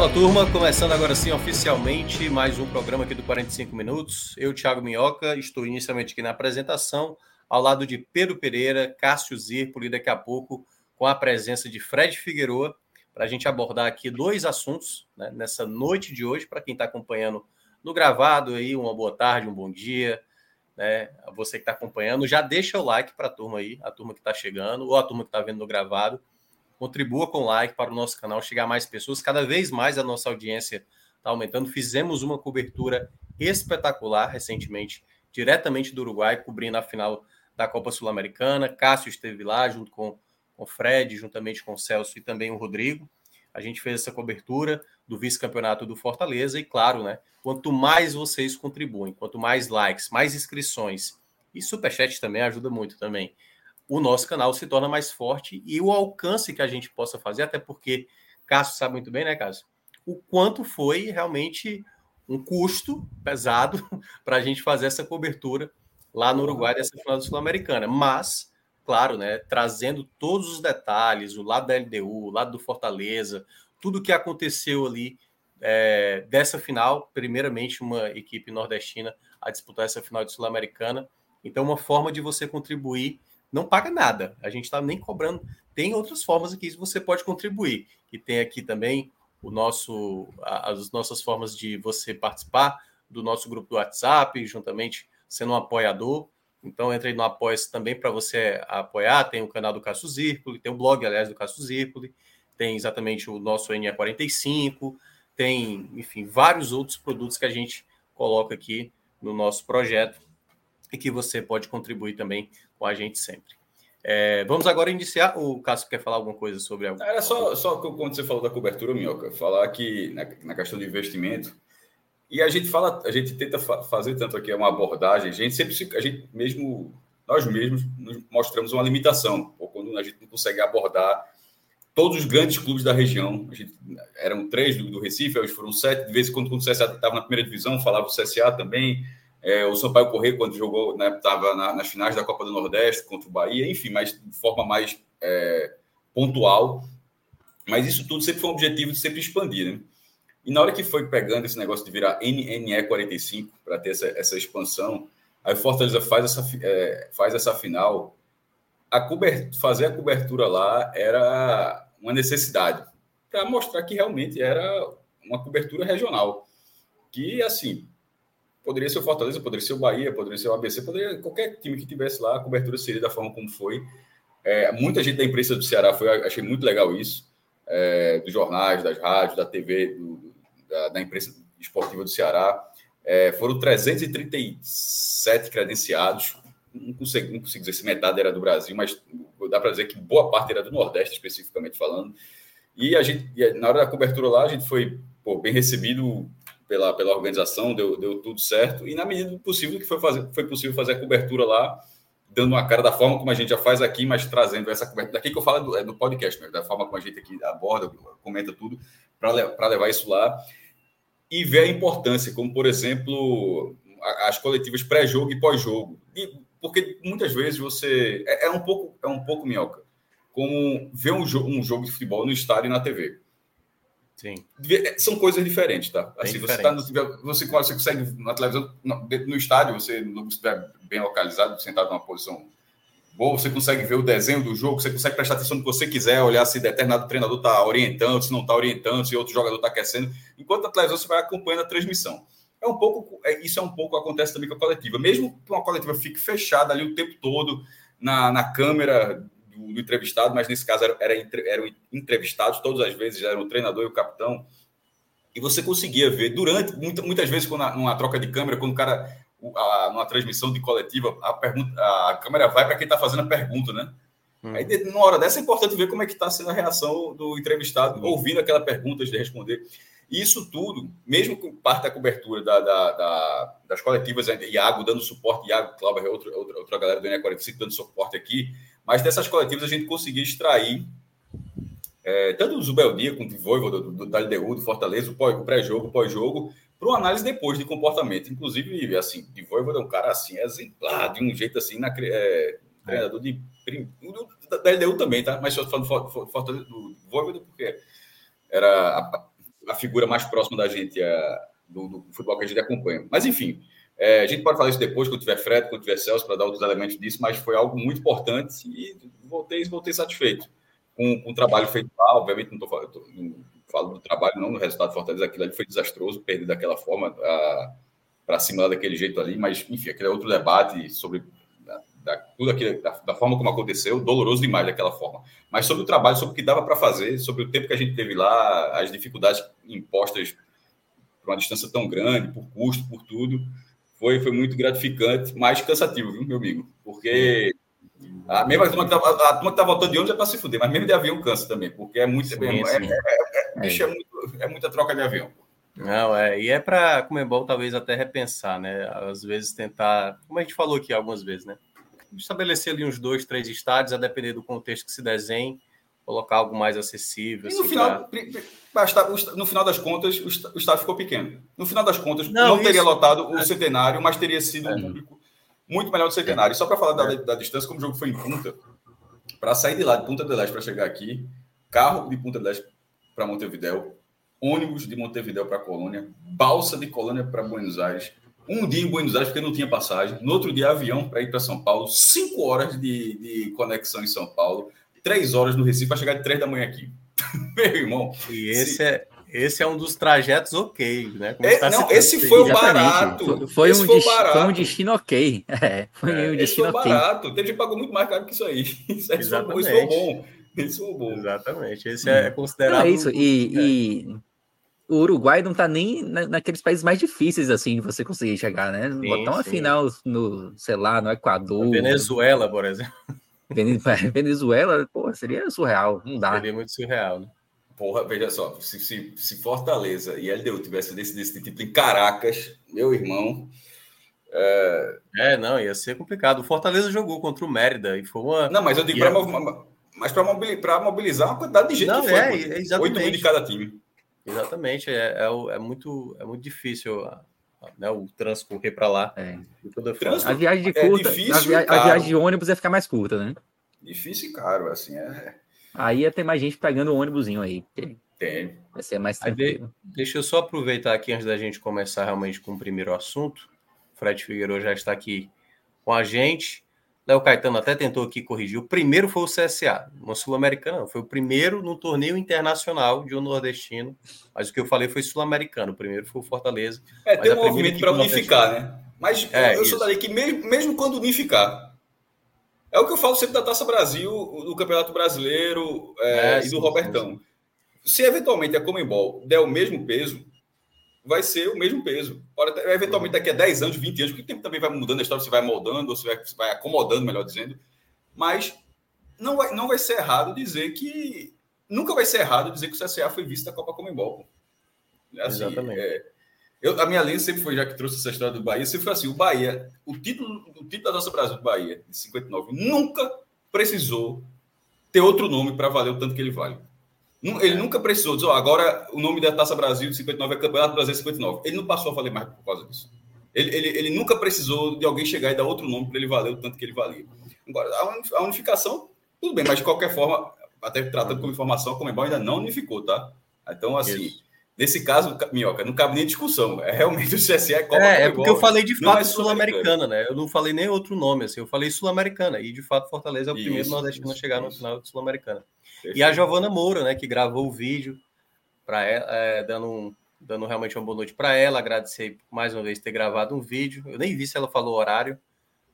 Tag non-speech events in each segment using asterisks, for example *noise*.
Fala turma, começando agora sim oficialmente mais um programa aqui do 45 Minutos. Eu, Thiago Minhoca, estou inicialmente aqui na apresentação, ao lado de Pedro Pereira, Cássio Zirpoli e daqui a pouco com a presença de Fred Figueroa, para a gente abordar aqui dois assuntos né, nessa noite de hoje, para quem está acompanhando no gravado aí, uma boa tarde, um bom dia, né? Você que está acompanhando, já deixa o like para a turma aí, a turma que está chegando, ou a turma que está vendo no gravado Contribua com like para o nosso canal chegar a mais pessoas. Cada vez mais a nossa audiência está aumentando. Fizemos uma cobertura espetacular recentemente, diretamente do Uruguai, cobrindo a final da Copa Sul-Americana. Cássio esteve lá junto com o Fred, juntamente com o Celso e também o Rodrigo. A gente fez essa cobertura do vice-campeonato do Fortaleza e, claro, né? Quanto mais vocês contribuem, quanto mais likes, mais inscrições e superchat também ajuda muito também o nosso canal se torna mais forte e o alcance que a gente possa fazer, até porque Cássio sabe muito bem, né, Cássio? O quanto foi realmente um custo pesado *laughs* para a gente fazer essa cobertura lá no Uruguai dessa final Sul-Americana. Mas, claro, né, trazendo todos os detalhes, o lado da LDU, o lado do Fortaleza, tudo o que aconteceu ali é, dessa final, primeiramente uma equipe nordestina a disputar essa final de Sul-Americana. Então, uma forma de você contribuir não paga nada. A gente está nem cobrando. Tem outras formas aqui que você pode contribuir. E tem aqui também o nosso, as nossas formas de você participar do nosso grupo do WhatsApp, juntamente sendo um apoiador. Então, entre no Apoia-se também para você apoiar. Tem o canal do Cássio Zirpoli, tem o blog, aliás, do Cássio Zirpoli, tem exatamente o nosso NE45, tem, enfim, vários outros produtos que a gente coloca aqui no nosso projeto e que você pode contribuir também com a gente sempre. É, vamos agora iniciar. O Cássio quer falar alguma coisa sobre algo? Era só, só quando você falou da cobertura, Minhoca, falar que na, na questão de investimento, e a gente fala, a gente tenta fa fazer tanto aqui uma abordagem, a gente sempre, a gente mesmo, nós mesmos mostramos uma limitação, ou quando a gente não consegue abordar todos os grandes clubes da região. A gente, eram três do, do Recife, hoje foram sete. De vez em quando, quando o CSA estava na primeira divisão, falava o CSA também. É, o Sampaio Correia, quando jogou, estava né, na, nas finais da Copa do Nordeste contra o Bahia, enfim, mas de forma mais é, pontual. Mas isso tudo sempre foi um objetivo de sempre expandir, né? E na hora que foi pegando esse negócio de virar NNE 45 para ter essa, essa expansão, aí o Fortaleza faz essa, é, faz essa final. A cobert, fazer a cobertura lá era uma necessidade para mostrar que realmente era uma cobertura regional. Que, assim, Poderia ser o Fortaleza, poderia ser o Bahia, poderia ser o ABC, poderia qualquer time que tivesse lá, a cobertura seria da forma como foi. É, muita gente da imprensa do Ceará foi, achei muito legal isso, é, dos jornais, das rádios, da TV, do, da, da, imprensa esportiva do Ceará. É, foram 337 credenciados, não consigo, não consigo dizer se metade era do Brasil, mas dá para dizer que boa parte era do Nordeste, especificamente falando. E a gente, na hora da cobertura lá, a gente foi pô, bem recebido pela, pela organização, deu, deu tudo certo. E na medida do possível que foi, fazer, foi possível fazer a cobertura lá, dando uma cara da forma como a gente já faz aqui, mas trazendo essa cobertura. Daqui que eu falo do, é do podcast, né? da forma como a gente aqui aborda, comenta tudo, para levar isso lá. E ver a importância, como por exemplo, as coletivas pré-jogo e pós-jogo. Porque muitas vezes você. É, é, um pouco, é um pouco minhoca. Como ver um, jo um jogo de futebol no estádio e na TV. Sim. São coisas diferentes, tá? Assim, você, tá no, você, você consegue na televisão, no, no estádio, você não estiver bem localizado, sentado numa posição boa, você consegue ver o desenho do jogo, você consegue prestar atenção no que você quiser, olhar se determinado treinador está orientando, se não está orientando, se outro jogador está aquecendo. Enquanto a televisão, você vai acompanhando a transmissão. É um pouco, é, isso é um pouco acontece também com a coletiva. Mesmo que uma coletiva fique fechada ali o tempo todo na, na câmera do, do entrevistado, mas nesse caso era, era, eram entrevistados, todas as vezes eram o treinador e o capitão. E você conseguia ver durante, muitas, muitas vezes, quando, numa troca de câmera, quando o cara, a, numa transmissão de coletiva, a, pergunta, a câmera vai para quem está fazendo a pergunta, né? Hum. Aí, numa hora dessa, é importante ver como é que está sendo a reação do entrevistado, hum. ouvindo aquela pergunta de responder. E isso tudo, mesmo com parte da cobertura da, da, da, das coletivas, Iago dando suporte, Iago, Cláudio, outra, outra, outra galera do NE45 dando suporte aqui, mas dessas coletivas a gente conseguia extrair é, tanto do Zubeldia quanto do Voivoda, do, do, da LDU, do Fortaleza, o pré-jogo, o pós-jogo, para uma análise depois de comportamento. Inclusive, assim, de Voivoda é um cara assim, exemplar, de um jeito assim, na, é, treinador de. Da LDU também, tá? Mas só falando do Fortaleza, do Voivoda, porque era a, a figura mais próxima da gente, a, do, do, futebol que a gente acompanha. Mas, enfim, é, a gente pode falar isso depois, quando tiver Fred, quando tiver Celso, para dar outros elementos disso, mas foi algo muito importante e voltei, voltei satisfeito com, com o trabalho feito lá. Obviamente, não estou falando, do trabalho, não no resultado Fortaleza, aquilo ali foi desastroso, perder daquela forma, para cima daquele jeito ali, mas, enfim, aquele é outro debate sobre da, tudo aquilo, da, da, forma como aconteceu, doloroso demais daquela forma. Mas sobre o trabalho, sobre o que dava para fazer, sobre o tempo que a gente teve lá, as dificuldades impostas por uma distância tão grande, por custo, por tudo, foi, foi muito gratificante, mas cansativo, viu, meu amigo? Porque a mesma turma que tá, a turma que tá voltando de ônibus é para se fuder, mas mesmo de avião cansa também, porque é muito, sim, é, sim. É, é, é, é, muito, é muita troca de avião. Não, é, e é para Comembol talvez até repensar, né? Às vezes tentar, como a gente falou aqui algumas vezes, né? estabelecer ali uns dois, três estádios, a depender do contexto que se desenhe, colocar algo mais acessível. E no, assim, final, pra... no final das contas, o estádio ficou pequeno. No final das contas, não, não teria isso... lotado o é. centenário, mas teria sido é. um público muito melhor do centenário. E só para falar da, é. da, distância, como o jogo foi em Punta, para sair de lá, de Punta del Leste, para chegar aqui, carro de Punta del Leste para Montevidéu, ônibus de Montevidéu para Colônia, balsa de Colônia para Buenos Aires, um dia em Buenos Aires, porque não tinha passagem. No outro dia, avião para ir para São Paulo. Cinco horas de, de conexão em São Paulo. Três horas no Recife para chegar de três da manhã aqui. *laughs* Meu irmão. E esse se... é. Esse é um dos trajetos ok, né? É, tá não, esse foi o barato. Foi, um, foi, barato. foi um destino ok. *laughs* É, foi é, um destino esse foi ok. barato. Teve gente que pagou muito mais caro que isso aí. *laughs* Isso, aí Exatamente. Foi, isso foi bom. Isso foi bom. Exatamente. Esse é considerado. Não, é isso. E, é. e o Uruguai não tá nem na, naqueles países mais difíceis, assim, de você conseguir chegar, né? Sim, Botar uma sim. final no, sei lá, no Equador. Venezuela, por exemplo. *laughs* Venezuela, pô, seria surreal, não dá. Seria muito surreal, né? Porra, veja só, se, se, se Fortaleza e LDU tivesse desse, desse tipo em Caracas, meu irmão. É... é... não, ia ser complicado. O Fortaleza jogou contra o Mérida e foi uma. Não, mas eu digo para mas para mobilizar, mobilizar uma quantidade de gente não, que foi. É, é exatamente. 8 mil de cada time. Exatamente, é, é, é, muito, é muito difícil né, o transcorrer para lá. É. a viagem de é curta, é a, via, a, viagem de ônibus ia ficar mais curta, né? Difícil e caro, assim, é. Aí ia ter mais gente pegando o ônibusinho aí. Tem. Vai ser mais tranquilo. deixa eu só aproveitar aqui antes da gente começar realmente com o primeiro assunto. O Fred Figueiredo já está aqui com a gente. Léo Caetano até tentou aqui corrigir. O primeiro foi o CSA, uma Sul-Americana, Foi o primeiro no torneio internacional de um nordestino. Mas o que eu falei foi Sul-Americano. O primeiro foi o Fortaleza. É, tem um movimento para unificar, né? Mas é, eu sou daí que mesmo, mesmo quando unificar. É o que eu falo sempre da Taça Brasil, do Campeonato Brasileiro é, é, e do Robertão. Sim. Se eventualmente a Comembol der o mesmo peso, vai ser o mesmo peso. Eventualmente, daqui a 10 anos, 20 anos, porque o tempo também vai mudando a história, se vai moldando, ou se vai, acomodando, melhor dizendo. Mas não vai, não vai ser errado dizer que. Nunca vai ser errado dizer que o CSA foi visto da Copa Comembol. Assim, Exatamente. É, eu, a minha linha sempre foi, já que trouxe essa história do Bahia, sempre foi assim: o Bahia, o título, o título da nossa Brasil do Bahia, de 59, nunca precisou ter outro nome para valer o tanto que ele vale. Ele nunca precisou dizer, oh, agora o nome da Taça Brasil de 59 é Campeonato Brasileiro 59. Ele não passou a valer mais por causa disso. Ele, ele, ele nunca precisou de alguém chegar e dar outro nome para ele valer o tanto que ele valia. Agora, a unificação, tudo bem, mas de qualquer forma, até tratando como informação, a Comembol ainda não unificou, tá? Então, assim, Isso. nesse caso, Minhoca, não cabe nem discussão. É realmente o CSE é Copa É, é porque eu falei de fato é Sul-Americana, né? Eu não falei nem outro nome, assim, eu falei Sul-Americana. E de fato, Fortaleza é o primeiro nordestino a chegar no final de Sul-Americana. E a Giovana Moura, né, que gravou o vídeo para é, dando, um, dando realmente uma boa noite para ela, agradecer mais uma vez ter gravado um vídeo. Eu nem vi se ela falou horário,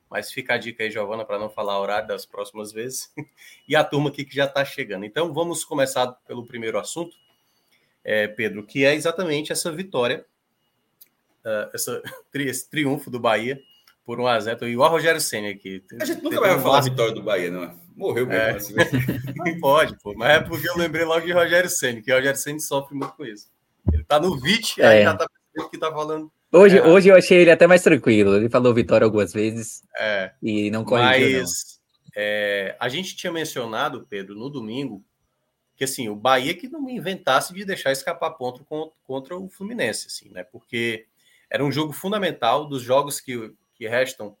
mas fica a dica aí, Giovana, para não falar horário das próximas vezes. *laughs* e a turma aqui que já está chegando. Então, vamos começar pelo primeiro assunto, é, Pedro, que é exatamente essa vitória, uh, essa, *laughs* esse triunfo do Bahia por 1 a 0 E o Rogério Senna aqui. A gente nunca vai falar a vitória do Bahia, não é? Morreu mesmo. É. Assim. *laughs* não pode, pô. Mas é porque eu lembrei logo de Rogério Senna, que o Rogério Senna sofre muito com isso. Ele tá no VIT, é. aí já tá pensando que tá falando Hoje, é. hoje eu achei ele até mais tranquilo. Ele falou vitória algumas vezes é. e não corrigiu. Mas é, a gente tinha mencionado, Pedro, no domingo, que assim, o Bahia que não inventasse de deixar escapar ponto contra o Fluminense, assim, né? Porque era um jogo fundamental dos jogos que, que restam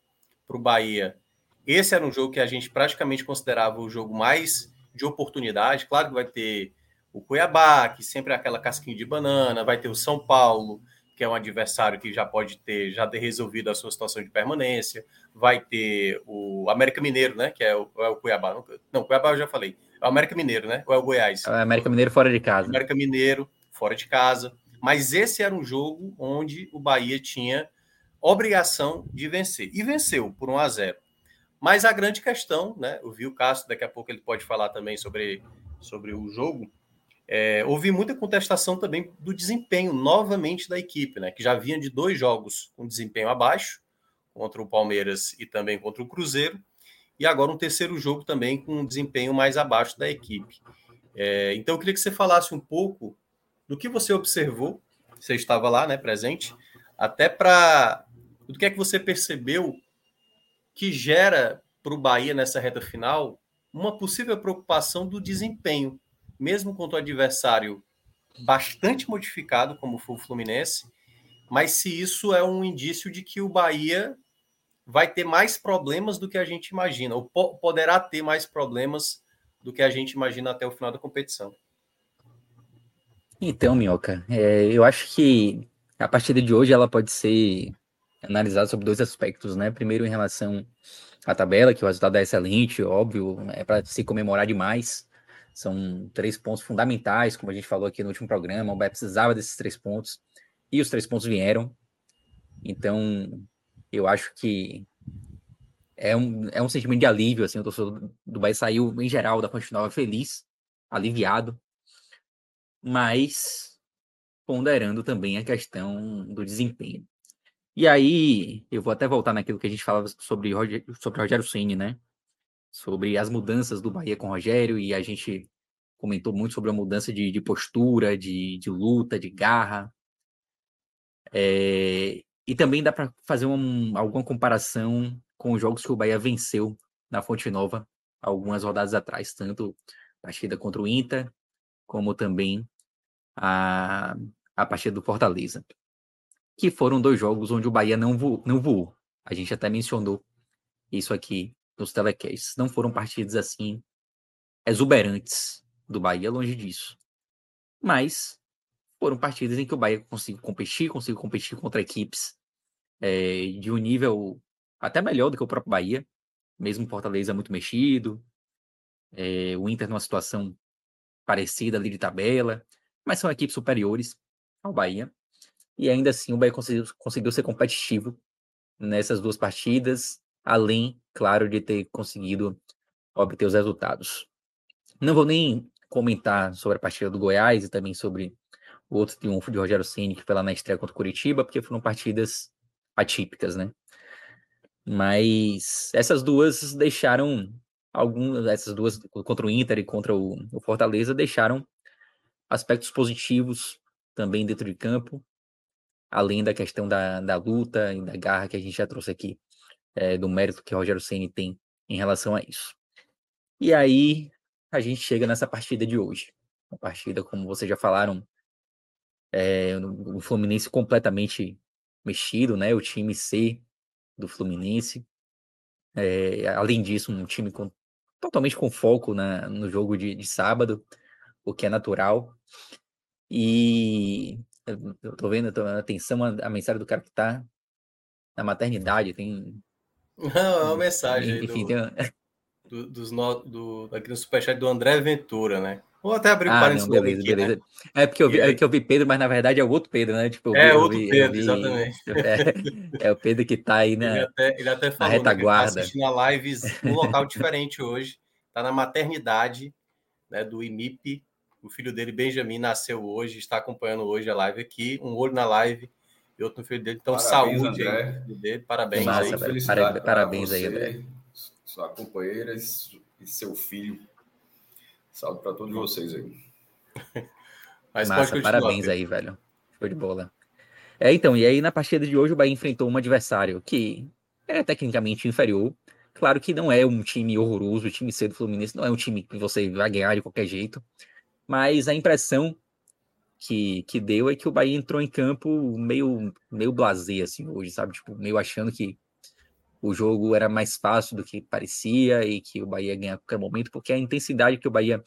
para o Bahia. Esse era um jogo que a gente praticamente considerava o jogo mais de oportunidade. Claro que vai ter o Cuiabá, que sempre é aquela casquinha de banana, vai ter o São Paulo, que é um adversário que já pode ter já ter resolvido a sua situação de permanência. Vai ter o América Mineiro, né? Que é o, é o Cuiabá. Não, Cuiabá eu já falei. É o América Mineiro, né? Ou é o Goiás? É o América Mineiro fora de casa. América Mineiro fora de casa. Mas esse era um jogo onde o Bahia tinha obrigação de vencer. E venceu por 1 a 0. Mas a grande questão, né? Eu vi o Cássio, daqui a pouco ele pode falar também sobre, sobre o jogo. É, houve muita contestação também do desempenho, novamente, da equipe, né? Que já vinha de dois jogos com desempenho abaixo, contra o Palmeiras e também contra o Cruzeiro, e agora um terceiro jogo também com um desempenho mais abaixo da equipe. É, então eu queria que você falasse um pouco do que você observou, você estava lá, né, presente, até para do que é que você percebeu que gera para o Bahia nessa reta final uma possível preocupação do desempenho mesmo contra o adversário bastante modificado, como foi o Fluminense, mas se isso é um indício de que o Bahia vai ter mais problemas do que a gente imagina, ou po poderá ter mais problemas do que a gente imagina até o final da competição. Então, Minhoca, é, eu acho que a partida de hoje ela pode ser analisada sobre dois aspectos, né? Primeiro, em relação à tabela, que o resultado é excelente, óbvio, é para se comemorar demais. São três pontos fundamentais, como a gente falou aqui no último programa. O Bahia precisava desses três pontos e os três pontos vieram. Então, eu acho que é um, é um sentimento de alívio. Assim, o torcedor do Bahia saiu, em geral, da Fonte Nova feliz, aliviado, mas ponderando também a questão do desempenho. E aí, eu vou até voltar naquilo que a gente falava sobre, sobre Rogério Ceni, né? sobre as mudanças do Bahia com o Rogério, e a gente comentou muito sobre a mudança de, de postura, de, de, luta, de garra. É, e também dá para fazer um, alguma comparação com os jogos que o Bahia venceu na Fonte Nova algumas rodadas atrás, tanto a partida contra o Inter, como também a, a partida do Fortaleza, que foram dois jogos onde o Bahia não voou. Não voou. A gente até mencionou isso aqui nos telecasts. Não foram partidas assim exuberantes do Bahia, longe disso. Mas foram partidas em que o Bahia conseguiu competir, conseguiu competir contra equipes é, de um nível até melhor do que o próprio Bahia, mesmo Fortaleza muito mexido, é, o Inter numa situação parecida ali de tabela, mas são equipes superiores ao Bahia. E ainda assim o Bahia conseguiu, conseguiu ser competitivo nessas duas partidas, além, claro, de ter conseguido obter os resultados. Não vou nem comentar sobre a partida do Goiás e também sobre o outro triunfo de Rogério Ceni que foi lá na estreia contra o Curitiba, porque foram partidas atípicas, né? Mas essas duas deixaram algumas, essas duas contra o Inter e contra o, o Fortaleza deixaram aspectos positivos também dentro de campo, além da questão da, da luta e da garra que a gente já trouxe aqui é, do mérito que o Rogério Ceni tem em relação a isso. E aí a gente chega nessa partida de hoje. Uma partida, como vocês já falaram, é, o Fluminense completamente mexido, né? O time C do Fluminense. É, além disso, um time com, totalmente com foco na, no jogo de, de sábado, o que é natural. E eu tô vendo, tô, atenção a, a mensagem do cara que tá na maternidade, tem *laughs* não, é uma mensagem. Enfim, do... tem *laughs* do, dos no, do, aqui no Superchat do André Ventura, né? Vou até abrir o ah, parênteses. Beleza, aqui, beleza. Né? É porque eu vi, é que eu vi Pedro, mas na verdade é o outro Pedro, né? Tipo, é vi, outro vi, Pedro, vi, exatamente. *laughs* É, é, o Pedro que está aí na, ele até, ele até falou, na retaguarda. Né, tá assistindo a lives num local diferente hoje. Está na maternidade né, do IMIP. O filho dele, Benjamin, nasceu hoje, está acompanhando hoje a live aqui. Um olho na live e outro no filho dele. Então, parabéns, saúde André. Aí, dele. Parabéns. Massa, aí. Parabéns, parabéns aí, André. Sua companheira e seu filho. Salve para todos vocês aí. *laughs* Mas Massa, parabéns aí, velho. Foi de bola. É, então, e aí na partida de hoje o Bahia enfrentou um adversário que era tecnicamente inferior. Claro que não é um time horroroso, o time C do Fluminense não é um time que você vai ganhar de qualquer jeito. Mas a impressão que, que deu é que o Bahia entrou em campo meio, meio blasé, assim, hoje, sabe? Tipo, meio achando que o jogo era mais fácil do que parecia e que o Bahia ia ganhar a qualquer momento, porque a intensidade que o Bahia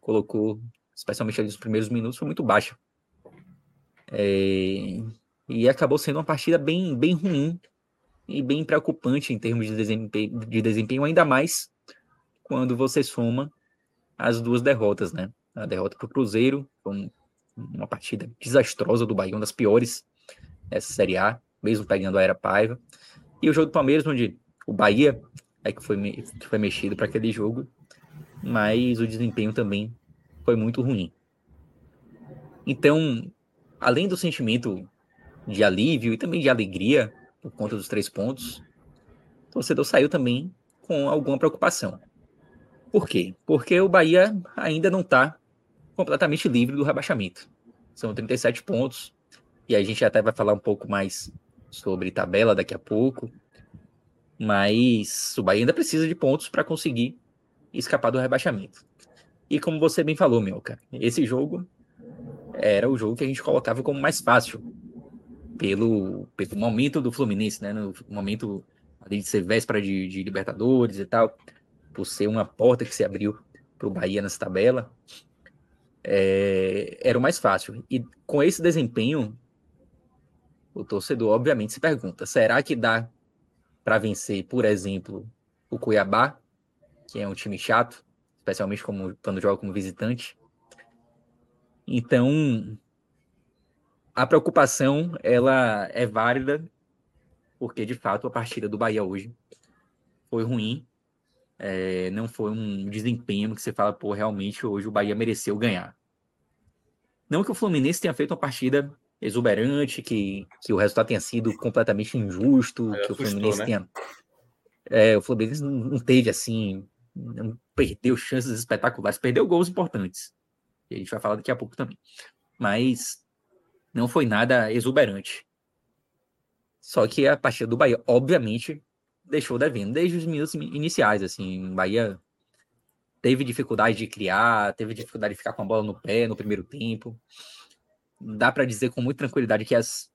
colocou, especialmente nos primeiros minutos, foi muito baixa. É... E acabou sendo uma partida bem, bem ruim e bem preocupante em termos de desempenho, de desempenho, ainda mais quando você soma as duas derrotas, né? A derrota para o Cruzeiro, foi uma partida desastrosa do Bahia, uma das piores dessa Série A, mesmo pegando a Era Paiva. E o jogo do Palmeiras, onde o Bahia é que foi, que foi mexido para aquele jogo, mas o desempenho também foi muito ruim. Então, além do sentimento de alívio e também de alegria por conta dos três pontos, o torcedor saiu também com alguma preocupação. Por quê? Porque o Bahia ainda não está completamente livre do rebaixamento. São 37 pontos, e a gente até vai falar um pouco mais sobre tabela daqui a pouco. Mas o Bahia ainda precisa de pontos para conseguir escapar do rebaixamento. E como você bem falou, Mioca, esse jogo era o jogo que a gente colocava como mais fácil pelo, pelo momento do Fluminense, né? No momento de ser véspera de, de Libertadores e tal, por ser uma porta que se abriu para o Bahia nessa tabela, é, era o mais fácil. E com esse desempenho, o torcedor obviamente se pergunta: será que dá para vencer, por exemplo, o Cuiabá, que é um time chato, especialmente como, quando joga como visitante? Então, a preocupação ela é válida, porque de fato a partida do Bahia hoje foi ruim. É, não foi um desempenho que você fala, pô, realmente hoje o Bahia mereceu ganhar. Não que o Fluminense tenha feito uma partida exuberante, que, que o resultado tenha sido completamente injusto, é, que o Fluminense né? tenha. É, o Fluminense não teve assim, não perdeu chances espetaculares, perdeu gols importantes. E a gente vai falar daqui a pouco também. Mas não foi nada exuberante. Só que a partida do Bahia, obviamente, deixou devendo desde os minutos iniciais. Assim, Bahia teve dificuldade de criar, teve dificuldade de ficar com a bola no pé no primeiro tempo dá para dizer com muita tranquilidade que as,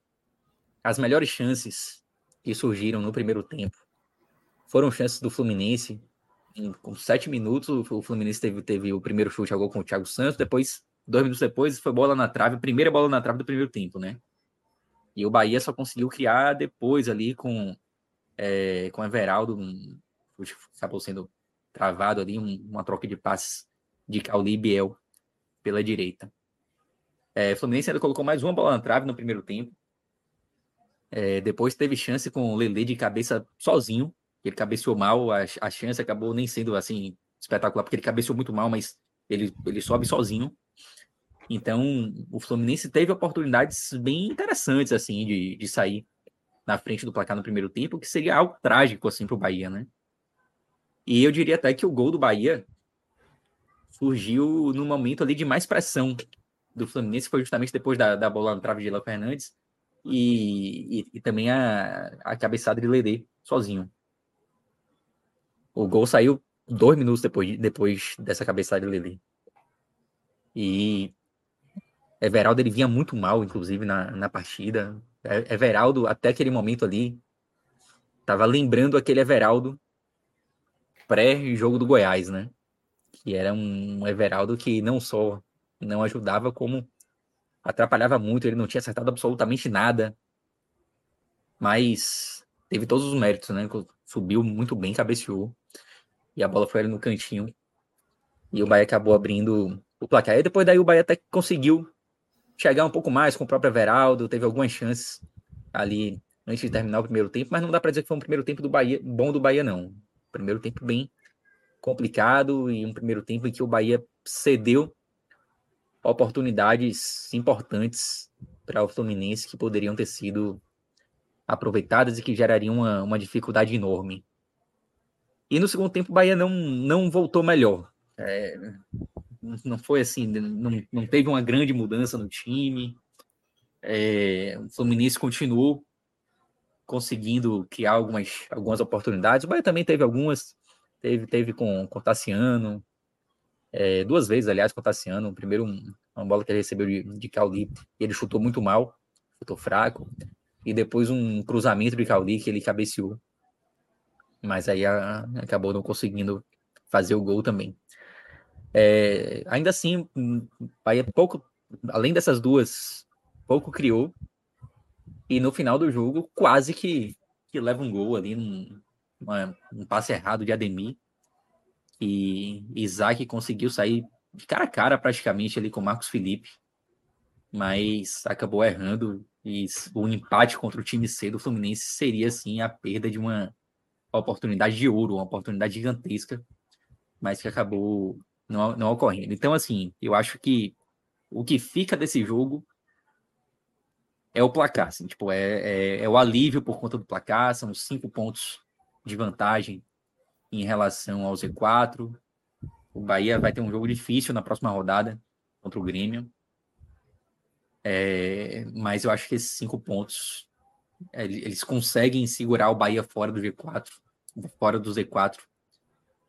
as melhores chances que surgiram no primeiro tempo foram chances do Fluminense. Em, com sete minutos, o Fluminense teve, teve o primeiro chute a com o Thiago Santos, depois, dois minutos depois, foi bola na trave, primeira bola na trave do primeiro tempo, né? E o Bahia só conseguiu criar depois ali com, é, com Everaldo, um, acabou sendo travado ali, um, uma troca de passes de Cauli Biel pela direita. É, Fluminense ainda colocou mais uma bola na trave no primeiro tempo. É, depois teve chance com o Lele de cabeça sozinho. Ele cabeceou mal, a, a chance acabou nem sendo assim espetacular, porque ele cabeceou muito mal, mas ele, ele sobe sozinho. Então, o Fluminense teve oportunidades bem interessantes, assim, de, de sair na frente do placar no primeiro tempo, que seria algo trágico, assim, para o Bahia, né? E eu diria até que o gol do Bahia surgiu no momento ali de mais pressão do Fluminense foi justamente depois da, da bola na trave de Léo Fernandes e, e, e, também a, a cabeçada de Ledê sozinho. O gol saiu dois minutos depois, depois dessa cabeçada de Ledê. E Everaldo ele vinha muito mal, inclusive, na, na partida. Everaldo, até aquele momento ali, tava lembrando aquele Everaldo pré-jogo do Goiás, né? Que era um Everaldo que não só não ajudava, como atrapalhava muito, ele não tinha acertado absolutamente nada. Mas teve todos os méritos, né? Subiu muito bem, cabeceou. e a bola foi ali no cantinho. E o Bahia acabou abrindo o placar. E depois daí o Bahia até conseguiu chegar um pouco mais com o próprio Everaldo, teve algumas chances ali antes de terminar o primeiro tempo, mas não dá para dizer que foi um primeiro tempo do Bahia bom do Bahia não. Primeiro tempo bem complicado e um primeiro tempo em que o Bahia cedeu oportunidades importantes para o Fluminense que poderiam ter sido aproveitadas e que gerariam uma, uma dificuldade enorme. E no segundo tempo o Bahia não, não voltou melhor. É, não foi assim, não, não teve uma grande mudança no time. É, o Fluminense continuou conseguindo criar algumas, algumas oportunidades. Bahia também teve algumas, teve, teve com, com o Tassiano, é, duas vezes, aliás, com o Tassiano. Primeiro, um, uma bola que ele recebeu de, de Cauli, e ele chutou muito mal, chutou fraco. E depois um cruzamento de Cauli que ele cabeceou. Mas aí a, acabou não conseguindo fazer o gol também. É, ainda assim, Bahia pouco, além dessas duas, pouco criou. E no final do jogo, quase que, que leva um gol ali, uma, um passe errado de Ademir. E Isaac conseguiu sair de cara a cara praticamente ali com Marcos Felipe, mas acabou errando. E o empate contra o time C do Fluminense seria, sim, a perda de uma oportunidade de ouro, uma oportunidade gigantesca, mas que acabou não, não ocorrendo. Então, assim, eu acho que o que fica desse jogo é o placar, assim, tipo, é, é, é, o alívio por conta do placar, são cinco pontos de vantagem em relação ao Z4. O Bahia vai ter um jogo difícil na próxima rodada contra o Grêmio. É, mas eu acho que esses cinco pontos eles conseguem segurar o Bahia fora do G4, fora do Z4,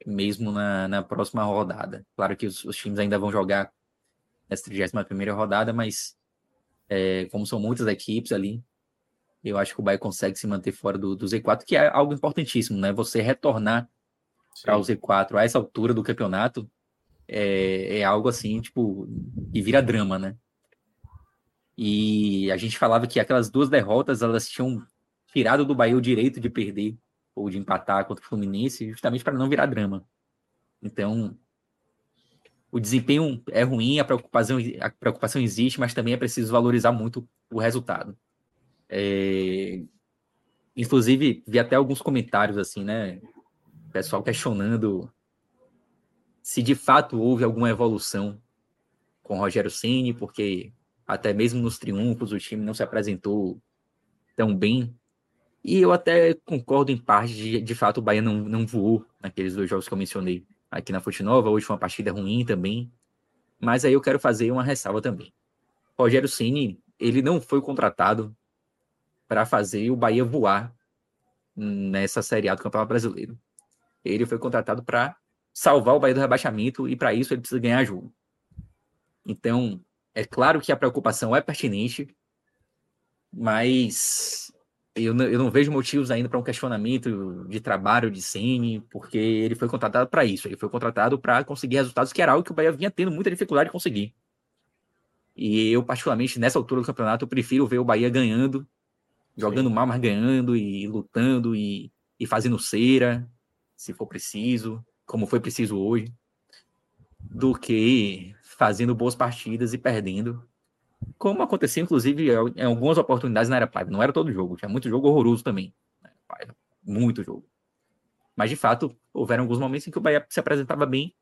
mesmo na, na próxima rodada. Claro que os, os times ainda vão jogar nessa 31 rodada, mas é, como são muitas equipes ali, eu acho que o Bahia consegue se manter fora do, do Z4, que é algo importantíssimo, né? Você retornar para o Z4 a essa altura do campeonato é, é algo assim, tipo, que vira drama, né? E a gente falava que aquelas duas derrotas elas tinham tirado do Bahia o direito de perder ou de empatar contra o Fluminense, justamente para não virar drama. Então, o desempenho é ruim, a preocupação, a preocupação existe, mas também é preciso valorizar muito o resultado. É... Inclusive, vi até alguns comentários assim, né? Pessoal questionando se de fato houve alguma evolução com o Rogério Ceni, porque até mesmo nos triunfos o time não se apresentou tão bem. E eu até concordo em parte, de, de fato o Bahia não, não voou naqueles dois jogos que eu mencionei aqui na Fonte Nova. Hoje foi uma partida ruim também. Mas aí eu quero fazer uma ressalva também. Rogério Ceni, ele não foi contratado para fazer o Bahia voar nessa Série A do Campeonato Brasileiro. Ele foi contratado para salvar o Bahia do rebaixamento e para isso ele precisa ganhar jogo. Então, é claro que a preocupação é pertinente, mas eu não, eu não vejo motivos ainda para um questionamento de trabalho de Ceni, porque ele foi contratado para isso. Ele foi contratado para conseguir resultados, que era algo que o Bahia vinha tendo muita dificuldade de conseguir. E eu, particularmente, nessa altura do campeonato, eu prefiro ver o Bahia ganhando, jogando Sim. mal, mas ganhando e lutando e, e fazendo cera, se for preciso, como foi preciso hoje, do que fazendo boas partidas e perdendo como aconteceu, inclusive, em algumas oportunidades na Era Paiva. Não era todo jogo, tinha muito jogo horroroso também. Muito jogo. Mas, de fato, houveram alguns momentos em que o Bahia se apresentava bem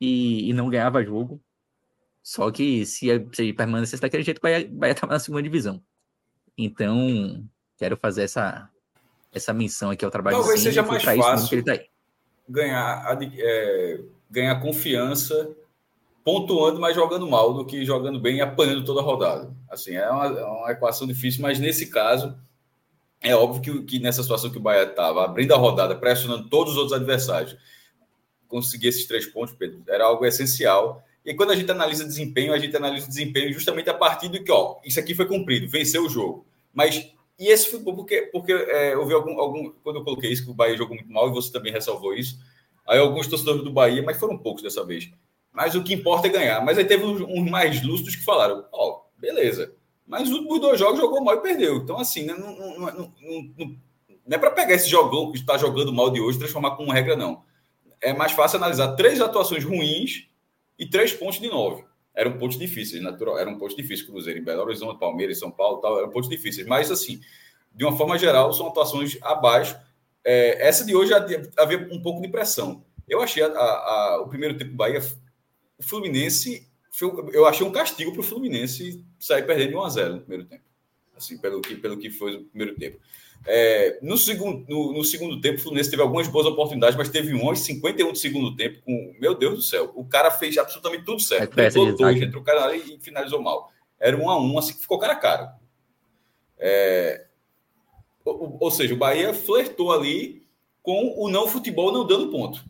e, e não ganhava jogo. Só que se, se permanecesse daquele jeito, o Bahia, Bahia estava na segunda divisão. Então, quero fazer essa, essa menção aqui ao trabalho Talvez seja mais fácil que ele tá aí. ganhar, é, ganhar confiança pontuando, mas jogando mal, do que jogando bem e apanhando toda a rodada. Assim, é uma, é uma equação difícil, mas nesse caso, é óbvio que, que nessa situação que o Bahia estava, abrindo a rodada, pressionando todos os outros adversários, conseguir esses três pontos, Pedro, era algo essencial. E quando a gente analisa desempenho, a gente analisa desempenho justamente a partir do que, ó, isso aqui foi cumprido, venceu o jogo. Mas e esse futebol, porque, porque é, vi algum, algum. Quando eu coloquei isso, que o Bahia jogou muito mal, e você também ressalvou isso. Aí alguns torcedores do Bahia, mas foram poucos dessa vez, mas o que importa é ganhar. Mas aí teve uns, uns mais lustros que falaram: Ó, oh, beleza. Mas os últimos dois jogos jogou mal e perdeu. Então, assim, né, não, não, não, não é para pegar esse jogão que está jogando mal de hoje e transformar com regra, não. é mais fácil analisar três atuações ruins e três pontos de nove. Eram pontos difíceis, natural, eram pontos difíceis, Cruzeiro em Belo Horizonte, Palmeiras, São Paulo, tal, eram pontos difíceis. Mas, assim, de uma forma geral, são atuações abaixo. É, essa de hoje havia um pouco de pressão. Eu achei a, a, a, o primeiro tempo do Bahia, o Fluminense, eu achei um castigo para o Fluminense sair perdendo de 1 a 0 no primeiro tempo. Assim, pelo que, pelo que foi o primeiro tempo. É, no, segundo, no, no, segundo tempo, o Fluminense teve algumas boas oportunidades, mas teve um aos 51 do segundo tempo. Com, meu Deus do céu, o cara fez absolutamente tudo certo. É Tentou dois, entrou o cara e finalizou mal. Era um a um, assim que ficou cara a cara. É, ou, ou, seja, o Bahia flertou ali com o não futebol não dando ponto.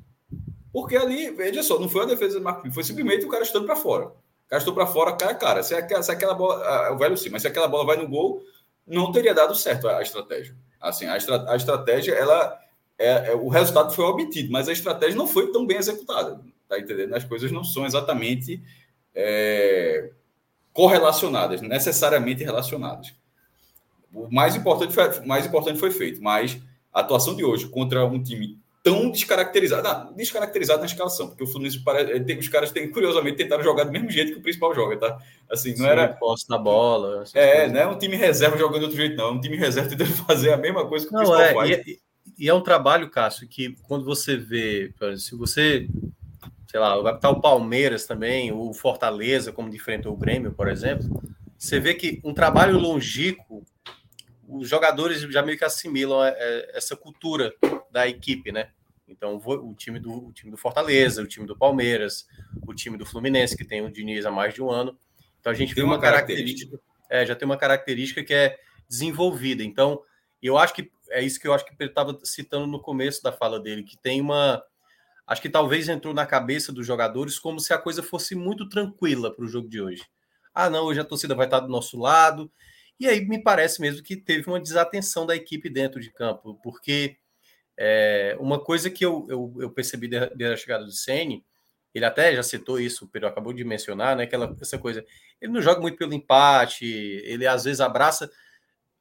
Porque ali, veja só, não foi a defesa do Marquinhos, foi simplesmente o cara estando para fora. O cara estou para fora, cara a cara. Se aquela, se aquela bola, o velho sim, mas se aquela bola vai no gol, não teria dado certo a, estratégia. Assim, a, estra, a estratégia, ela, é, é, o resultado foi obtido, mas a estratégia não foi tão bem executada. Tá entendendo? As coisas não são exatamente é, correlacionadas, necessariamente relacionadas. O mais importante foi, mais importante foi feito, mas a atuação de hoje contra um time tão descaracterizado, não, descaracterizado na escalação, porque o Fluminense parece, os caras têm, curiosamente tentaram jogar do mesmo jeito que o principal joga, tá? Assim, não Sim, era posse da bola. É, coisas. não é um time reserva jogando de outro jeito, não. É um time reserva tentando *laughs* fazer a mesma coisa que o não, principal é, faz. E, e, é um trabalho, Cássio, que quando você vê, se você, sei lá, vai botar o Palmeiras também, o Fortaleza, como enfrentou o Grêmio, por exemplo, você vê que um trabalho longínquo os jogadores já meio que assimilam é, é, essa cultura da equipe, né? Então, o time, do, o time do Fortaleza, o time do Palmeiras, o time do Fluminense, que tem o Diniz há mais de um ano. Então, a gente tem uma, uma característica, característica é, já tem uma característica que é desenvolvida. Então, eu acho que é isso que eu acho que ele estava citando no começo da fala dele, que tem uma. Acho que talvez entrou na cabeça dos jogadores como se a coisa fosse muito tranquila para o jogo de hoje. Ah, não, hoje a torcida vai estar do nosso lado e aí me parece mesmo que teve uma desatenção da equipe dentro de campo, porque é, uma coisa que eu, eu, eu percebi desde a chegada do Sene, ele até já citou isso, o Pedro acabou de mencionar, né? Aquela essa coisa. Ele não joga muito pelo empate, ele às vezes abraça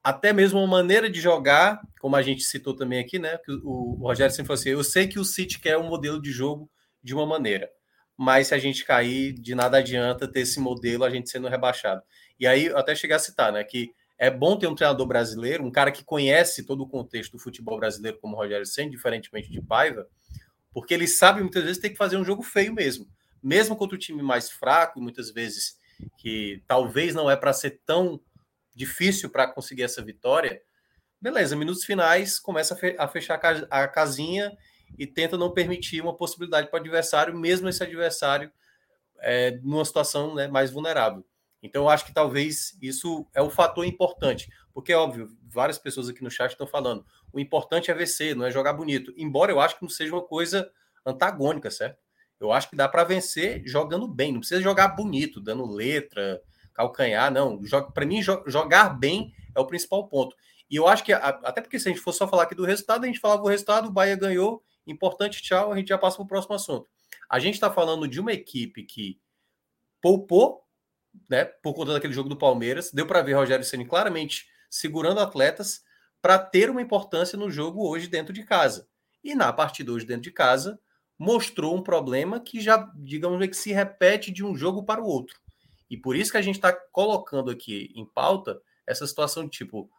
até mesmo uma maneira de jogar, como a gente citou também aqui, né? O, o Rogério sempre falou assim: eu sei que o City quer um modelo de jogo de uma maneira, mas se a gente cair, de nada adianta ter esse modelo, a gente sendo rebaixado. E aí, até chegar a citar, né, que é bom ter um treinador brasileiro, um cara que conhece todo o contexto do futebol brasileiro, como o Rogério Senna, diferentemente de Paiva, porque ele sabe muitas vezes ter que fazer um jogo feio mesmo. Mesmo contra o time mais fraco, muitas vezes que talvez não é para ser tão difícil para conseguir essa vitória, beleza, minutos finais começa a fechar a casinha e tenta não permitir uma possibilidade para o adversário, mesmo esse adversário é, numa situação né, mais vulnerável. Então, eu acho que talvez isso é um fator importante, porque, óbvio, várias pessoas aqui no chat estão falando, o importante é vencer, não é jogar bonito. Embora eu acho que não seja uma coisa antagônica, certo? Eu acho que dá para vencer jogando bem, não precisa jogar bonito, dando letra, calcanhar, não. Para mim, jogar bem é o principal ponto. E eu acho que, até porque se a gente for só falar aqui do resultado, a gente falava o resultado, o Bahia ganhou, importante, tchau, a gente já passa para o próximo assunto. A gente está falando de uma equipe que poupou né, por conta daquele jogo do Palmeiras. Deu para ver Rogério Ceni claramente segurando atletas para ter uma importância no jogo hoje dentro de casa. E na partida hoje dentro de casa, mostrou um problema que já, digamos que se repete de um jogo para o outro. E por isso que a gente está colocando aqui em pauta essa situação de tipo,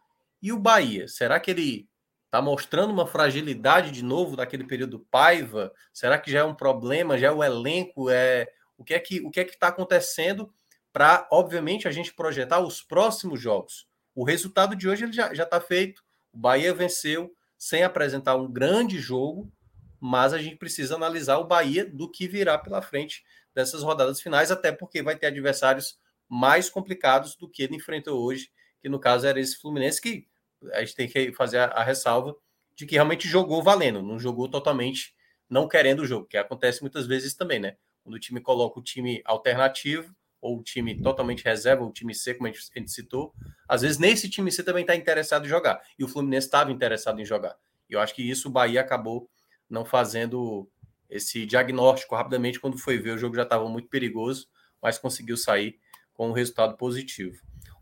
e o Bahia? Será que ele está mostrando uma fragilidade de novo daquele período Paiva? Será que já é um problema? Já é o elenco? É o que é que o que é que está acontecendo? Para, obviamente, a gente projetar os próximos jogos. O resultado de hoje ele já está feito. O Bahia venceu sem apresentar um grande jogo, mas a gente precisa analisar o Bahia do que virá pela frente dessas rodadas finais, até porque vai ter adversários mais complicados do que ele enfrentou hoje, que no caso era esse Fluminense, que a gente tem que fazer a, a ressalva de que realmente jogou valendo, não jogou totalmente não querendo o jogo, que acontece muitas vezes também, né? Quando o time coloca o time alternativo, ou o time totalmente reserva, o time C, como a gente, a gente citou, às vezes nesse time C também está interessado em jogar. E o Fluminense estava interessado em jogar. E eu acho que isso o Bahia acabou não fazendo esse diagnóstico rapidamente quando foi ver. O jogo já estava muito perigoso, mas conseguiu sair com um resultado positivo.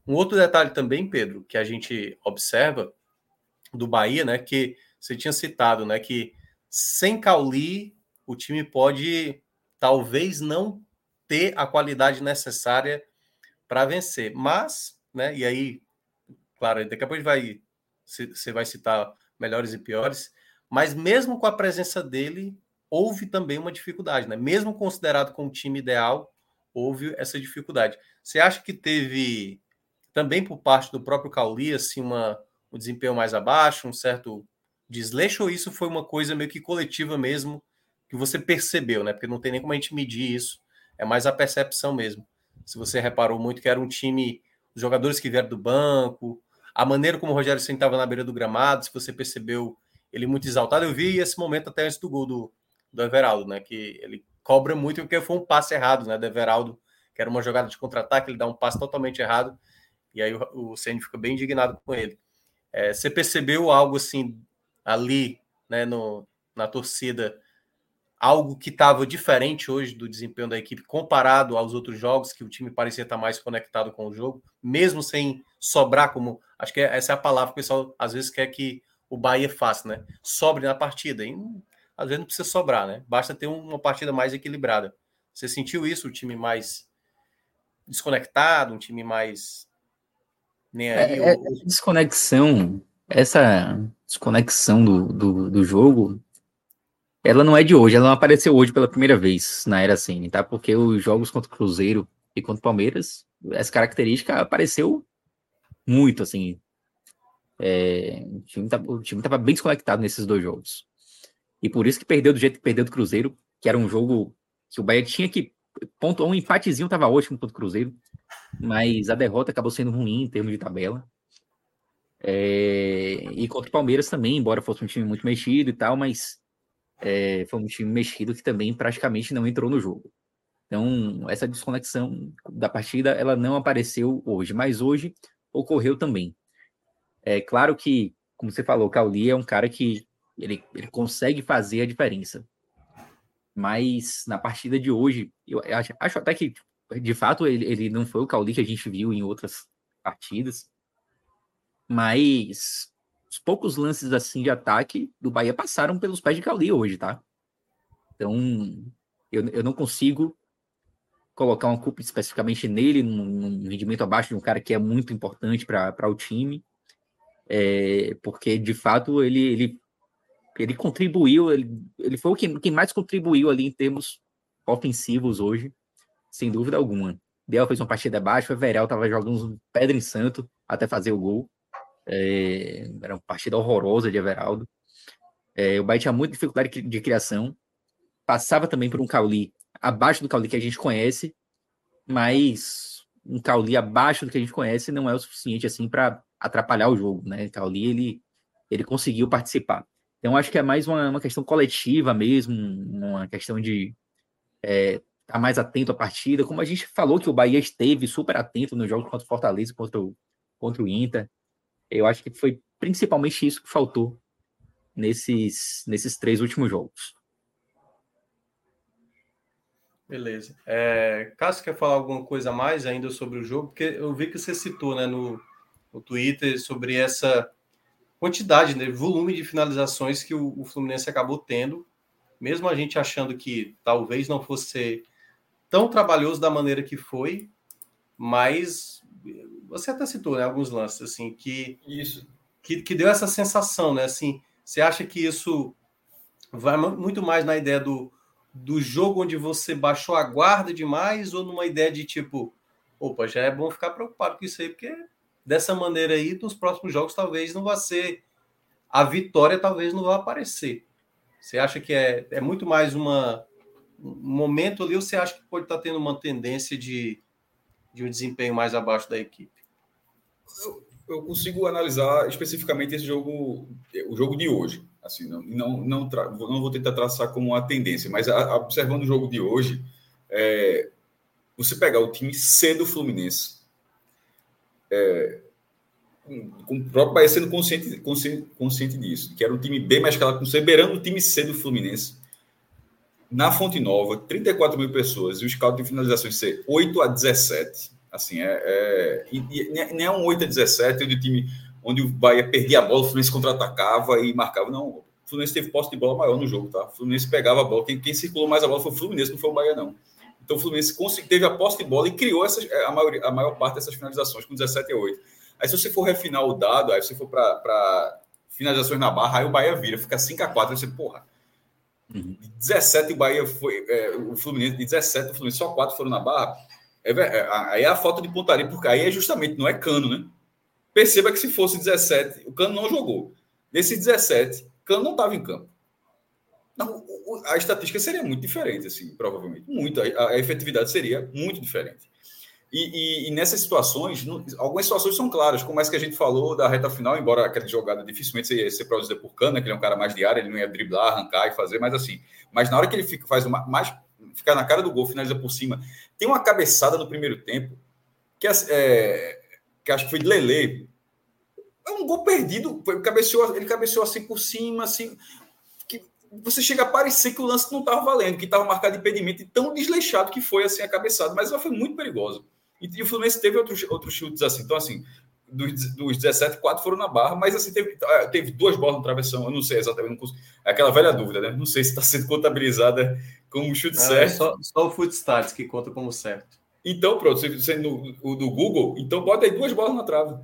Um outro detalhe também, Pedro, que a gente observa do Bahia, né, que você tinha citado, né, que sem Cauli o time pode talvez não ter a qualidade necessária para vencer. Mas, né, e aí, claro, daqui a pouco vai você vai citar melhores e piores, mas mesmo com a presença dele, houve também uma dificuldade, né? Mesmo considerado como time ideal, houve essa dificuldade. Você acha que teve também por parte do próprio Cauli assim uma um desempenho mais abaixo, um certo desleixo ou isso foi uma coisa meio que coletiva mesmo que você percebeu, né? Porque não tem nem como a gente medir isso, é mais a percepção mesmo. Se você reparou muito que era um time, os jogadores que vieram do banco, a maneira como o Rogério sentava na beira do gramado, se você percebeu ele muito exaltado, eu vi esse momento até antes do gol do, do Everaldo, né? Que ele cobra muito porque foi um passe errado, né? Do Everaldo, que era uma jogada de contra-ataque, ele dá um passe totalmente errado, e aí o, Senna fica bem indignado com ele. É, você percebeu algo assim ali, né, no, na torcida, algo que estava diferente hoje do desempenho da equipe comparado aos outros jogos, que o time parecia estar mais conectado com o jogo, mesmo sem sobrar como. Acho que essa é a palavra que o pessoal às vezes quer que o Bahia faça, né? Sobre na partida. E às vezes não precisa sobrar, né? Basta ter uma partida mais equilibrada. Você sentiu isso, o time mais desconectado, um time mais nem aí? É, ou... Desconexão, essa desconexão do, do, do, jogo, ela não é de hoje, ela não apareceu hoje pela primeira vez na era Cine, tá? Porque os jogos contra o Cruzeiro e contra o Palmeiras, essa característica apareceu muito, assim. É, o, time tá, o time tava bem desconectado nesses dois jogos. E por isso que perdeu do jeito que perdeu do Cruzeiro, que era um jogo que o Bahia tinha que pontuar um empatezinho, tava ótimo contra o Cruzeiro mas a derrota acabou sendo ruim em termos de tabela. É, e contra o Palmeiras também, embora fosse um time muito mexido e tal, mas é, foi um time mexido que também praticamente não entrou no jogo. Então, essa desconexão da partida, ela não apareceu hoje, mas hoje ocorreu também. É claro que, como você falou, o é um cara que ele, ele consegue fazer a diferença. Mas na partida de hoje, eu acho, acho até que de fato, ele, ele não foi o Cauli que a gente viu em outras partidas, mas os poucos lances assim de ataque do Bahia passaram pelos pés de Cauli hoje, tá? Então, eu, eu não consigo colocar uma culpa especificamente nele, num, num rendimento abaixo de um cara que é muito importante para o time, é, porque de fato ele, ele, ele contribuiu, ele, ele foi o que, quem mais contribuiu ali em termos ofensivos hoje sem dúvida alguma. Biel fez uma partida abaixo, o Everel estava jogando pedra em santo até fazer o gol. É, era uma partida horrorosa de Everaldo. É, o Bahia tinha muita dificuldade de criação. Passava também por um Cauli abaixo do Cauli que a gente conhece, mas um Cauli abaixo do que a gente conhece não é o suficiente assim para atrapalhar o jogo, né? Cauli ele ele conseguiu participar. Então acho que é mais uma, uma questão coletiva mesmo, uma questão de é, estar tá mais atento à partida, como a gente falou que o Bahia esteve super atento nos jogos contra o Fortaleza, contra o, contra o Inter. Eu acho que foi principalmente isso que faltou nesses, nesses três últimos jogos. Beleza. É, Cássio, quer falar alguma coisa mais ainda sobre o jogo? Porque eu vi que você citou né, no, no Twitter sobre essa quantidade, né, volume de finalizações que o, o Fluminense acabou tendo, mesmo a gente achando que talvez não fosse tão trabalhoso da maneira que foi, mas você até citou né, alguns lances assim que isso que, que deu essa sensação, né? Assim, você acha que isso vai muito mais na ideia do, do jogo onde você baixou a guarda demais ou numa ideia de tipo, opa, já é bom ficar preocupado com isso aí, porque dessa maneira aí, nos próximos jogos, talvez não vá ser a vitória, talvez não vá aparecer. Você acha que é, é muito mais uma momento ali você acha que pode estar tendo uma tendência de, de um desempenho mais abaixo da equipe? Eu, consigo analisar especificamente esse jogo, o jogo de hoje. Assim, não, não, não, não vou tentar traçar como uma tendência, mas a, a, observando o jogo de hoje, é, você pegar o time C do Fluminense, é, com o próprio Bahia sendo consciente, consciente, consciente disso, que era um time bem mais escalado com beirando o time C do Fluminense na Fonte Nova, 34 mil pessoas, e o scout de finalizações ser 8 a 17. Assim, é, é, e, nem é um 8 a 17 onde o time onde o Bahia perdia a bola, o Fluminense contra-atacava e marcava. Não, o Fluminense teve posse de bola maior no jogo, tá? O Fluminense pegava a bola, quem, quem circulou mais a bola foi o Fluminense, não foi o Bahia, não. Então o Fluminense teve a posse de bola e criou essas, é, a, maioria, a maior parte dessas finalizações, com 17 a 8. Aí se você for refinar o dado, aí você for para finalizações na barra, aí o Bahia vira, fica 5 a 4 Você, porra, uhum. 17 o Bahia foi, é, o Fluminense, de 17 o Fluminense, só 4 foram na barra. É, é, aí é a falta de pontaria, porque aí é justamente, não é cano, né? Perceba que se fosse 17, o cano não jogou. Nesse 17, cano não estava em campo. Não, a estatística seria muito diferente, assim, provavelmente. Muito. A, a efetividade seria muito diferente. E, e, e, nessas situações, algumas situações são claras, como essa que a gente falou da reta final, embora aquela jogada dificilmente seja ser produzida por Cana, que ele é um cara mais de área, ele não ia driblar, arrancar e fazer, mas assim. Mas na hora que ele fica, faz uma, mais, ficar na cara do gol, finaliza por cima, tem uma cabeçada no primeiro tempo, que, é, é que acho que foi de Lele. É um gol perdido, ele cabeceou, ele cabeceou assim por cima, assim você chega a parecer que o lance não estava valendo, que estava marcado impedimento, e tão desleixado que foi assim a cabeçada, mas ela foi muito perigosa. E, e, o Fluminense teve outros, outros chutes assim. Então, assim, dos, dos 17, quatro foram na barra, mas assim, teve, ah, teve duas bolas no travessão, eu não sei exatamente, não é aquela velha dúvida, né? Não sei se está sendo contabilizada como chute não, certo. É só, só o Footstats que conta como certo. Então, pronto, no, o do Google, então bota aí duas bolas na trave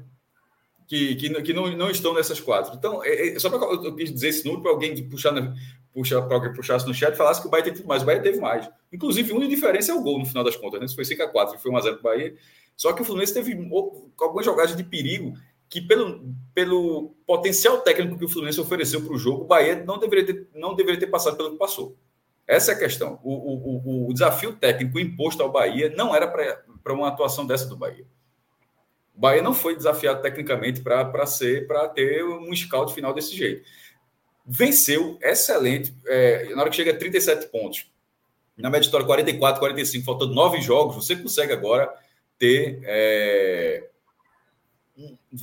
que, que, que não, não estão nessas quatro. Então, é, é só para eu quis dizer esse número para alguém puxar, puxar para alguém puxasse no chat e falasse que o Bahia teve mais. O Bahia teve mais. Inclusive, uma diferença é o gol no final das contas. Né? Se foi 5 a 4 foi 1 a 0 para o Bahia. Só que o Fluminense teve algumas jogadas de perigo que, pelo, pelo potencial técnico que o Fluminense ofereceu para o jogo, o Bahia não deveria, ter, não deveria ter passado pelo que passou. Essa é a questão. O, o, o, desafio técnico imposto ao Bahia não era para uma atuação dessa do Bahia. O Bahia não foi desafiado tecnicamente para ser para ter um scout final desse jeito. Venceu, excelente. É, na hora que chega a 37 pontos, na média história 44, 45, faltando nove jogos, você consegue agora ter. É,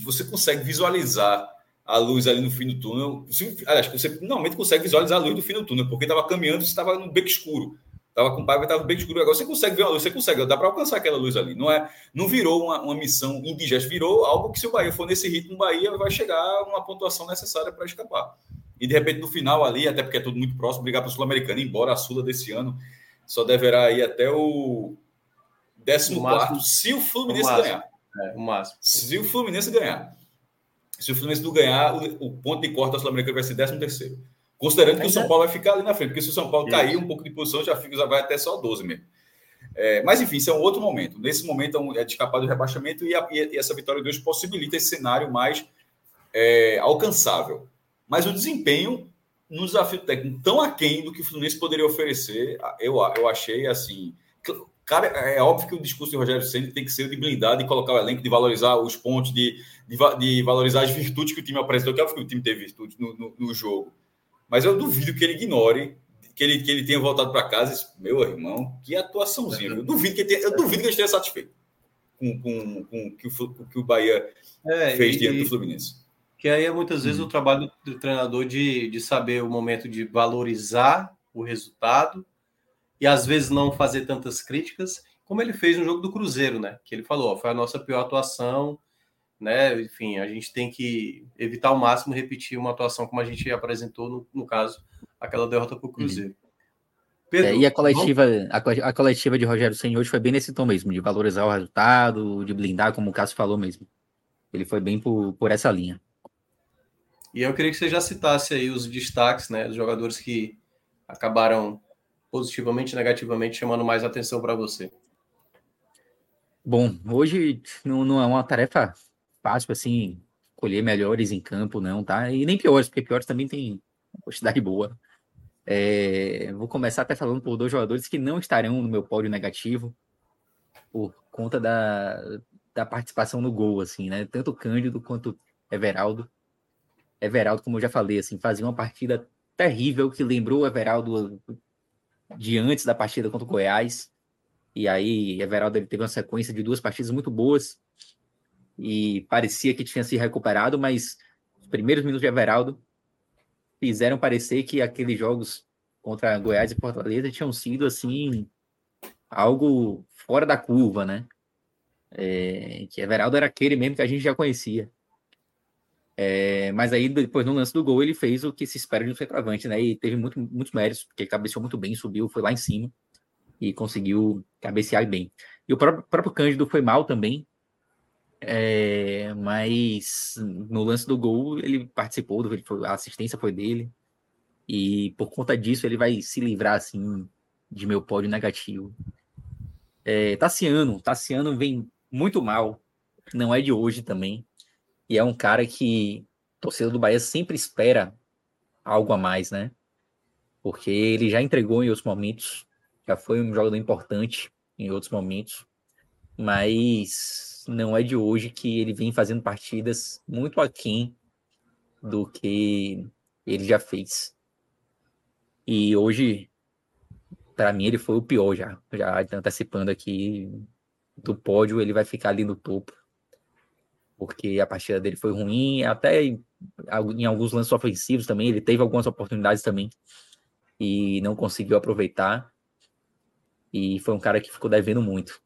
você consegue visualizar a luz ali no fim do túnel. Aliás, você normalmente consegue visualizar a luz do fim do túnel, porque estava caminhando e estava no beco escuro. Tava com pago e tava bem escuro. Agora você consegue ver uma luz, você consegue, dá para alcançar aquela luz ali. Não é, não virou uma, uma missão indigesta, virou algo que se o Bahia for nesse ritmo, o Bahia vai chegar a uma pontuação necessária para escapar. E de repente no final ali, até porque é tudo muito próximo, brigar para o Sul-Americano, embora a Sula desse ano só deverá ir até o 14 máximo, se o Fluminense o ganhar. É, o máximo. Se o Fluminense ganhar. Se o Fluminense não ganhar, o, o ponto de corte da Sul-Americana vai ser 13 terceiro. Considerando que o São Paulo vai ficar ali na frente, porque se o São Paulo cair um pouco de posição, já, fica, já vai até só 12 mesmo. É, mas enfim, isso é um outro momento. Nesse momento é, é de escapar do rebaixamento e, a, e essa vitória de hoje possibilita esse cenário mais é, alcançável. Mas o desempenho no desafio técnico tão aquém do que o Fluminense poderia oferecer, eu, eu achei assim. Cara, é óbvio que o discurso de Rogério Senna tem que ser de blindar, de colocar o elenco, de valorizar os pontos, de, de, de valorizar as virtudes que o time apresentou. Que é óbvio que o time teve virtudes no, no, no jogo. Mas eu duvido que ele ignore que ele, que ele tenha voltado para casa. Meu irmão, que atuaçãozinha. Eu duvido que ele tenha, eu duvido que ele esteja satisfeito com, com, com, que o, que o Bahia é, fez e, diante do Fluminense. Que aí é muitas vezes hum. o trabalho do, do treinador de, de saber o momento de valorizar o resultado e às vezes não fazer tantas críticas, como ele fez no jogo do Cruzeiro, né? Que ele falou, ó, foi a nossa pior atuação, né? Enfim, a gente tem que evitar ao máximo repetir uma atuação como a gente apresentou no, no caso, aquela derrota para o Cruzeiro. Uhum. Pedro, é, e a coletiva, a, a, coletiva de Rogério Senna hoje foi bem nesse tom mesmo, de valorizar o resultado, de blindar, como o Cássio falou mesmo. Ele foi bem por, por essa linha. E eu queria que você já citasse aí os destaques, né, os jogadores que acabaram positivamente negativamente chamando mais atenção para você. Bom, hoje não, não é uma tarefa fácil, assim, colher melhores em campo, não, tá? E nem piores, porque piores também tem uma quantidade *laughs* boa. É, vou começar até falando por dois jogadores que não estarão no meu pódio negativo por conta da, da participação no gol, assim, né? Tanto Cândido quanto Everaldo. Everaldo, como eu já falei, assim, fazia uma partida terrível que lembrou o Everaldo de antes da partida contra o Goiás. E aí, Everaldo ele teve uma sequência de duas partidas muito boas e parecia que tinha se recuperado, mas os primeiros minutos de Everaldo fizeram parecer que aqueles jogos contra Goiás e Fortaleza tinham sido assim algo fora da curva, né? É, que Everaldo era aquele mesmo que a gente já conhecia. É, mas aí, depois no lance do gol, ele fez o que se espera de um centroavante, né? E teve muito, muitos méritos, porque ele cabeceou muito bem, subiu, foi lá em cima e conseguiu cabecear bem. E o próprio, próprio Cândido foi mal também, é, mas no lance do gol ele participou, a assistência foi dele. E por conta disso ele vai se livrar assim de meu pódio negativo. É, Tassiano, Tassiano vem muito mal, não é de hoje também. E é um cara que torcedor do Bahia sempre espera algo a mais, né? Porque ele já entregou em outros momentos, já foi um jogador importante em outros momentos, mas não é de hoje que ele vem fazendo partidas muito aquém do que ele já fez. E hoje, para mim, ele foi o pior já. Já antecipando aqui do pódio, ele vai ficar ali no topo. Porque a partida dele foi ruim, até em, alguns lances ofensivos também. Ele teve algumas oportunidades também e não conseguiu aproveitar. E foi um cara que ficou devendo muito.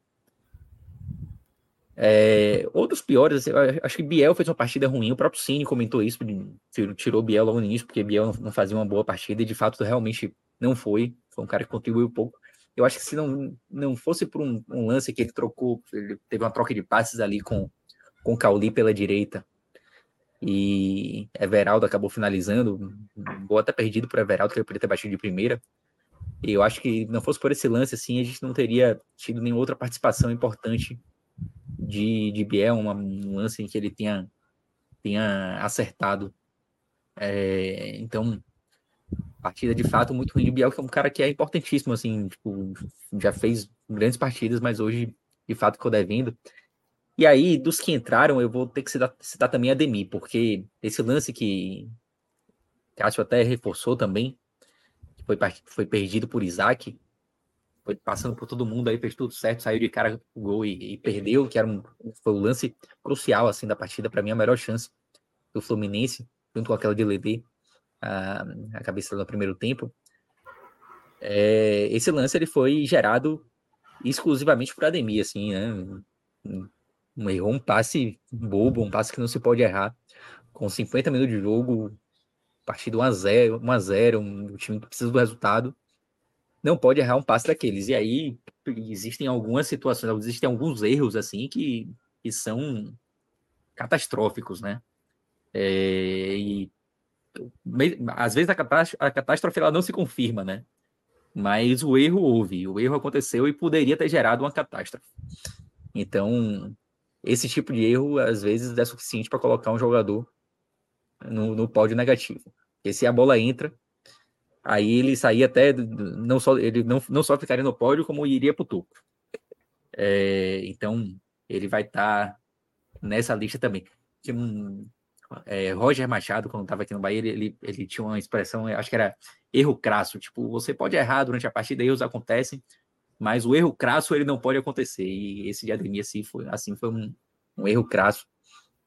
É, outros piores, assim, acho que Biel fez uma partida ruim, o próprio Cine comentou isso, tirou Biel logo no início, porque Biel não, fazia uma boa partida, e de fato realmente não foi, foi um cara que contribuiu pouco. Eu acho que se não, não fosse por um, um lance que ele trocou, ele teve uma troca de passes ali com, com Cauli pela direita, e Everaldo acabou finalizando, gol até perdido por Everaldo, que ele poderia ter batido de primeira, e eu acho que não fosse por esse lance assim, a gente não teria tido nenhuma outra participação importante de, de Biel, uma, um lance em que ele tenha, tenha acertado. É, então, partida de fato muito ruim de Biel, que é um cara que é importantíssimo, assim, tipo, já fez grandes partidas, mas hoje de fato ficou devendo. E aí, dos que entraram, eu vou ter que citar, citar também a Demi, porque esse lance que Cássio até reforçou também, que foi, foi perdido por Isaac, foi passando por todo mundo aí, fez tudo certo, saiu de cara o gol e, e perdeu, que era um, foi um lance crucial assim da partida, para mim a melhor chance do Fluminense, junto com aquela de Ledê, a, a cabeça no primeiro tempo. É, esse lance ele foi gerado exclusivamente por Ademir, assim, né? Errou um passe bobo, um passe que não se pode errar, com 50 minutos de jogo, partida 1 a 0, 1 a 0, um time que precisa do resultado não pode errar um passe daqueles. E aí existem algumas situações, existem alguns erros assim que, que são catastróficos, né? É, e às vezes a catástrofe, a catástrofe ela não se confirma, né? Mas o erro houve, o erro aconteceu e poderia ter gerado uma catástrofe. Então, esse tipo de erro às vezes é suficiente para colocar um jogador no, no pódio negativo. Porque se a bola entra, aí ele saía até não só ele não, não só ficaria no pódio como iria para o topo é, então ele vai estar tá nessa lista também um, é, Roger Machado quando estava aqui no Bahia ele, ele, ele, tinha uma expressão acho que era erro crasso tipo você pode errar durante a partida erros acontecem mas o erro crasso ele não pode acontecer e esse de Ademir assim foi assim foi um, um erro crasso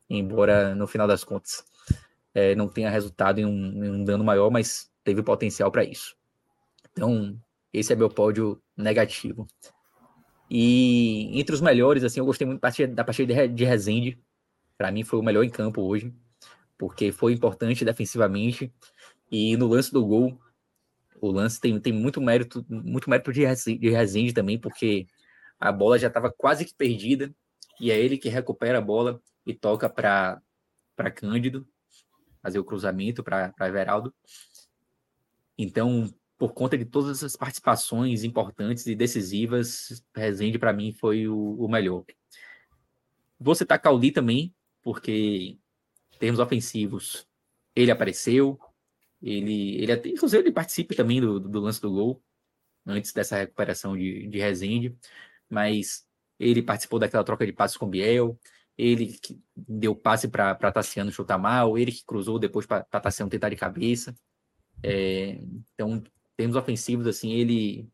embora no final das contas é, não tenha resultado em um, em um dano maior mas teve potencial para isso. Então, esse é meu pódio negativo. E entre os melhores, assim, eu gostei muito da partida de Rezende. Para mim, foi o melhor em campo hoje, porque foi importante defensivamente. E no lance do gol, o lance tem, tem muito mérito, muito mérito de Rezende também, porque a bola já estava quase que perdida. E é ele que recupera a bola e toca para Cândido, fazer o cruzamento para Everaldo. Então, por conta de todas essas participações importantes e decisivas, Rezende para mim foi o, o, melhor. Vou citar Cauli também, porque em termos ofensivos, ele apareceu, ele, ele até, inclusive ele participa também do, do lance do gol, antes dessa recuperação de, de Rezende, mas ele participou daquela troca de passes com Biel, ele que deu passe para Tassiano chutar mal, ele que cruzou depois para Tassiano tentar de cabeça. É, então, termos ofensivos, assim, ele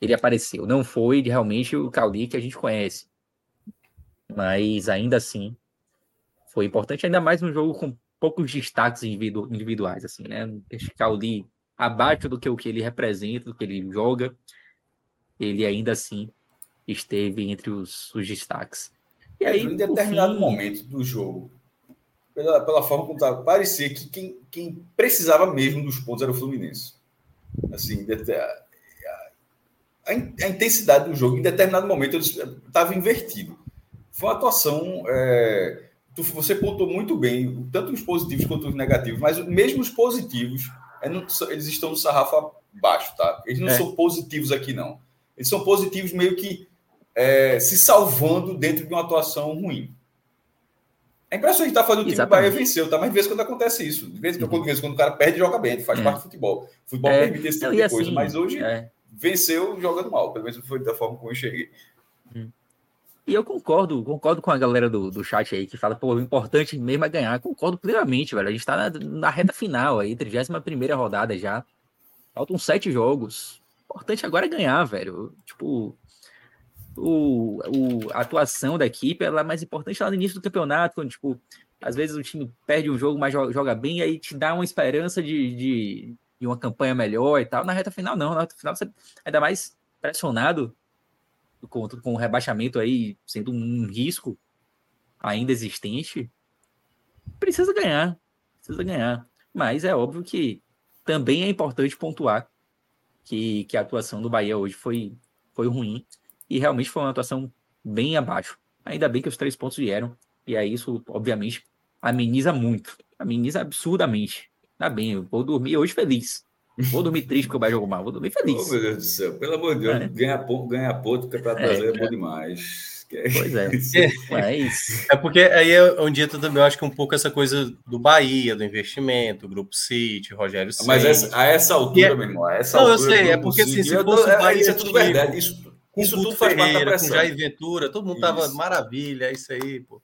ele apareceu. Não foi realmente o Cauli que a gente conhece, mas ainda assim foi importante, ainda mais num jogo com poucos destaques individu individuais, assim, né? Esse Cauli abaixo do que o que ele representa, do que ele joga, ele ainda assim esteve entre os, os destaques. E aí, em determinado fim... momento do jogo, pela, pela forma como estava, parecia que quem, quem precisava mesmo dos pontos era o Fluminense. Assim, a, a, a intensidade do jogo, em determinado momento, estava invertido. Foi uma atuação. É, tu, você pontuou muito bem, tanto os positivos quanto os negativos, mas mesmo os positivos, é eles estão no sarrafo abaixo, tá? Eles não é. são positivos aqui, não. Eles são positivos meio que é, se salvando dentro de uma atuação ruim. É impressionante estar tá falando que o time do Bahia venceu, tá? Mas de vez em quando acontece isso. De vez em quando, uhum. quando o cara perde, joga bem, faz é. parte do futebol. O futebol é. permite esse tipo Não, de assim, coisa, mas hoje é. venceu jogando mal, pelo menos foi da forma como eu enxerguei. Hum. E eu concordo, concordo com a galera do, do chat aí que fala, pô, o importante mesmo é ganhar. Concordo plenamente, velho. A gente tá na, na reta final aí, 31 primeira rodada já. Faltam sete jogos. O importante agora é ganhar, velho. Tipo, o, o, a atuação da equipe ela é mais importante lá no início do campeonato, quando, tipo, às vezes o time perde um jogo, mas joga, bem, e aí te dá uma esperança de, de, de, uma campanha melhor e tal. Na reta final, não. Na reta final, você ainda mais pressionado com, com o rebaixamento aí sendo um risco ainda existente, precisa ganhar. Precisa ganhar. Mas é óbvio que também é importante pontuar que, que a atuação do Bahia hoje foi, foi ruim e realmente foi uma atuação bem abaixo. Ainda bem que os três pontos vieram, e aí isso, obviamente, ameniza muito. Ameniza absurdamente. Tá bem, eu vou dormir hoje feliz. Vou dormir triste porque o Bahia jogou mal, vou dormir feliz. Oh, meu Deus do céu, pelo amor de Deus, é. ganhar ponto, ganhar ponto, Campeonato é, Brasileiro é bom demais. Pois é. Mas... É porque aí é onde entra também, eu acho que um pouco essa coisa do Bahia, do investimento, Grupo City, Rogério City. Mas essa, a essa altura, é... meu irmão, a essa Não, altura, eu sei, é porque assim, se fosse o Bahia. Isso é tudo verdade. Isso, com isso tudo faz Ferreira, parte da pressão. Com Jair Ventura, todo mundo tava maravilha, é isso aí, pô.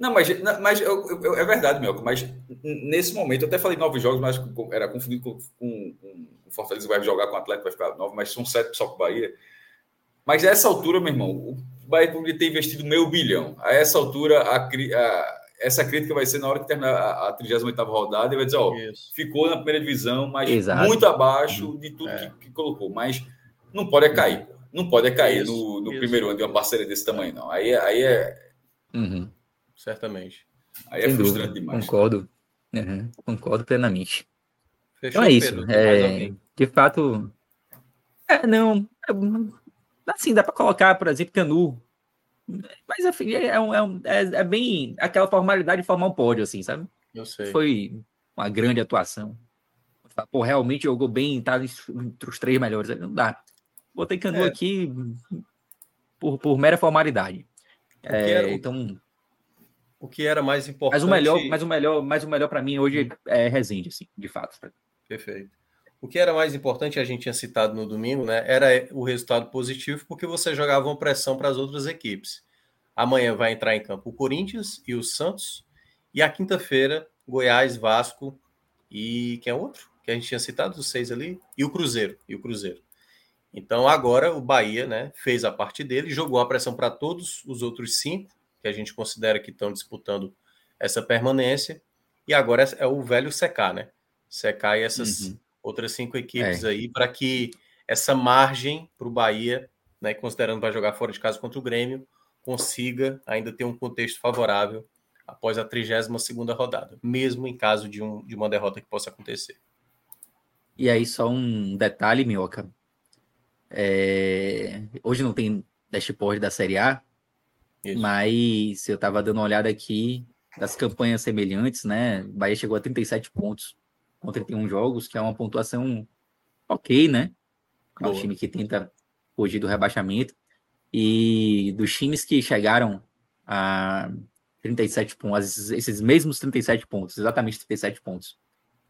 Não, mas, mas eu, eu, é verdade, meu. Mas nesse momento, eu até falei nove jogos, mas era confundido com, com, com o Fortaleza vai jogar com o Atlético, vai ficar nove, mas são sete só com o Bahia. Mas a essa altura, meu irmão, o Bahia poderia ter investido meio bilhão. A essa altura, a, a, essa crítica vai ser na hora que terminar a, a 38 rodada, e vai dizer, ó, ficou na primeira divisão, mas Exato. muito abaixo de tudo é. que, que, colocou. Mas não pode é cair. Não pode é cair isso, no, no primeiro ano de uma parceria desse tamanho, não. Aí, aí é. Uhum. Certamente. Aí é Sem frustrante dúvida. demais. Concordo. Uhum. Concordo plenamente. Fechou, então é isso. Pedro, é, de fato. É, não. É, assim, dá para colocar, por exemplo, Canu. Mas enfim, é, é, um, é, é, bem aquela formalidade de formar um pódio, assim, sabe? Eu sei. Foi uma grande atuação. Pô, realmente jogou bem, tá entre os três melhores. Não dá. Botei Canu é. aqui por, por mera formalidade. É, então. O que era mais importante. Mas o melhor, mas o melhor, mas o melhor para mim hoje é Resende, assim, de fato. Perfeito. O que era mais importante, a gente tinha citado no domingo, né? Era o resultado positivo, porque você jogava uma pressão para as outras equipes. Amanhã vai entrar em campo o Corinthians e o Santos. E a quinta-feira, Goiás, Vasco e quem é outro? Que a gente tinha citado, os seis ali, e o Cruzeiro. E o Cruzeiro. Então agora o Bahia né, fez a parte dele, jogou a pressão para todos os outros cinco, que a gente considera que estão disputando essa permanência, e agora é, é o velho secar, né? Secar essas uhum. outras cinco equipes é. aí para que essa margem para o Bahia, né, considerando que vai jogar fora de casa contra o Grêmio, consiga ainda ter um contexto favorável após a 32 segunda rodada, mesmo em caso de, um, de uma derrota que possa acontecer. E aí, só um detalhe, Minhoca. É... Hoje não tem dashboard da Série A, Isso. mas eu estava dando uma olhada aqui das campanhas semelhantes, né? Bahia chegou a 37 pontos com 31 jogos, que é uma pontuação ok, né? É um time que tenta fugir do rebaixamento. E dos times que chegaram a 37 pontos, esses mesmos 37 pontos, exatamente 37 pontos,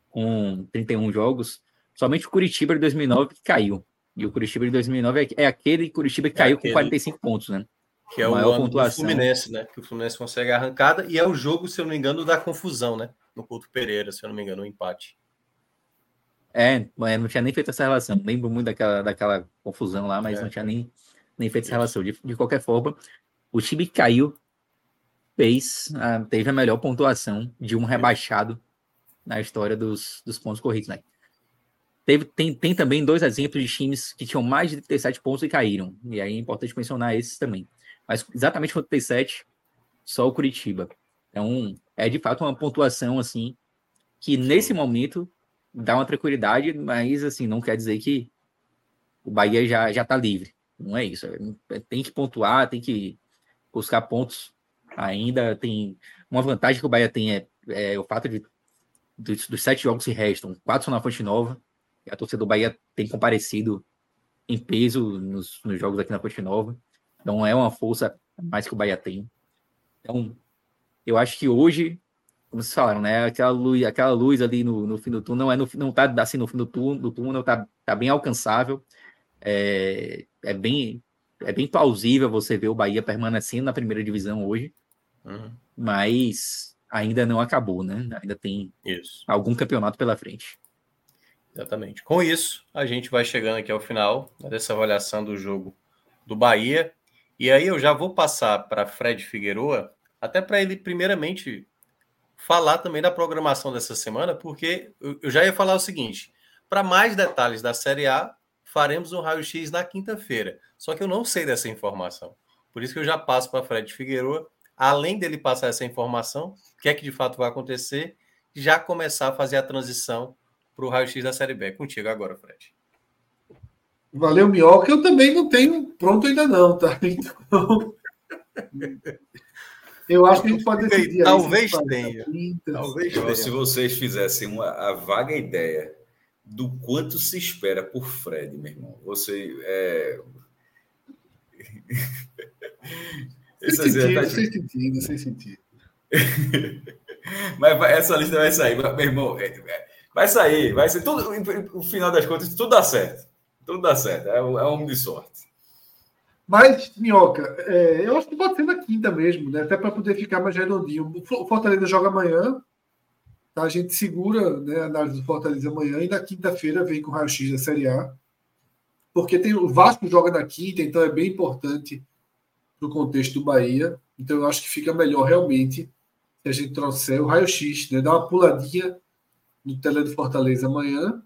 com 31 jogos, somente o Curitiba de 2009 que caiu. E o Curitiba de 2009 é, é aquele Curitiba que é caiu aquele, com 45 pontos, né? Que é o maior pontuação. do Fluminense, né? Que o Fluminense consegue a arrancada e é o jogo, se eu não me engano, da confusão, né? No Couto Pereira, se eu não me engano, o um empate. É, não tinha nem feito essa relação. Lembro muito daquela, daquela confusão lá, mas é. não tinha nem, nem feito essa relação. De, de qualquer forma, o time que caiu fez, teve a melhor pontuação de um rebaixado na história dos, dos pontos corridos, né? Teve, tem, tem também dois exemplos de times que tinham mais de 37 pontos e caíram. E aí é importante mencionar esses também. Mas exatamente com 37, só o Curitiba. Então, é de fato uma pontuação assim que nesse momento dá uma tranquilidade, mas assim não quer dizer que o Bahia já já está livre. Não é isso. É, tem que pontuar, tem que buscar pontos ainda. Tem uma vantagem que o Bahia tem é, é o fato de dos, dos, sete jogos que restam, quatro são na Fonte Nova. E a torcida do Bahia tem comparecido em peso nos, nos jogos aqui na Fonte Nova. Então é uma força mais que o Bahia tem. Então, eu acho que hoje, como vocês falaram, né? Aquela luz, aquela luz ali no, no fim do túnel não é no, não tá assim no fim do túnel, do túnel tá, tá bem alcançável. É, é bem é bem plausível você ver o Bahia permanecendo na primeira divisão hoje, uhum. mas ainda não acabou, né? Ainda tem isso. algum campeonato pela frente. Exatamente. Com isso, a gente vai chegando aqui ao final dessa avaliação do jogo do Bahia. E aí eu já vou passar para Fred Figueroa, até para ele primeiramente falar também da programação dessa semana, porque eu já ia falar o seguinte: para mais detalhes da Série A, faremos um raio-x na quinta-feira. Só que eu não sei dessa informação. Por isso que eu já passo para Fred Figueroa, além dele passar essa informação, o que é que de fato vai acontecer, já começar a fazer a transição para o raio-x da Série B. Contigo agora, Fred. Valeu, Minhoca. Eu também não tenho pronto ainda não, tá? *laughs* Então, eu acho que a gente pode decidir. Talvez tenha. Talvez tenha. Se vocês fizessem uma, a vaga ideia do quanto se espera por Fred, meu irmão. Você é... Sem sentido, sem sentido, sem sentido. Mas essa lista vai sair, meu irmão. É, é, vai sair, vai ser tudo. No final das contas, tudo dá certo. Tudo dá certo. É, um, é um homem de sorte. Mas, Minhoca, é, eu acho que pode ser na quinta mesmo, né? Até para poder ficar mais redondinho. O Fortaleza joga amanhã. Tá? A gente segura né, a análise do Fortaleza amanhã e na quinta-feira vem com o raio-x da Série A. Porque tem, o Vasco joga na quinta, então é bem importante para o contexto do Bahia. Então eu acho que fica melhor realmente se a gente trouxer o raio-x, né? Dar uma puladinha no tele do Fortaleza amanhã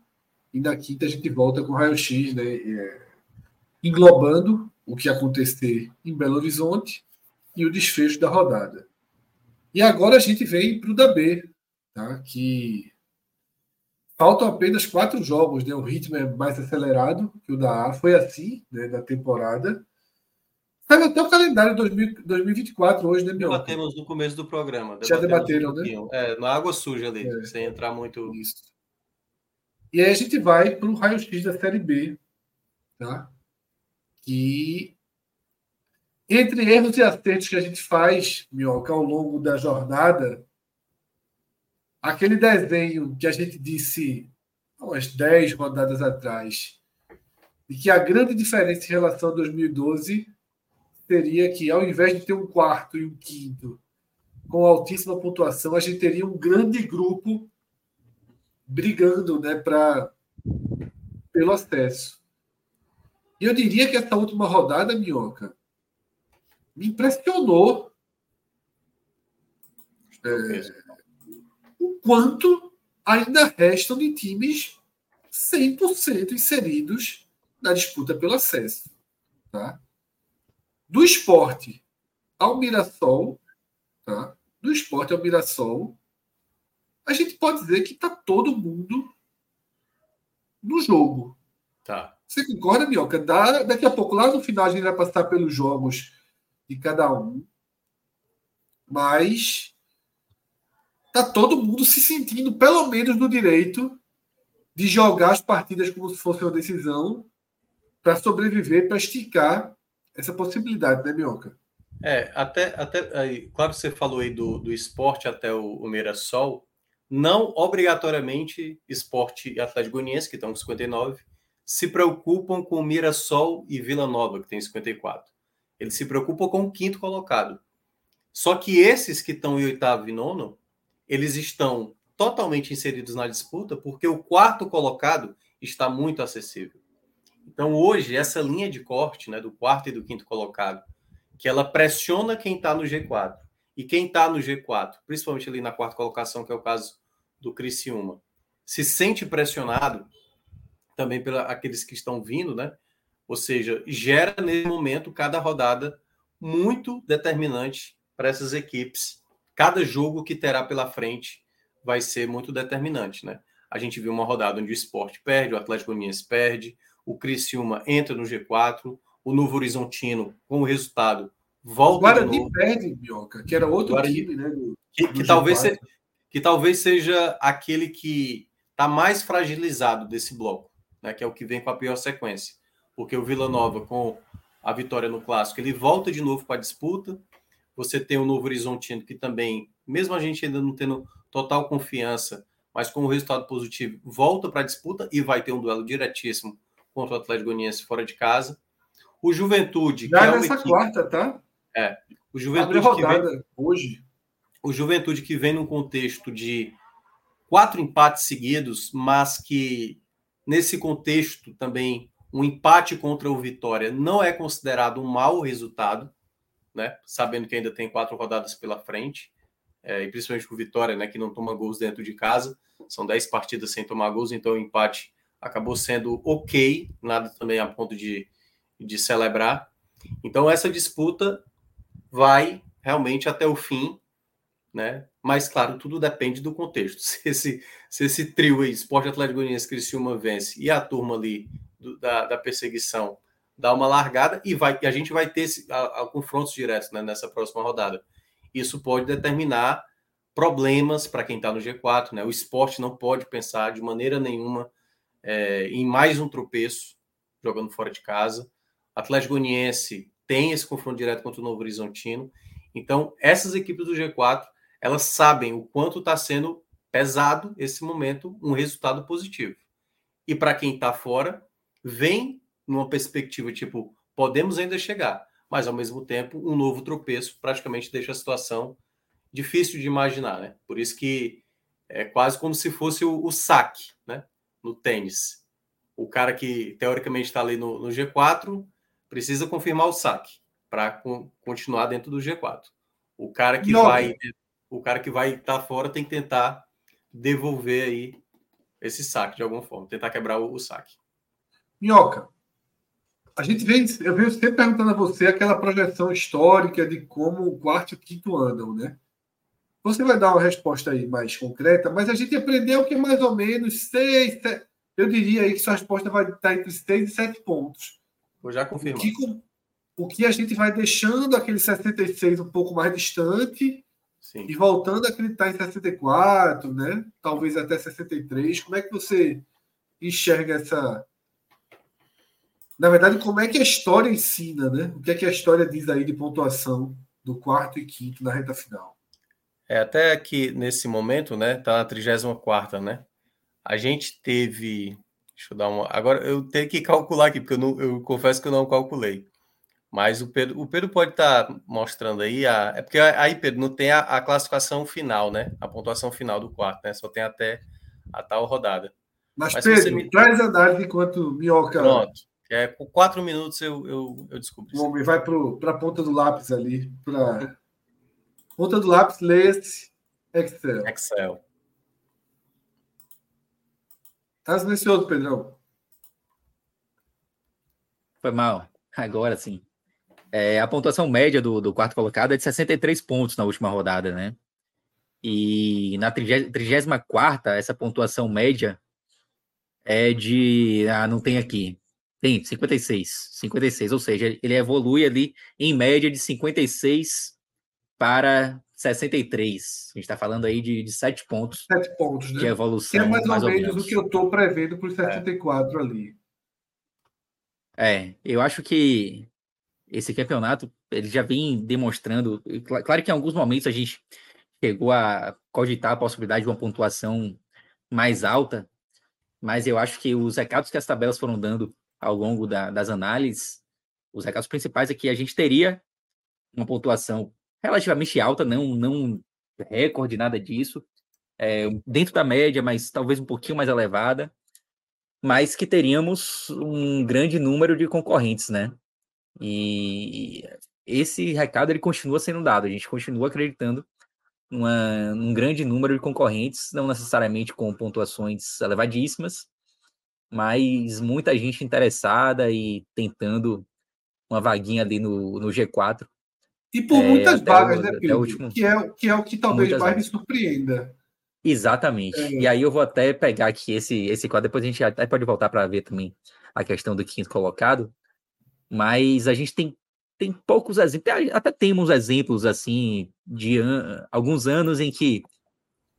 e na quinta a gente volta com o raio-x, né? É, englobando o que acontecer em Belo Horizonte e o desfecho da rodada. E agora a gente vem para o da B, tá? que faltam apenas quatro jogos, né? o ritmo é mais acelerado que o da A, foi assim né, na temporada. Saiu até o calendário de 2024 hoje, né, Mioca? Debatemos no começo do programa. Já debateram, né? É, na água suja ali, é. sem entrar muito. Isso. E aí a gente vai para o raio-x da Série B, tá? Que entre erros e acertos que a gente faz, Mioca, ao longo da jornada, aquele desenho que a gente disse umas 10 rodadas atrás, e que a grande diferença em relação a 2012 seria que, ao invés de ter um quarto e um quinto com altíssima pontuação, a gente teria um grande grupo brigando né, pra, pelo acesso. E eu diria que essa última rodada, Minhoca, me impressionou é, o quanto ainda restam de times 100% inseridos na disputa pelo acesso. Tá? Do esporte ao Mirassol, tá? do esporte ao Mirassol, a gente pode dizer que está todo mundo no jogo. Tá. Você concorda, Mioca? Da, daqui a pouco, lá no final, a gente vai passar pelos jogos de cada um. Mas tá todo mundo se sentindo, pelo menos, no direito de jogar as partidas como se fosse uma decisão para sobreviver, para esticar essa possibilidade, né, Mioca? É, até, até aí, claro que você falou aí do, do esporte até o, o Mirassol, não obrigatoriamente esporte e Atlético Goianiense, que estão com 59, se preocupam com Mirassol e Vila Nova, que tem 54. Eles se preocupam com o quinto colocado. Só que esses que estão em oitavo e nono, eles estão totalmente inseridos na disputa porque o quarto colocado está muito acessível. Então, hoje, essa linha de corte né, do quarto e do quinto colocado, que ela pressiona quem está no G4. E quem está no G4, principalmente ali na quarta colocação, que é o caso do Criciúma, se sente pressionado também pelos aqueles que estão vindo, né? Ou seja, gera nesse momento cada rodada muito determinante para essas equipes cada jogo que terá pela frente vai ser muito determinante, né? A gente viu uma rodada onde o esporte perde, o Atlético Goianiense perde, o Criciúma entra no G4, o Novo Horizontino, com o resultado, volta o Guarani perde, Bioca, que era outro Guarani, time, né? Do, que, do que talvez seja, que talvez seja aquele que está mais fragilizado desse bloco, né? Que é o que vem com a pior sequência. Porque o Vila Nova, com a vitória no clássico, ele volta de novo para a disputa. Você tem o Novo Horizontino, que também, mesmo a gente ainda não tendo total confiança, mas com o resultado positivo, volta para a disputa e vai ter um duelo diretíssimo contra o Atlético Goianiense fora de casa. O Juventude. Já é nessa equipe, quarta, tá? É. O Juventude que vem, hoje. O Juventude que vem num contexto de quatro empates seguidos, mas que nesse contexto também um empate contra o Vitória não é considerado um mau resultado, né? Sabendo que ainda tem quatro rodadas pela frente, é, e principalmente com o Vitória, né? Que não toma gols dentro de casa, são dez partidas sem tomar gols, então o empate acabou sendo ok, nada também a ponto de, de celebrar. Então essa disputa vai realmente até o fim, né? Mas claro, tudo depende do contexto. *laughs* Se esse, se esse trio aí, Esporte Atlético Goianiense, Criciúma vence e a turma ali do, da, da, perseguição dá uma largada e vai e a gente vai ter esse, a, a confrontos diretos né, nessa próxima rodada. Isso pode determinar problemas para quem está no G4, né? O esporte não pode pensar de maneira nenhuma é, em mais um tropeço jogando fora de casa. Atlético Goianiense tem esse confronto direto contra o Novo Horizontino. Então, essas equipes do G4, elas sabem o quanto está sendo pesado esse momento, um resultado positivo. E para quem está fora, vem numa perspectiva tipo, podemos ainda chegar, mas ao mesmo tempo, um novo tropeço praticamente deixa a situação difícil de imaginar, né? Por isso que é quase como se fosse o, o saque, né? No tênis. O cara que teoricamente está ali no, no, G4 precisa confirmar o saque para co continuar dentro do G4. O cara que Não. vai, o cara que vai estar tá fora tem que tentar devolver aí esse saque de alguma forma, tentar quebrar o, o saque. Minhoca, a gente vem, eu venho sempre perguntando a você aquela projeção histórica de como o quarto e o quinto andam, né? Você vai dar uma resposta aí mais concreta, mas a gente aprendeu que mais ou menos seis, sete, eu diria aí que sua resposta vai estar entre seis e sete pontos. Vou já confirmar. O que, o que a gente vai deixando aquele 66 um pouco mais distante Sim. e voltando a acreditar em 64, né? Talvez até 63. Como é que você enxerga essa, na verdade, como é que a história ensina, né? O que é que a história diz aí de pontuação do quarto e quinto na reta final? É, até que nesse momento, né? Tá na 34, né? A gente teve. Deixa eu dar uma. Agora eu tenho que calcular aqui, porque eu, não, eu confesso que eu não calculei. Mas o Pedro, o Pedro pode estar tá mostrando aí. A, é porque aí, Pedro, não tem a, a, classificação final, né? A pontuação final do quarto, né? Só tem até a tal rodada. Mas, Mas Pedro, me... traz a data enquanto Minhoca. Pronto. É, com quatro minutos eu, eu, eu descubro. O homem vai para a ponta do lápis ali. Pra... *laughs* Ponta do lápis, lê-se Excel. Excel. Tá silencioso, Pedrão. Foi mal. Agora sim. É, a pontuação média do, do quarto colocado é de 63 pontos na última rodada, né? E na 34 essa pontuação média é de. Ah, não tem aqui. Tem, 56. 56, ou seja, ele evolui ali em média de 56 para 63. A gente está falando aí de, de 7 pontos. 7 pontos, né? De evolução. Que é mais, mais ou, menos, o que eu estou prevendo para os 74 é. ali. É, eu acho que esse campeonato ele já vem demonstrando. Claro que em alguns momentos a gente chegou a cogitar a possibilidade de uma pontuação mais alta, mas eu acho que os recados que as tabelas foram dando ao longo da, das análises, os recados principais é que a gente teria uma pontuação relativamente alta, não, não recorde, nada disso, é, dentro da média, mas talvez um pouquinho mais elevada, mas que teríamos um grande número de concorrentes, né? E esse recado ele continua sendo dado, a gente continua acreditando numa, num grande número de concorrentes, não necessariamente com pontuações elevadíssimas, mas muita gente interessada e tentando uma vaguinha ali no, no G4 E por é, muitas vagas, o, né, Pedro? Último... Que, é, que é o que talvez muitas mais vagas. me surpreenda. Exatamente. É. E aí eu vou até pegar aqui esse, esse quadro, depois a gente até pode voltar para ver também a questão do quinto colocado. Mas a gente tem, tem poucos exemplos, até temos exemplos assim de an alguns anos em que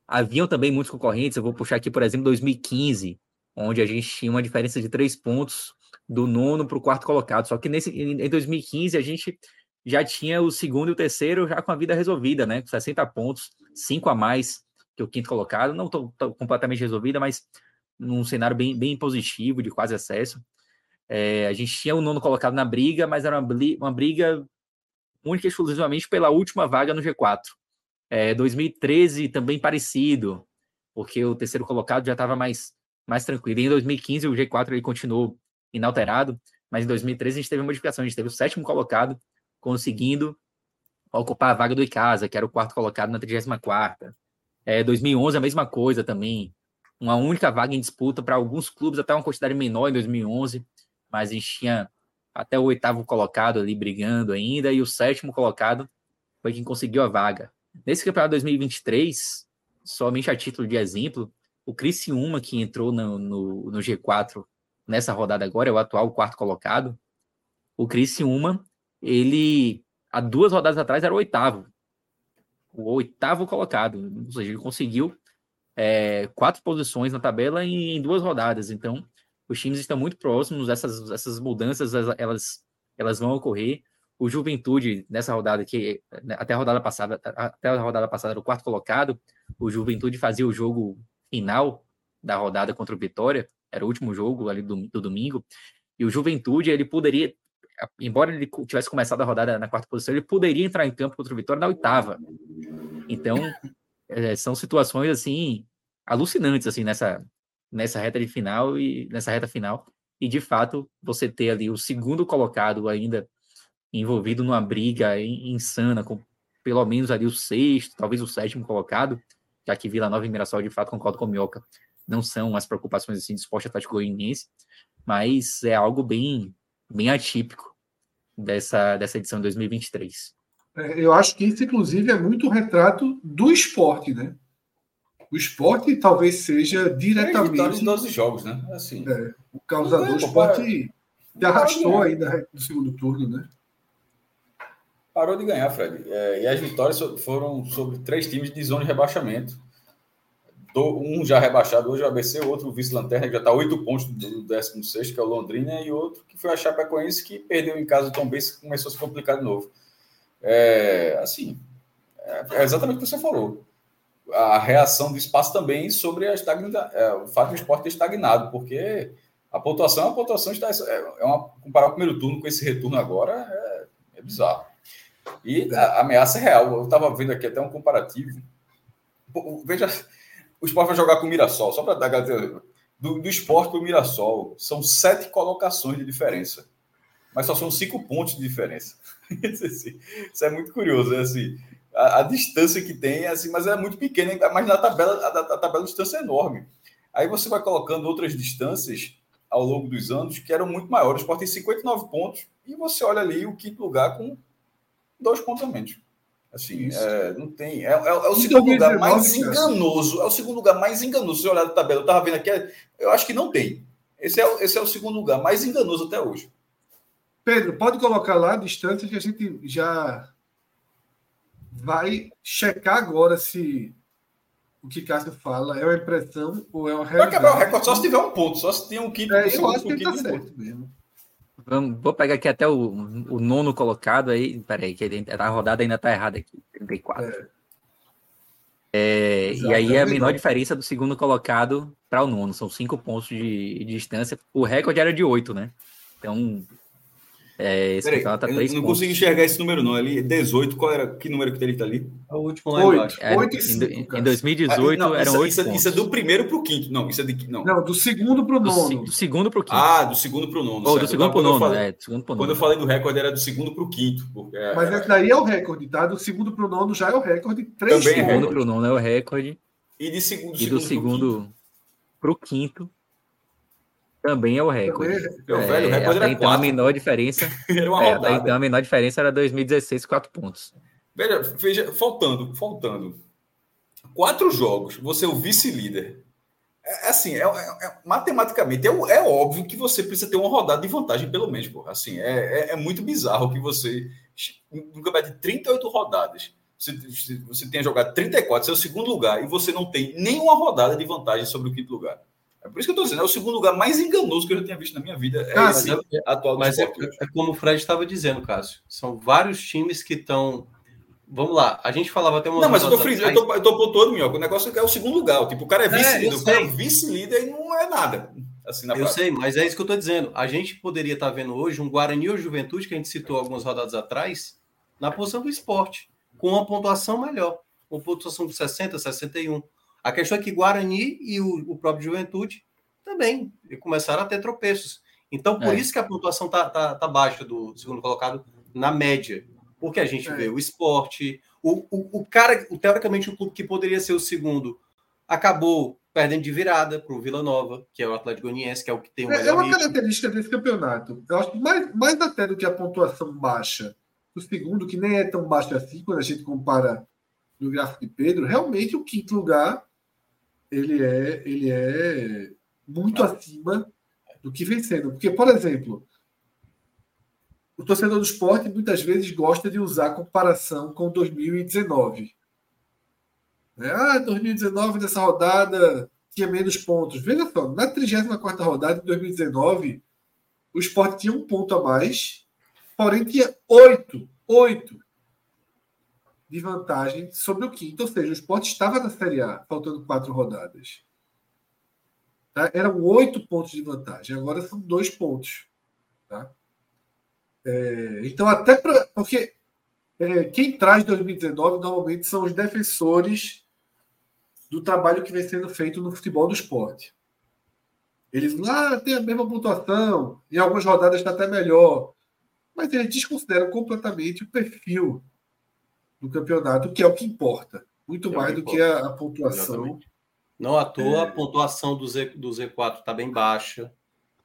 haviam também muitos concorrentes. Eu vou puxar aqui, por exemplo, 2015, onde a gente tinha uma diferença de três pontos do nono para o quarto colocado. Só que nesse, em 2015 a gente já tinha o segundo e o terceiro já com a vida resolvida, né? Com 60 pontos, cinco a mais que o quinto colocado. Não estou completamente resolvida, mas num cenário bem, bem positivo, de quase acesso. É, a gente tinha o nono colocado na briga, mas era uma, uma briga única e exclusivamente pela última vaga no G4. É, 2013 também parecido, porque o terceiro colocado já estava mais, mais tranquilo. E em 2015 o G4 ele continuou inalterado, mas em 2013 a gente teve uma modificação, a gente teve o sétimo colocado conseguindo ocupar a vaga do Icasa, que era o quarto colocado na 34ª. É, 2011 a mesma coisa também, uma única vaga em disputa para alguns clubes, até uma quantidade menor em 2011, mas a gente tinha até o oitavo colocado ali brigando ainda, e o sétimo colocado foi quem conseguiu a vaga. Nesse campeonato 2023, somente a título de exemplo, o Criciúma, que entrou no, no, no G4 nessa rodada agora, é o atual quarto colocado. O Criciúma, ele, há duas rodadas atrás, era o oitavo. O oitavo colocado. Ou seja, ele conseguiu é, quatro posições na tabela em, em, duas rodadas. Então, os times estão muito próximos, essas, essas mudanças, elas, elas vão ocorrer. O Juventude, nessa rodada, que né, até a rodada passada, até a rodada passada era o quarto colocado, o Juventude fazia o jogo final da rodada contra o Vitória, era o último jogo ali do, do domingo, e o Juventude, ele poderia, embora ele tivesse começado a rodada na quarta posição, ele poderia entrar em campo contra o Vitória na oitava. Então, é, são situações, assim, alucinantes, assim, nessa, nessa reta de final e nessa reta final. E, de fato, você ter ali o segundo colocado ainda envolvido numa briga insana, com pelo menos ali o sexto, talvez o sétimo colocado, já que Vila Nova e Mirassol, de fato, concordo com o Mioca, não são as preocupações assim, do esporte atlético goianiense, mas é algo bem, bem atípico dessa, dessa edição de 2023. É, eu acho que isso, inclusive, é muito retrato do esporte, né? O esporte talvez seja diretamente. É 12 jogos, né? Assim. É, o causador do é, esporte se arrastou aí do segundo turno, né? Parou de ganhar, Fred. É, e as vitórias foram sobre três times de zona de rebaixamento um já rebaixado hoje, o ABC, o outro o vice-lanterna, que já está oito pontos do 16, que é o Londrina, e outro que foi a Chapecoense, que perdeu em casa do Tom Benz, que começou a se complicar de novo. É, assim, é, é exatamente o que você falou. A reação do espaço também sobre a estagna, é, o fato do esporte ter estagnado, porque a pontuação, a pontuação está. É, é uma, comparar o primeiro turno com esse retorno agora é, é bizarro. E a, a ameaça é real. Eu estava vendo aqui até um comparativo. Veja o esporte vai jogar com o Mirassol, só para dar do, do esporte para o Mirassol, são sete colocações de diferença. Mas só são cinco pontos de diferença. *laughs* Isso é muito curioso, né? Assim, a, a, distância que tem, assim, mas é muito pequena, mas na tabela, a, a tabela de distância é enorme. Aí você vai colocando outras distâncias ao longo dos anos que eram muito maiores. O Sport tem 59 pontos e você olha ali o quinto lugar com dois pontos a menos. Assim, é, não tem. É, é, é o segundo lugar mais enganoso. É o segundo lugar mais enganoso. Se olhar a tabela, eu estava vendo aqui, eu acho que não tem. Esse é, esse é o segundo lugar mais enganoso até hoje. Pedro, pode colocar lá a distância que a gente já vai checar agora se o que Cássio fala é uma impressão ou é uma realidade. Vai quebrar o recorde só se tiver um ponto, só se tem um quinto. É, eu acho que ele tá certo mesmo. Vamos, vou pegar aqui até o, o nono colocado aí. Peraí, que a rodada ainda está errada aqui. 34. É. É, e aí é a menor diferença do segundo colocado para o nono. São cinco pontos de, de, distância. O recorde era de oito, né? Então, é, esse Peraí, tá três não consigo enxergar esse número, não. Ali, 18, qual era? Que número que ele tá ali? É o último lá 8, é, 8 e 5, em, em 2018 ah, não, eram oito isso, isso, é do primeiro para o quinto. Não, isso é de. Não, não do segundo para o nono. Do, do segundo para o quinto. Ah, do segundo para o nono. Ou do segundo para o nono, falei, é, do segundo pro nono. Quando eu falei do recorde, era do segundo para o quinto. Porque, é, Mas esse daí é o recorde, tá? Do segundo para o nono já é o recorde. Três Também é segundo para o nono é o recorde. E de segundo, e do segundo para o quinto Também é o recorde. É, o velho, o recorde até era então a quatro. menor diferença. *laughs* Era uma é, até rodada. então a menor diferença era 2016, 4 pontos. Veja, veja, faltando, faltando quatro jogos, você é o vice-líder. É, assim, é, é- é- matematicamente, é, é óbvio que você precisa ter uma rodada de vantagem, pelo menos, pô. Assim, é, é, é muito bizarro que você, no campeonato de 38 rodadas, você, você tenha jogado 34, seu segundo lugar, e você não tem nenhuma rodada de vantagem sobre o quinto lugar. É por isso que eu tô dizendo, é o segundo lugar mais enganoso que eu já tinha visto na minha vida. É Ah, esse mas atual Mas é, é como o Fred estava dizendo, Cássio. São vários times que estão. Vamos lá, a gente falava até uma Não, mas eu tô, frisando, eu tô, eu tô pontuando, Minhoca. O negócio é o segundo lugar. Tipo, o cara é É, vice-líder, eu o cara é vice-líder e não é nada. Assim, Eu prática. sei, mas é isso que eu estou dizendo. A gente poderia estar vendo hoje um Guarani ou Juventude, que a gente citou algumas rodadas atrás, na posição do esporte, com uma pontuação melhor. Uma pontuação de 60, 61. A questão é que Guarani e o, o próprio Juventude também começaram a ter tropeços. Então, por É. isso que a pontuação tá, tá, tá baixa do segundo colocado na média. Porque a gente É. vê o esporte, o, o, o cara, o, teoricamente, o clube que poderia ser o segundo acabou perdendo de virada para o Vila Nova, que é o Atlético Goianiense, que é o que tem o É, é melhor uma ritmo. característica desse campeonato. Eu acho que mais, mais até do que a pontuação baixa do segundo, que nem é tão baixa assim quando a gente compara no gráfico de Pedro, realmente o quinto lugar ele é, ele é muito acima do que vem sendo. Porque, por exemplo, o torcedor do esporte muitas vezes gosta de usar a comparação com 2019. Né? Ah, 2019 nessa rodada tinha menos pontos. Veja só, na 34 rodada de 2019, o Sport tinha um ponto a mais, porém tinha oito, oito de vantagem sobre o quinto. Ou seja, o Sport estava na Série A, faltando quatro rodadas. Tá? Eram oito pontos de vantagem, agora são dois pontos. Tá? É, então, até para. Porque é, quem traz 2019 normalmente são os defensores do trabalho que vem sendo feito no futebol do esporte. Eles lá ah, tem a mesma pontuação, em algumas rodadas está até melhor. Mas eles desconsideram completamente o perfil do campeonato, que é o que importa. Muito É mais do que a, a pontuação. Exatamente. Não à toa, É. a pontuação do, Z, do Z4 está bem baixa.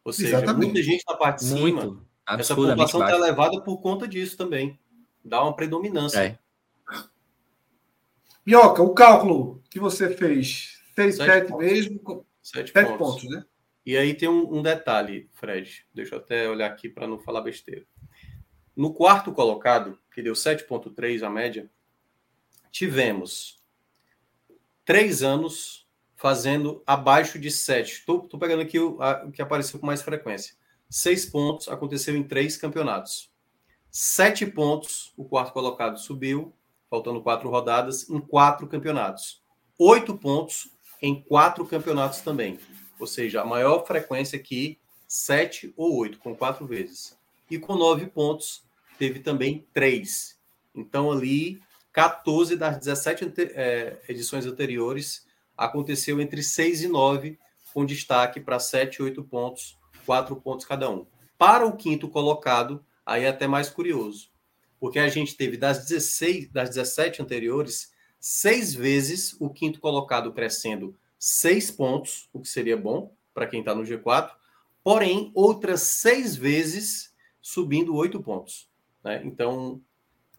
Ou seja, Exatamente. muita gente na parte de cima. Essa pontuação está elevada por conta disso também. Dá uma predominância. É. Minhoca, o cálculo que você fez, 6, Sete 7 pontos. mesmo, Sete 7 pontos. pontos, né? E aí tem um, um detalhe, Fred. Deixa eu até olhar aqui para não falar besteira. No quarto colocado, que deu 7,3 a média, tivemos três anos fazendo abaixo de 7. Estou pegando aqui o, a- o que apareceu com mais frequência. Seis pontos aconteceu em três campeonatos. Sete pontos, o quarto colocado subiu, faltando quatro rodadas, em quatro campeonatos. Oito pontos em quatro campeonatos também. Ou seja, a maior frequência aqui, sete ou oito, com quatro vezes. E com nove pontos, teve também três. Então, ali, 14 das 17 ante- eh, edições anteriores aconteceu entre 6 e 9, com destaque para 7 e 8 pontos, 4 pontos cada um. Para o quinto colocado, aí é até mais curioso, porque a gente teve das 16, das 17 anteriores, seis vezes o quinto colocado crescendo 6 pontos, o que seria bom para quem está no G4, porém, outras seis vezes subindo 8 pontos. Né? Então,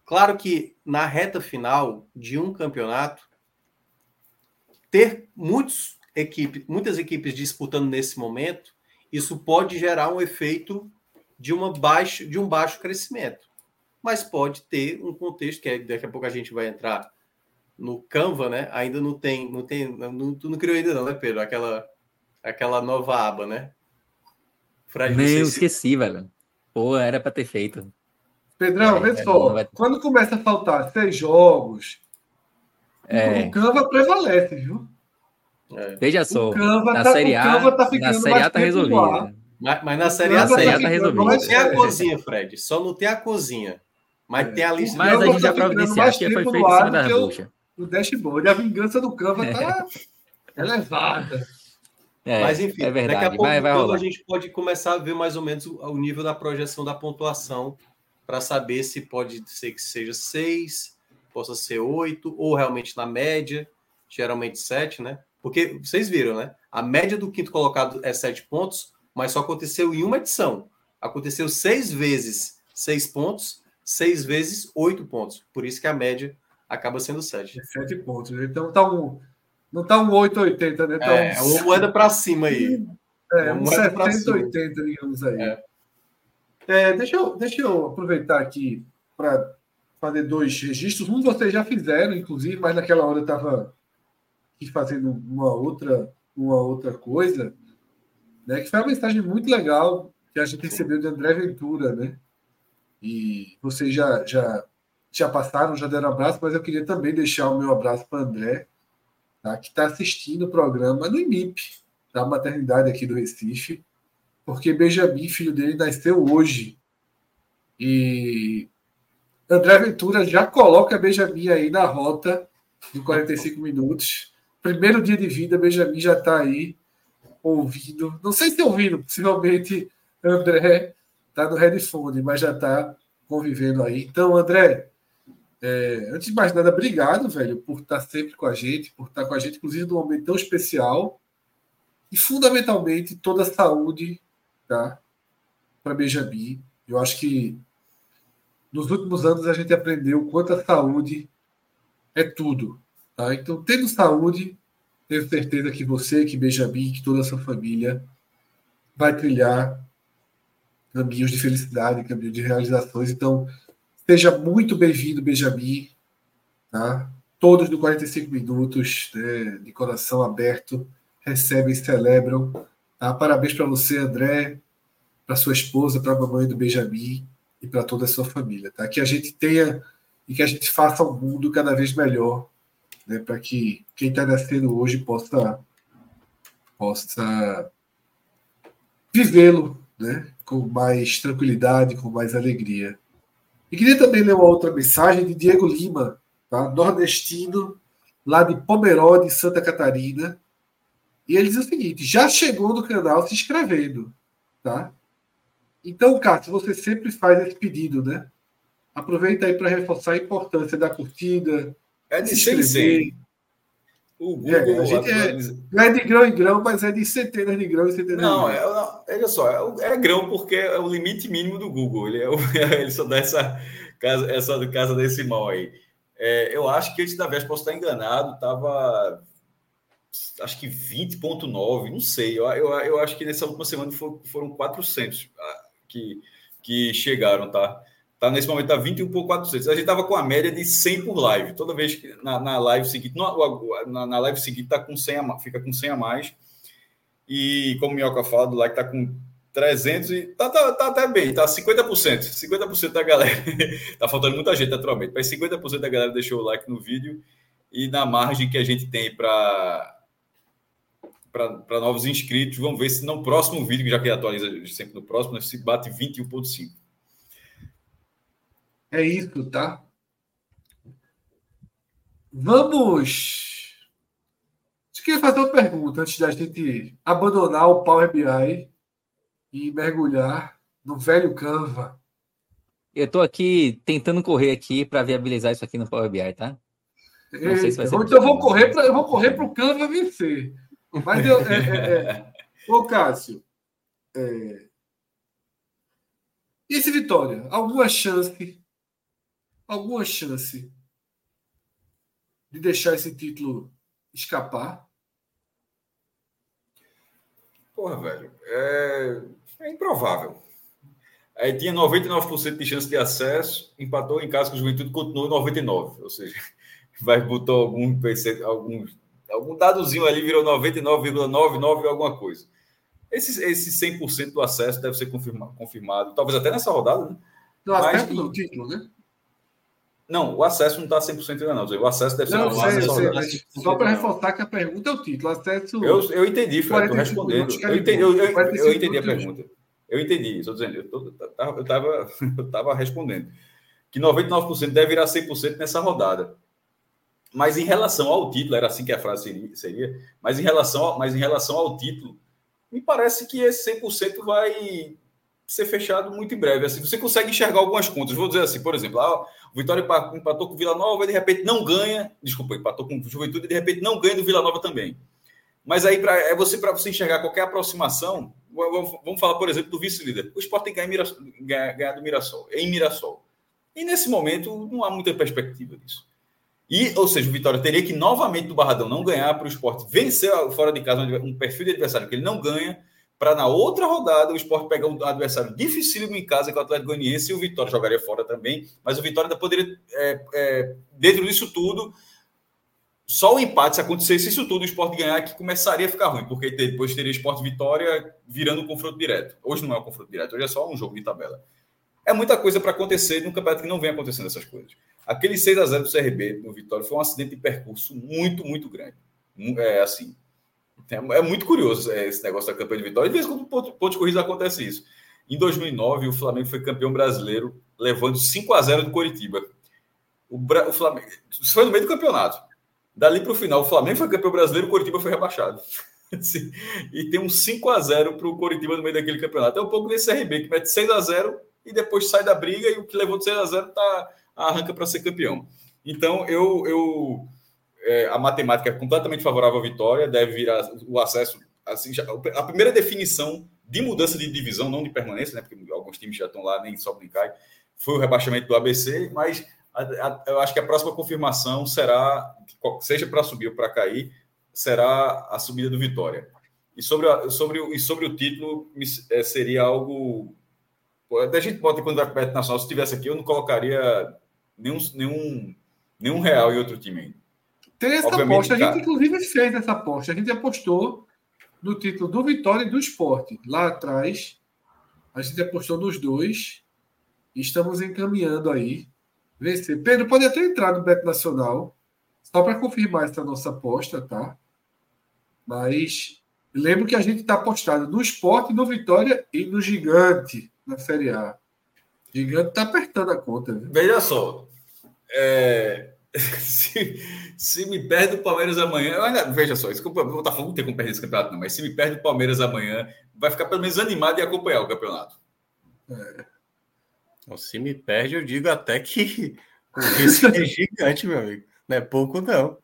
claro que na reta final de um campeonato, ter muitos equipe, muitas equipes disputando nesse momento, isso pode gerar um efeito de, uma baixa, de um baixo crescimento. Mas pode ter um contexto, que é, daqui a pouco a gente vai entrar no Canva, né? Ainda não tem, não tem, não, tu não criou ainda não, né, Pedro? Aquela, aquela nova aba, né? Sei se- esqueci, velho. Pô, era pra ter feito. Pedrão, É, vê é, só. vai- Quando começa a faltar seis jogos, É. o Canva prevalece, viu? é. Veja só, o Canva na tá, Série o A, Canva tá na ficando Série A tá ar. resolvido. Mas, mas na Série A, Canva Série A tá resolvido. mais tem a cozinha, Fred. Só não tem a cozinha. Mas É. tem a lista. Mas a gente já tá providenciar mais que foi feito em das que o- dashboard. A vingança do Canva tá elevada. É, Mas enfim, é verdade. daqui a pouco vai, vai a gente pode começar a ver mais ou menos o, o nível da projeção da pontuação para saber se pode ser que seja 6, possa ser 8, ou realmente na média, geralmente 7, né? Porque vocês viram, né? A média do quinto colocado é 7 pontos, mas só aconteceu em uma edição. Aconteceu seis vezes seis pontos, seis vezes oito pontos. Por isso que a média acaba sendo sete. É sete pontos. Né? Então tá um, não tá um 880, né? Tá é, um... uma moeda para cima aí. É, um 70, 80, digamos aí. É. É, deixa, eu, deixa eu aproveitar aqui para fazer dois registros. Um vocês já fizeram, inclusive, mas naquela hora eu estava fazendo uma outra, uma outra coisa, né? Que foi uma mensagem muito legal que a gente recebeu de André Ventura, né? E vocês já, já, já passaram, já deram abraço, mas eu queria também deixar o meu abraço para André, tá? que está assistindo o programa no IMIP, da maternidade aqui do Recife, porque Benjamin, filho dele, nasceu hoje. E André Ventura já coloca Benjamin aí na rota de 45 minutos. Primeiro dia de vida, Benjamin já está aí ouvindo. Não sei se ouvindo, possivelmente André está no headphone, mas já está convivendo aí. Então, André, é, antes de mais nada, obrigado, velho, por estar tá sempre com a gente, por estar tá com a gente, inclusive num momento tão especial. E fundamentalmente toda a saúde tá? para Benjamin. Eu acho que nos últimos anos a gente aprendeu quanto a saúde é tudo. Tá? Então, tendo saúde, tenho certeza que você, que Benjamin, que toda a sua família vai trilhar caminhos de felicidade, caminhos de realizações. Então, seja muito bem-vindo, Benjamin. Tá? Todos do 45 minutos, né, de coração aberto, recebem celebram. Tá? Parabéns para você, André, para sua esposa, para a mamãe do Benjamin e para toda a sua família. Tá? Que a gente tenha e que a gente faça um mundo cada vez melhor, né? para que quem está nascendo hoje possa, possa vivê-lo né? com mais tranquilidade, com mais alegria. E queria também ler uma outra mensagem de Diego Lima, tá? nordestino, lá de Pomerode, Santa Catarina. E ele diz o seguinte: já chegou no canal se inscrevendo, tá? Então, Cássio, você sempre faz esse pedido, né? Aproveita aí para reforçar a importância da curtida. É de 100 O Google. É, a gente é, não é de grão em grão, mas é de centenas de grãos e centenas não, de grãos. Não, é, olha só, é, é, grão porque é o limite mínimo do Google. Ele, é *laughs* ele só dá essa casa, essa casa decimal aí. É, eu acho que antes da véspera, posso estar enganado, estava acho que 20,9, não sei. Eu, eu, eu acho que nessa última semana foram, foram 400 que, que chegaram, tá? Tá nesse momento tá 21 por 400. A gente tava com a média de 100 por live. Toda vez que na, na live seguinte, na, na live seguinte tá com 100 a, fica com 100 a mais. E como o Minhoca fala, do like tá com 300 e tá, tá, tá até bem, tá 50%. 50% da galera. *laughs* tá faltando muita gente, naturalmente, mas 50% da galera deixou o like no vídeo e na margem que a gente tem para para novos inscritos. Vamos ver se no próximo vídeo, já que atualiza sempre no próximo, né, se bate 21,5. É isso, tá? Vamos. Eu queria fazer uma pergunta antes da gente abandonar o Power BI e mergulhar no velho Canva. Eu estou aqui tentando correr aqui para viabilizar isso aqui no Power BI, tá? Não sei se vai ser então eu vou correr para eu vou correr para o Canva vencer. Mas eu. É, é, é. *laughs* Ô, Cássio. É... E esse Vitória? Alguma chance? Alguma chance de deixar esse título escapar? Porra, velho. É, é improvável. Aí tinha 99% de chance de acesso, empatou em casa com o Juventude, continuou 99%. Ou seja, *laughs* vai botou algum, alguns Algum dadozinho ali virou 99,99 alguma coisa. Esse, esse 100% do acesso deve ser confirmado, confirmado, talvez até nessa rodada, né? Do acesso do título, né? Não, o acesso não está 100% ainda não. O acesso deve ser... Não, sei, sei, só para reforçar que a pergunta é o título. Acesso... Eu, eu entendi, Fred, estou respondendo. Eu entendi, eu, eu, eu entendi a pergunta. Eu entendi, estou dizendo. Eu estava *laughs* eu tava respondendo. Que 99% deve virar 100% nessa rodada. Mas em relação ao título, era assim que a frase seria, mas em relação ao, mas em relação ao título, me parece que esse 100% vai ser fechado muito em breve. Assim, você consegue enxergar algumas contas. Vou dizer assim, por exemplo, ah, o Vitória empatou com o Vila Nova e de repente não ganha. Desculpa, empatou com o Juventude e de repente não ganha do Vila Nova também. Mas aí pra, é você para você enxergar qualquer aproximação, Vamos falar, por exemplo, do vice-líder. O Sport tem que ganhar, ganhar do Mirassol, em Mirassol. E nesse momento não há muita perspectiva disso. E, ou seja, o Vitória teria que novamente do Barradão não ganhar para o esporte vencer fora de casa um perfil de adversário que ele não ganha, para na outra rodada o esporte pegar um adversário dificílimo em casa, que é o Atlético Goianiense, e o Vitória jogaria fora também, mas o Vitória ainda poderia, é, é, dentro disso tudo, só o empate, se acontecesse isso tudo, o esporte ganhar, que começaria a ficar ruim, porque depois teria esporte Vitória virando um confronto direto. Hoje não é um confronto direto, hoje é só um jogo de tabela. É muita coisa para acontecer num campeonato que não vem acontecendo essas coisas. Aquele 6 a 0 do CRB no Vitória foi um acidente de percurso muito, muito grande. É assim. É, é muito curioso é, esse negócio da campanha de Vitória. De vez quando, ponto, ponto de corrida acontece isso. Em 2009, o Flamengo foi campeão brasileiro, levando 5 a 0 do Coritiba. O, Bra... o Flamengo. Isso foi no meio do campeonato. Dali para o final, o Flamengo foi campeão brasileiro, o Coritiba foi rebaixado. *laughs* e tem um 5 a 0 para o Coritiba no meio daquele campeonato. É um pouco desse RB, que mete 6 a 0 e depois sai da briga e o que levou de 6 a 0 tá arranca para ser campeão. Então, eu, eu é, a matemática é completamente favorável à vitória, deve virar o acesso. Assim, já, a primeira definição de mudança de divisão, não de permanência, né, porque alguns times já estão lá, nem nem cai, foi o rebaixamento do ABC, mas a, a, eu acho que a próxima confirmação será, seja para subir ou para cair, será a subida do Vitória. E sobre, a, sobre, o, e sobre o título, é, seria algo. A gente pode, quando vai para o Nacional, se estivesse aqui, eu não colocaria nenhum, nenhum, nenhum real em outro time ainda. Tem essa Obviamente, aposta. A gente, inclusive, fez essa aposta. A gente apostou no título do Vitória e do Esporte. Lá atrás, a gente apostou nos dois. Estamos encaminhando aí. Vencer. Pedro, pode até entrar no Beto Nacional. Só para confirmar essa nossa aposta, tá? Mas lembro que a gente está apostado no Esporte, no Vitória e no Gigante na Série A. Gigante está apertando a conta. Viu? Veja só. É... *laughs* se, se me perde o Palmeiras amanhã, veja só, desculpa, o Botafogo não tem como perder esse campeonato, não, mas se me perde o Palmeiras amanhã, vai ficar pelo menos animado e acompanhar o campeonato. É. Se me perde, eu digo até que *laughs* o risco é gigante, meu amigo. Não é pouco, não.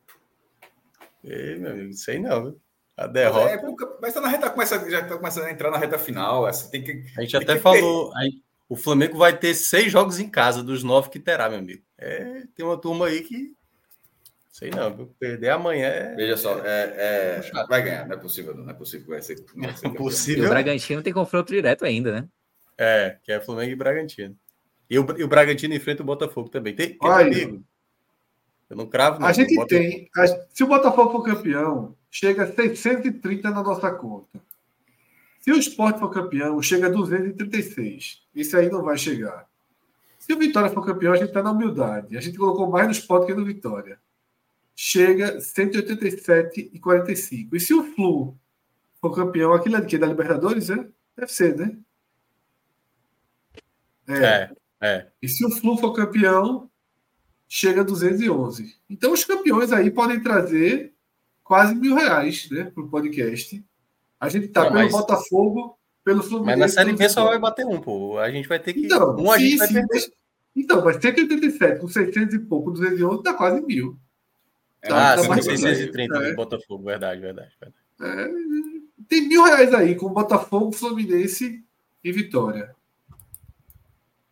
E, meu amigo, sei não. A derrota. É, mas tá na reta, começa, já está começando a entrar na reta final. Assim, tem que, a gente até falou. Ter... O Flamengo vai ter seis jogos em casa dos nove que terá, meu amigo. É, tem uma turma aí que. Sei não, viu? Perder amanhã é. Veja só, é, é... vai ganhar, não é possível, não é possível. Vai ser, não vai ser *laughs* possível. E o Bragantino tem confronto direto ainda, né? É, que é Flamengo e Bragantino. E o, e o Bragantino enfrenta o Botafogo também. Tem, tem Olha, amigo. Eu não cravo. Não, a gente Botafogo... tem. A, se o Botafogo for campeão, chega a 630 na nossa conta. Se o esporte for campeão, chega a 236. Isso aí não vai chegar. Se o Vitória for campeão, a gente está na humildade. A gente colocou mais no esporte que no Vitória. Chega 187 e 45. E se o Flu for campeão, aquilo é de quê? Da Libertadores, é? Deve ser, né? É. é, é. E se o Flu for campeão, chega a 211. Então os campeões aí podem trazer quase mil reais né, para o podcast. A gente tá pelo mas... Botafogo, pelo Fluminense. Mas na Série B só vai bater um, pô. A gente vai ter que. Então, um a gente vai perder. Então, mas 187 com 600 e pouco, 211, dá quase mil. ah, tá 630 é. Botafogo, verdade, verdade. verdade. É, tem mil reais aí com Botafogo, Fluminense e Vitória.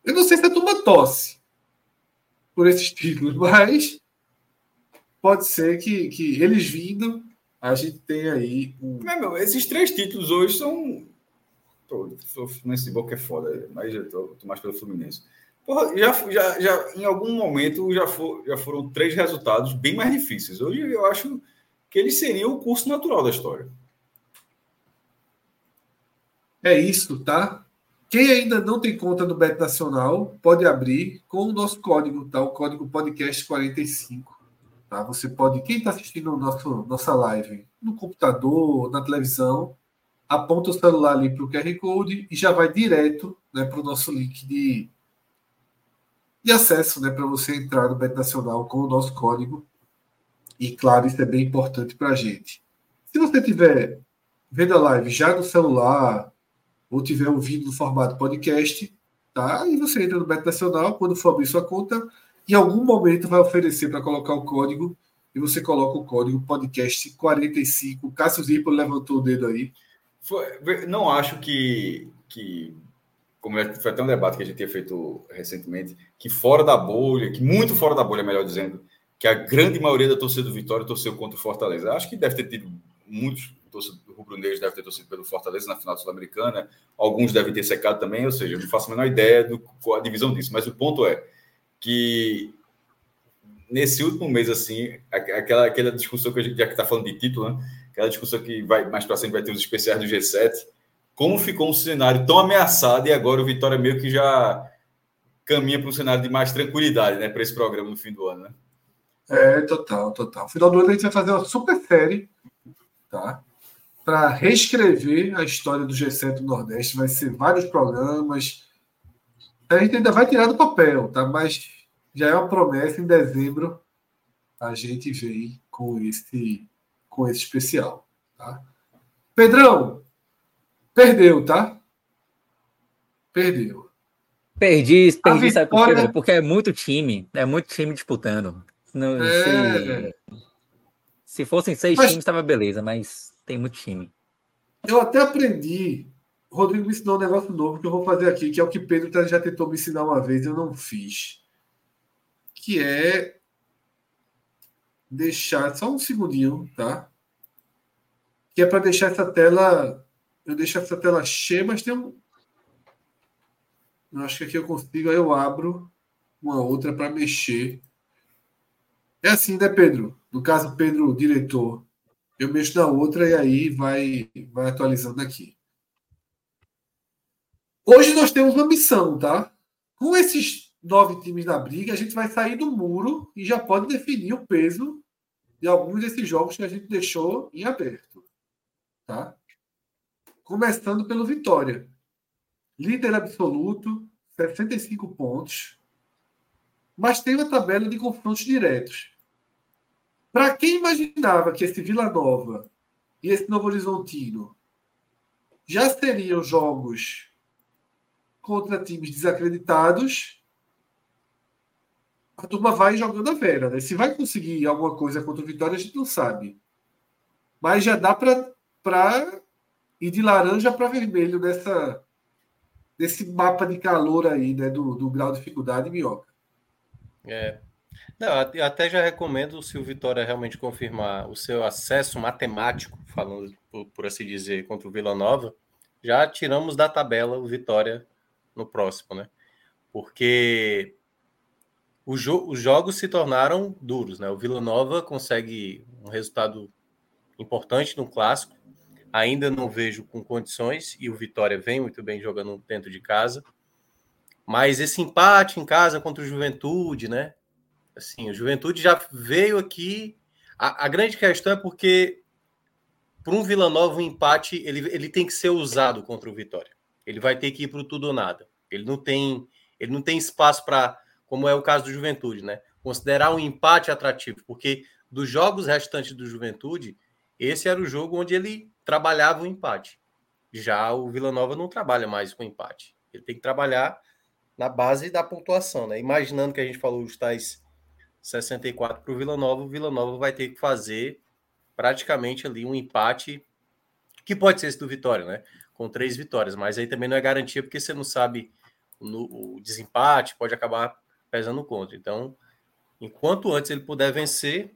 Eu não sei se a turma tosse por esses títulos, *laughs* mas pode ser que, que eles vindo a gente tem aí. Um... Não, meu, esses três títulos hoje são. Pô, o Fluminense de boca é foda, mas eu tô, tô mais pelo Fluminense. Porra, já, já, já, em algum momento já, for, já foram três resultados bem mais difíceis. Hoje eu acho que eles seriam o curso natural da história. É isso, tá? Quem ainda não tem conta no Bet Nacional, pode abrir com o nosso código, tá? O código podcast 45. Tá? Você pode, quem está assistindo nosso, nossa live no computador, na televisão, aponta o celular ali para o QR Code e já vai direto né, para o nosso link de, de acesso né, para você entrar no Bet Nacional com o nosso código. E claro, isso é bem importante para a gente. Se você tiver vendo a live já no celular ou tiver ouvindo no formato podcast, tá? E você entra no Bet Nacional, quando for abrir sua conta, em algum momento vai oferecer para colocar o código e você coloca o código podcast 45. Cássio Zipo levantou o dedo aí. Foi, não acho que, que como é, foi até um debate que a gente tinha feito recentemente, que fora da bolha, que muito fora da bolha, melhor dizendo, que a grande maioria da torcida do Vitória torceu contra o Fortaleza. Acho que deve ter tido muitos rubro-negros devem ter torcido pelo Fortaleza na final sul-americana, alguns devem ter secado também, ou seja, não faço a menor ideia do qual a divisão disso, mas o ponto é que nesse último mês, assim, aquela, aquela discussão que a gente já está falando de título, né? Aquela discussão que vai mais para frente vai ter os especiais do G7, como ficou um cenário tão ameaçado e agora o Vitória meio que já caminha para um cenário de mais tranquilidade, né, para esse programa no fim do ano, né? É, total, total. No final do ano a gente vai fazer uma super série, tá? Para reescrever a história do G7 do Nordeste. Vai ser vários programas. A gente ainda vai tirar do papel, tá? Mas já é uma promessa em dezembro a gente vem com esse com esse especial, tá? Pedrão, perdeu, tá? Perdeu. Perdi, perdi, sabe por quê? Porque é muito time, é muito time disputando. Não, é... se, se fossem seis mas... times, estava beleza, mas tem muito time. Eu até aprendi. O Rodrigo me ensinou um negócio novo que eu vou fazer aqui, que é o que Pedro já tentou me ensinar uma vez, eu não fiz que é deixar só um segundinho, tá? Que é para deixar essa tela, eu deixo essa tela cheia, mas tem um, eu acho que aqui eu consigo, aí eu abro uma outra para mexer. É assim, né, Pedro? No caso, Pedro, diretor, eu mexo na outra e aí vai, vai atualizando aqui. Hoje nós temos uma missão, tá? Com esses nove times na briga, a gente vai sair do muro e já pode definir o peso de alguns desses jogos que a gente deixou em aberto. Tá? Começando pelo Vitória. Líder absoluto, 65 pontos. Mas tem uma tabela de confrontos diretos. Para quem imaginava que esse Vila Nova e esse Novo Horizontino já seriam jogos contra times desacreditados, a turma vai jogando a Vera. Né? Se vai conseguir alguma coisa contra o Vitória, a gente não sabe. Mas já dá para ir de laranja para vermelho nessa, nesse mapa de calor aí, né? Do, do grau de dificuldade minhoca. É. Não, até já recomendo, se o Vitória realmente confirmar o seu acesso matemático, falando por, por assim dizer, contra o Vila Nova, já tiramos da tabela o Vitória no próximo, né? Porque jo os jogos se tornaram duros, né? O Vila Nova consegue um resultado importante no clássico. Ainda não vejo com condições e o Vitória vem muito bem jogando dentro de casa. Mas esse empate em casa contra o Juventude, né? Assim, o Juventude já veio aqui. A, a grande questão é porque para um Vila Nova, um empate ele, ele tem que ser usado contra o Vitória. Ele vai ter que ir para o tudo ou nada. Ele não tem, ele não tem espaço para como é o caso do Juventude, né? Considerar um empate atrativo, porque dos jogos restantes do Juventude, esse era o jogo onde ele trabalhava o empate. Já o Vila Nova não trabalha mais com empate. Ele tem que trabalhar na base da pontuação, né? Imaginando que a gente falou os tais 64 para o Vila Nova, o Vila Nova vai ter que fazer praticamente ali um empate que pode ser esse do Vitória, né? Com três vitórias, mas aí também não é garantia porque você não sabe no, o desempate pode acabar pesando contra. Então, enquanto antes ele puder vencer,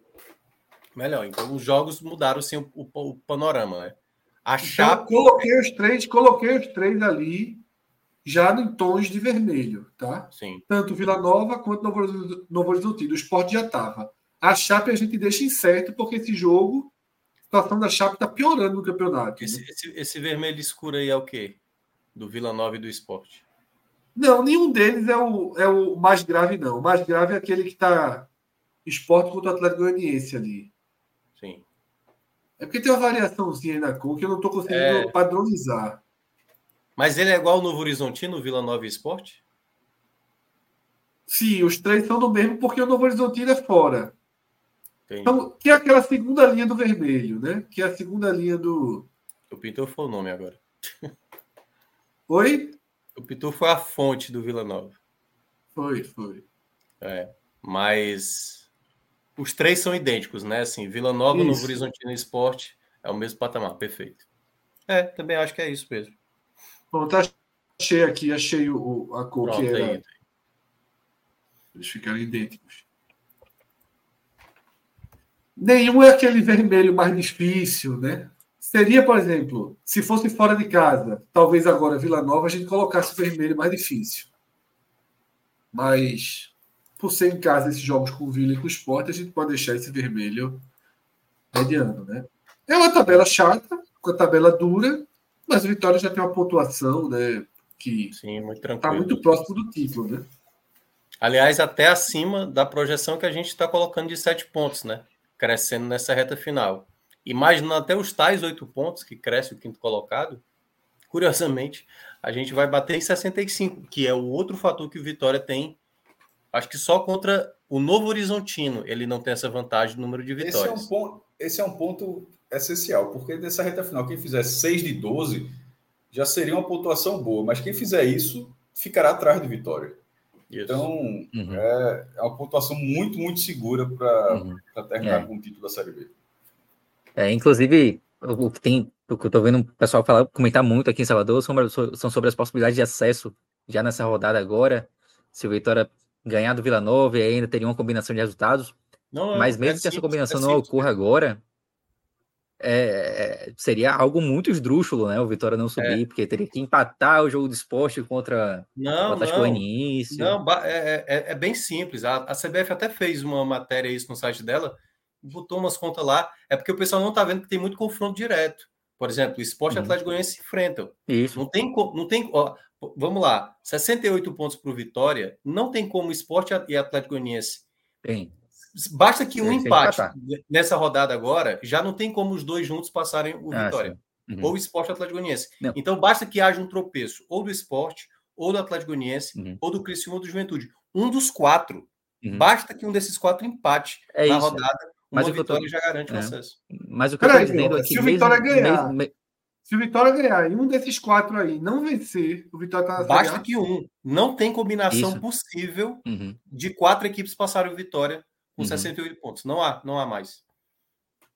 melhor. Então, os jogos mudaram sim o, o, o panorama, né? A então, Chape... coloquei os três, coloquei os três ali já em tons de vermelho, tá? Sim. Tanto Vila Nova quanto Novo, Novo Horizontino. O esporte já estava. A Chape a gente deixa incerto porque esse jogo, a situação da Chape está piorando no campeonato. Esse, né? esse, esse, vermelho escuro aí é o quê? Do Vila Nova e do esporte? Não, nenhum deles é o, é o mais grave, não. O mais grave é aquele que está esporte contra o Atlético Goianiense ali. Sim. É porque tem uma variaçãozinha aí na cor que eu não estou conseguindo é... padronizar. Mas ele é igual ao Novo Horizontino, Vila Nova Esporte? Sim, os três são do mesmo, porque o Novo Horizontino é fora. Então, que é aquela segunda linha do vermelho, né? Que é a segunda linha do. O pintor foi o nome agora. Oi? O Pitu foi a fonte do Vila Nova. Foi, foi. É, mas os três são idênticos, né? Assim, Vila Nova, Isso. Novo Horizontino Esporte é o mesmo patamar, perfeito. É, também acho que é isso mesmo. Pronto, achei aqui, achei o, a cor Pronto, que era. Aí. Eles ficaram idênticos. Nenhum é aquele vermelho mais difícil, né? Seria, por exemplo, se fosse fora de casa, talvez agora Vila Nova a gente colocasse o vermelho mais difícil. Mas, por ser em casa esses jogos com o Vila e com o Sport, a gente pode deixar esse vermelho mediano, né? É uma tabela chata, com a tabela dura, mas o Vitória já tem uma pontuação, né? Que está muito próximo do título, né? Aliás, até acima da projeção que a gente está colocando de sete pontos, né? Crescendo nessa reta final. Imaginando até os tais oito pontos que cresce o quinto colocado, curiosamente, a gente vai bater em 65, que é o outro fator que o Vitória tem. Acho que só contra o Novo Horizontino ele não tem essa vantagem de número de vitórias. Esse é um ponto, esse é um ponto essencial, porque nessa reta final, quem fizer 6 de 12 já seria uma pontuação boa, mas quem fizer isso ficará atrás do Vitória. Isso. Então, uhum. é, é, uma pontuação muito, muito segura para uhum. terminar é. com o título da Série B. É, inclusive, o que tem, o que eu tô vendo o pessoal falar, comentar muito aqui em Salvador são sobre as possibilidades de acesso já nessa rodada agora. Se o Vitória ganhar do Vila Nova e ainda teria uma combinação de resultados. Não, mas é mesmo é que essa combinação é não ocorra agora, é, seria algo muito esdrúxulo, né? O Vitória não subir, é. porque teria que empatar o jogo de esporte contra não, o Atlético Goianiense. Não, é, é, é, bem simples. A, a CBF até fez uma matéria isso no site dela, botou umas contas lá, é porque o pessoal não está vendo que tem muito confronto direto. Por exemplo, o Esporte e uhum. Atlético Goianiense se enfrentam. Isso. Não tem, não tem, ó, vamos lá, 68 pontos para o Vitória, não tem como Esporte e Atlético Goianiense. Tem. Basta que um empate nessa rodada agora, já não tem como os dois juntos passarem o ah, Vitória. Uhum. Ou o Esporte Atlético Goianiense. Então basta que haja um tropeço, ou do Esporte, ou do Atlético Goianiense, uhum. ou do Criciúma ou do Juventude. Um dos quatro. Uhum. Basta que um desses quatro empate é na isso. rodada mas o Vitória tô... já garante o é. acesso. Mas o que Peraí, eu tô dizendo é que se o Vitória mesmo, ganhar, mesmo... se o Vitória ganhar e um desses quatro aí não vencer, o Vitória tá Basta que um. Não tem combinação Isso. possível uhum. de quatro equipes passarem o Vitória com uhum. 68 pontos. Não há, não há mais.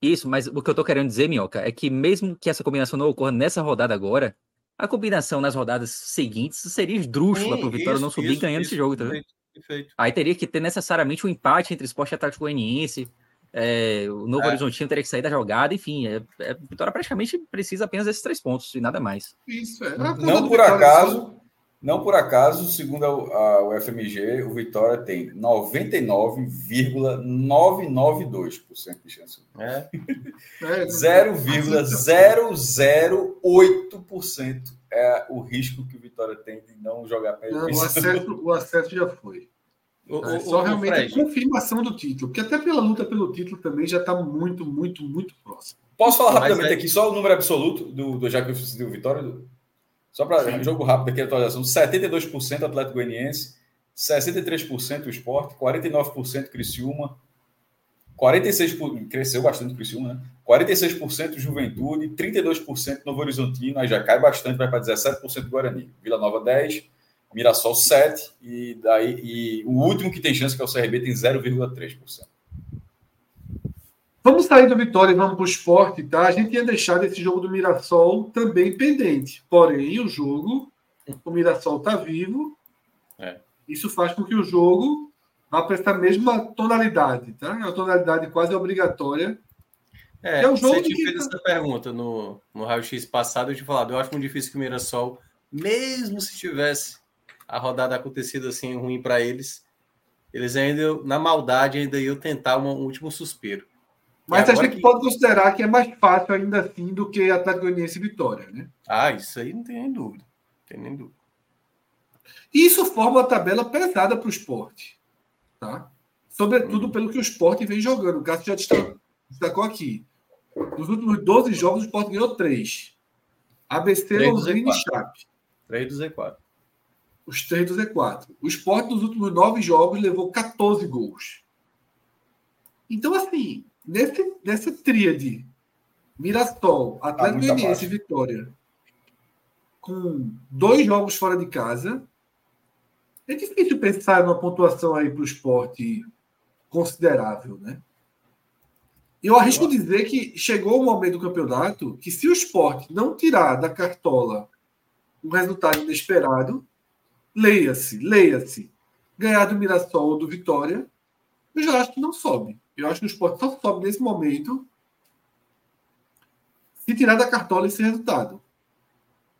Isso, mas o que eu tô querendo dizer, Minhoca, é que mesmo que essa combinação não ocorra nessa rodada agora, a combinação nas rodadas seguintes seria esdrúxula para o Vitória isso, não subir isso, ganhando isso, esse jogo, tá perfeito, perfeito. Aí teria que ter necessariamente um empate entre Esporte e Atlético Goianiense, é, o Novo é. Horizontino teria que sair da jogada, enfim. É, é, Vitória praticamente precisa apenas desses três pontos e nada mais. Isso, é. Não por acaso, não por acaso, segundo a, a, o FMG, o Vitória tem 99,992% de chance. É. *laughs* 0,008% é o risco que o Vitória tem de não jogar. Não, o, acerto, o acerto já foi. O, é só o, realmente a confirmação do título, porque até pela luta pelo título também já está muito, muito, muito próximo. Posso falar rapidamente é... aqui só o número absoluto do, do já que eu vitória? Do... Só para um jogo rápido aqui, atualização: 72% Atlético Goianiense, 63% o Esporte, 49% Criciúma, 46% cresceu bastante o Criciúma, né? 46% Juventude, 32% Novo Horizontino, aí já cai bastante, vai para 17% Guarani. Vila Nova 10, Mirassol 7 e daí e o último que tem chance que é o CRB tem 0,3%. Vamos sair do Vitória e vamos para o esporte, tá? A gente tinha deixado esse jogo do Mirassol também pendente. Porém, o jogo, o Mirassol está vivo. É. Isso faz com que o jogo vá para essa mesma tonalidade, tá? É uma tonalidade quase obrigatória. É, é um jogo você que... fez essa pergunta no, no raio-x passado, eu te falado, eu acho muito difícil que o Mirassol, mesmo se tivesse a rodada acontecido assim ruim para eles, eles ainda, na maldade, ainda iam tentar um, último suspiro. Mas a gente que... pode considerar que é mais fácil ainda assim do que Atlético Goianiense e Vitória, né? Ah, isso aí não tem nem dúvida. Não tem nem dúvida. Isso forma uma tabela pesada para o esporte. Tá? Sobretudo hum. pelo que o esporte vem jogando. O Cássio já destacou aqui. Nos últimos 12 jogos, o esporte ganhou 3. ABC, Londrina e Chape. 3 do Z4 os três do Z4. O esporte nos últimos nove jogos levou 14 gols. Então, assim, nesse, nessa tríade, Mirassol, tá Atlético Goianiense e Vitória, com dois jogos fora de casa, é difícil pensar numa pontuação aí para o esporte considerável, né? Eu arrisco dizer que chegou o momento do campeonato que, se o esporte não tirar da cartola um resultado inesperado, leia-se, leia-se, ganhar do Mirassol ou do Vitória, eu já acho que não sobe. Eu acho que o esporte só sobe nesse momento se tirar da cartola esse resultado.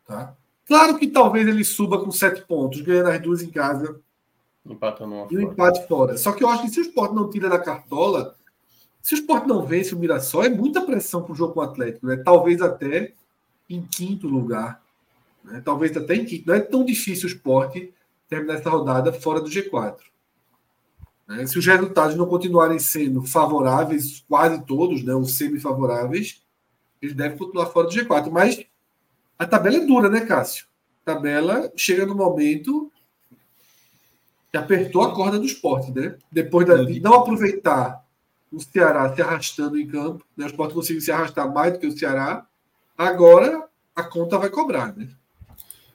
Tá? Claro que talvez ele suba com sete pontos, ganhando as duas em casa Empatando e o um empate fora. Só que eu acho que se o esporte não tira da cartola, se o esporte não vence o Mirassol, é muita pressão para o jogo com o Atlético. Né? Talvez até em quinto lugar. Né? Talvez até em quinto. Não é tão difícil o esporte terminar essa rodada fora do G4. Né? Se os resultados não continuarem sendo favoráveis, quase todos, né, os semi-favoráveis, ele deve continuar fora do G4. Mas a tabela é dura, né, Cássio? A tabela chega no momento que apertou a corda do esporte, né? Depois de não aproveitar o Ceará se arrastando em campo, né? o esporte conseguiu se arrastar mais do que o Ceará, agora a conta vai cobrar, né?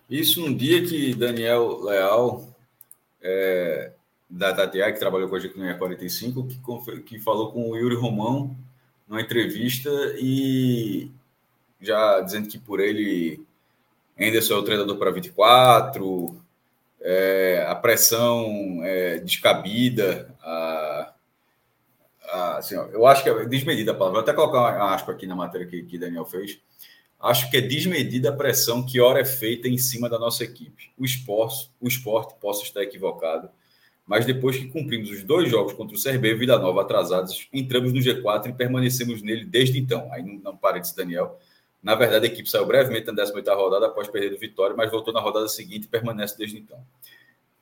Isso num dia que Daniel Leal, é, da Tatiá, que trabalhou com a gente no 45, que, que falou com o Yuri Romão numa entrevista e já dizendo que por ele Anderson é o treinador para 24, é, a pressão é, descabida, a, a, assim, ó, eu acho que é desmedida a palavra, vou até colocar uma aspa aqui na matéria que, que Daniel fez. Acho que é desmedida a pressão que hora é feita em cima da nossa equipe. O esporte, o esporte posso estar equivocado, mas depois que cumprimos os dois jogos contra o CRB e o Vida Nova atrasados, entramos no G4 e permanecemos nele desde então. Aí não, não parece Daniel. Na verdade, a equipe saiu brevemente na 18ª rodada após perder o Vitória, mas voltou na rodada seguinte e permanece desde então.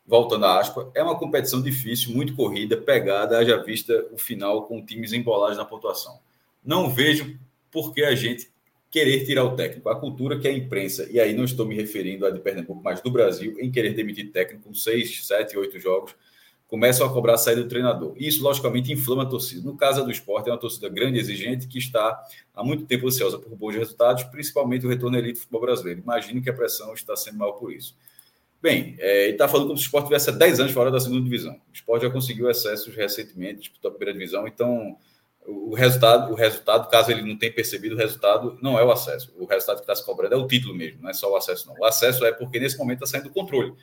Voltando à aspa, é uma competição difícil, muito corrida, pegada, haja vista o final com times embolados na pontuação. Não vejo por que a gente querer tirar o técnico. A cultura que a imprensa, e aí não estou me referindo a de Pernambuco, mas do Brasil, em querer demitir técnico com seis, sete, oito jogos, começam a cobrar a saída do treinador. Isso, logicamente, inflama a torcida. No caso do esporte, é uma torcida grande exigente que está há muito tempo ansiosa por bons resultados, principalmente o retorno elite do futebol brasileiro. Imagino que a pressão está sendo maior por isso. Bem, é, ele está falando como se o esporte tivesse há 10 anos fora da segunda divisão. O esporte já conseguiu acessos recentemente, disputou a primeira divisão, então o resultado, o resultado, caso ele não tenha percebido, o resultado não é o acesso. O resultado que está se cobrando é o título mesmo, não é só o acesso, não. O acesso é porque nesse momento está saindo do controle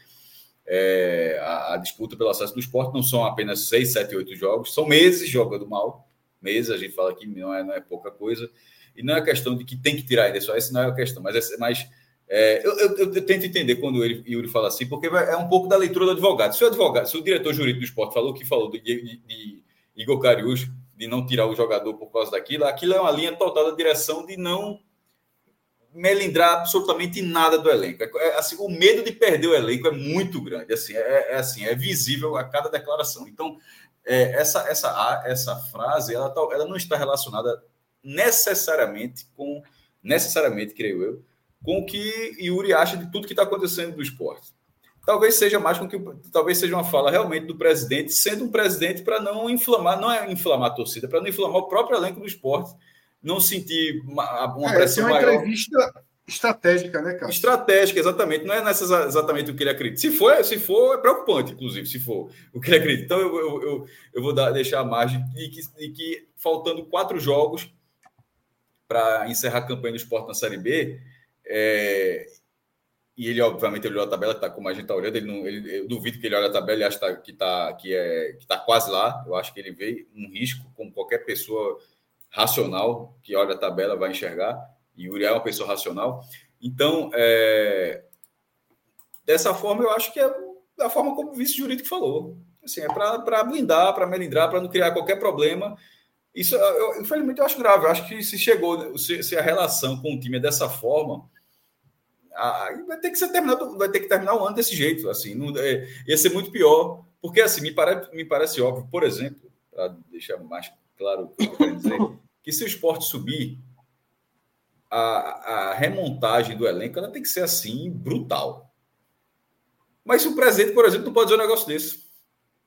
é, a, a, disputa pelo acesso do esporte não são apenas seis, sete, oito jogos, são meses jogando mal. Meses, a gente fala que não é, não é pouca coisa. E não é questão de que tem que tirar ainda, só essa não é a questão, mas, é, mas é, eu, eu, eu, tento entender quando o Yuri fala assim, porque é um pouco da leitura do advogado. Se o advogado, se o diretor jurídico do esporte falou que falou de, de, de Igor Cariús, de não tirar o jogador por causa daquilo, aquilo é uma linha total da direção de não melindrar absolutamente nada do elenco. É, assim, o medo de perder o elenco é muito grande. Assim, é, é assim, é visível a cada declaração. Então, é, essa, essa, essa frase ela, tá, ela não está relacionada necessariamente com, necessariamente, creio eu, com o que Yuri acha de tudo que está acontecendo no esporte. Talvez seja mais com que talvez seja uma fala realmente do presidente, sendo um presidente para não inflamar, não é inflamar a torcida, para não inflamar o próprio elenco do esporte não sentir uma, uma é, pressão maior. É uma entrevista estratégica, né, cara? Estratégica, exatamente. Não é nessa, exatamente o que ele acredita. Se for, se for, é preocupante, inclusive, se for o que ele acredita. Então, eu, eu, eu, eu vou dar, deixar a margem de que, de que faltando quatro jogos para encerrar a campanha do esporte na Série B, é, e ele, obviamente, olhou a tabela, está como a gente está olhando, ele não, ele, eu duvido que ele olhe a tabela e acha que está que é, que tá quase lá. Eu acho que ele vê um risco, como qualquer pessoa racional, que olha a tabela vai enxergar, e Yuri é uma pessoa racional. Então, é, dessa forma, eu acho que é da forma como o vice-jurídico falou. Assim, é para blindar, para melindrar, para não criar qualquer problema. Isso, eu, infelizmente, eu acho grave. Eu acho que se chegou, se, se a relação com o time é dessa forma, vai ter que ser terminado, vai ter que terminar o ano desse jeito. Assim, não, é, ia ser muito pior, porque assim me parece, me parece óbvio, por exemplo, para deixar mais claro o que eu quero dizer, que se o esporte subir, a, a remontagem do elenco ela tem que ser assim, brutal. Mas se o presidente, por exemplo, não pode dizer um negócio desse.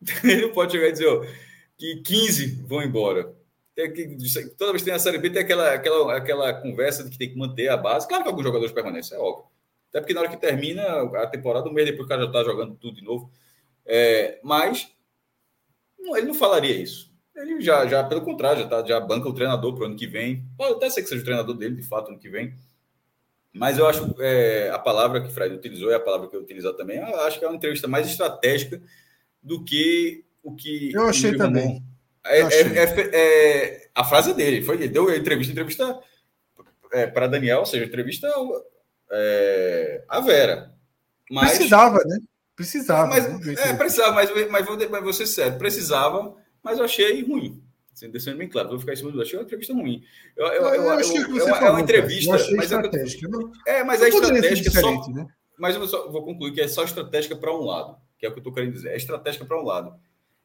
*laughs* Ele não pode chegar e dizer ó, que 15 vão embora. Que, toda vez que tem a Série B, tem aquela, aquela, aquela conversa de que tem que manter a base. Claro que alguns jogadores permanecem, é óbvio. Até porque na hora que termina a temporada, um mês depois o cara já está jogando tudo de novo. É, mas ele não falaria isso. Ele já, já pelo contrário, já, tá, já banca o treinador para o ano que vem. Pode até ser que seja o treinador dele, de fato, ano que vem. Mas eu acho é, a palavra que o Fred utilizou é a palavra que eu utilizar também. Eu acho que é uma entrevista mais estratégica do que o que. Eu achei também. É, eu achei. É, é, é, a frase é dele. Foi, ele deu a entrevista, entrevista é, para Daniel, ou seja, entrevista é, a Vera. Mas, precisava, né? Precisava. Mas, né? é, precisava, mas, mas, vou, mas vou ser sério, precisava, mas eu achei ruim. Assim, deixando bem claro, vou ficar em cima do. Achei uma entrevista ruim. Eu, eu, eu, eu, eu é uma entrevista. Mas estratégica. É, mas é estratégica só. Né? Mas eu só, vou concluir que é só estratégica para um lado, que é o que eu estou querendo dizer. É estratégica para um lado.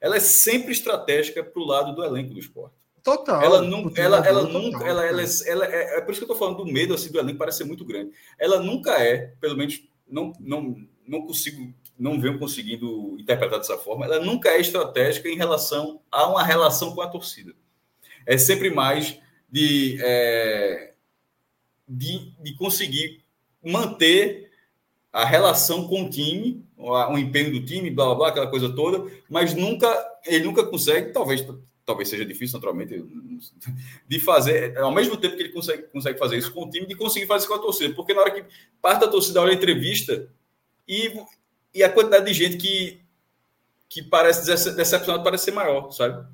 Ela é sempre estratégica para o lado do elenco do esporte. Total. Ela, não, ela, ela nunca. Ela, ela, ela, é, é por isso que eu estou falando do medo assim, do elenco, parece ser muito grande. Ela nunca é, pelo menos, não, não, não consigo não venho conseguindo interpretar dessa forma, ela nunca é estratégica em relação a uma relação com a torcida. É sempre mais de, é, de, de conseguir manter a relação com o time, o empenho do time, blá blá blá, aquela coisa toda, mas nunca ele nunca consegue, talvez talvez seja difícil naturalmente de fazer ao mesmo tempo que ele consegue, consegue fazer isso com o time, de conseguir fazer isso com a torcida, porque na hora que parte da torcida olha a entrevista e e a quantidade de gente que, que parece decepcionado parece ser maior, sabe?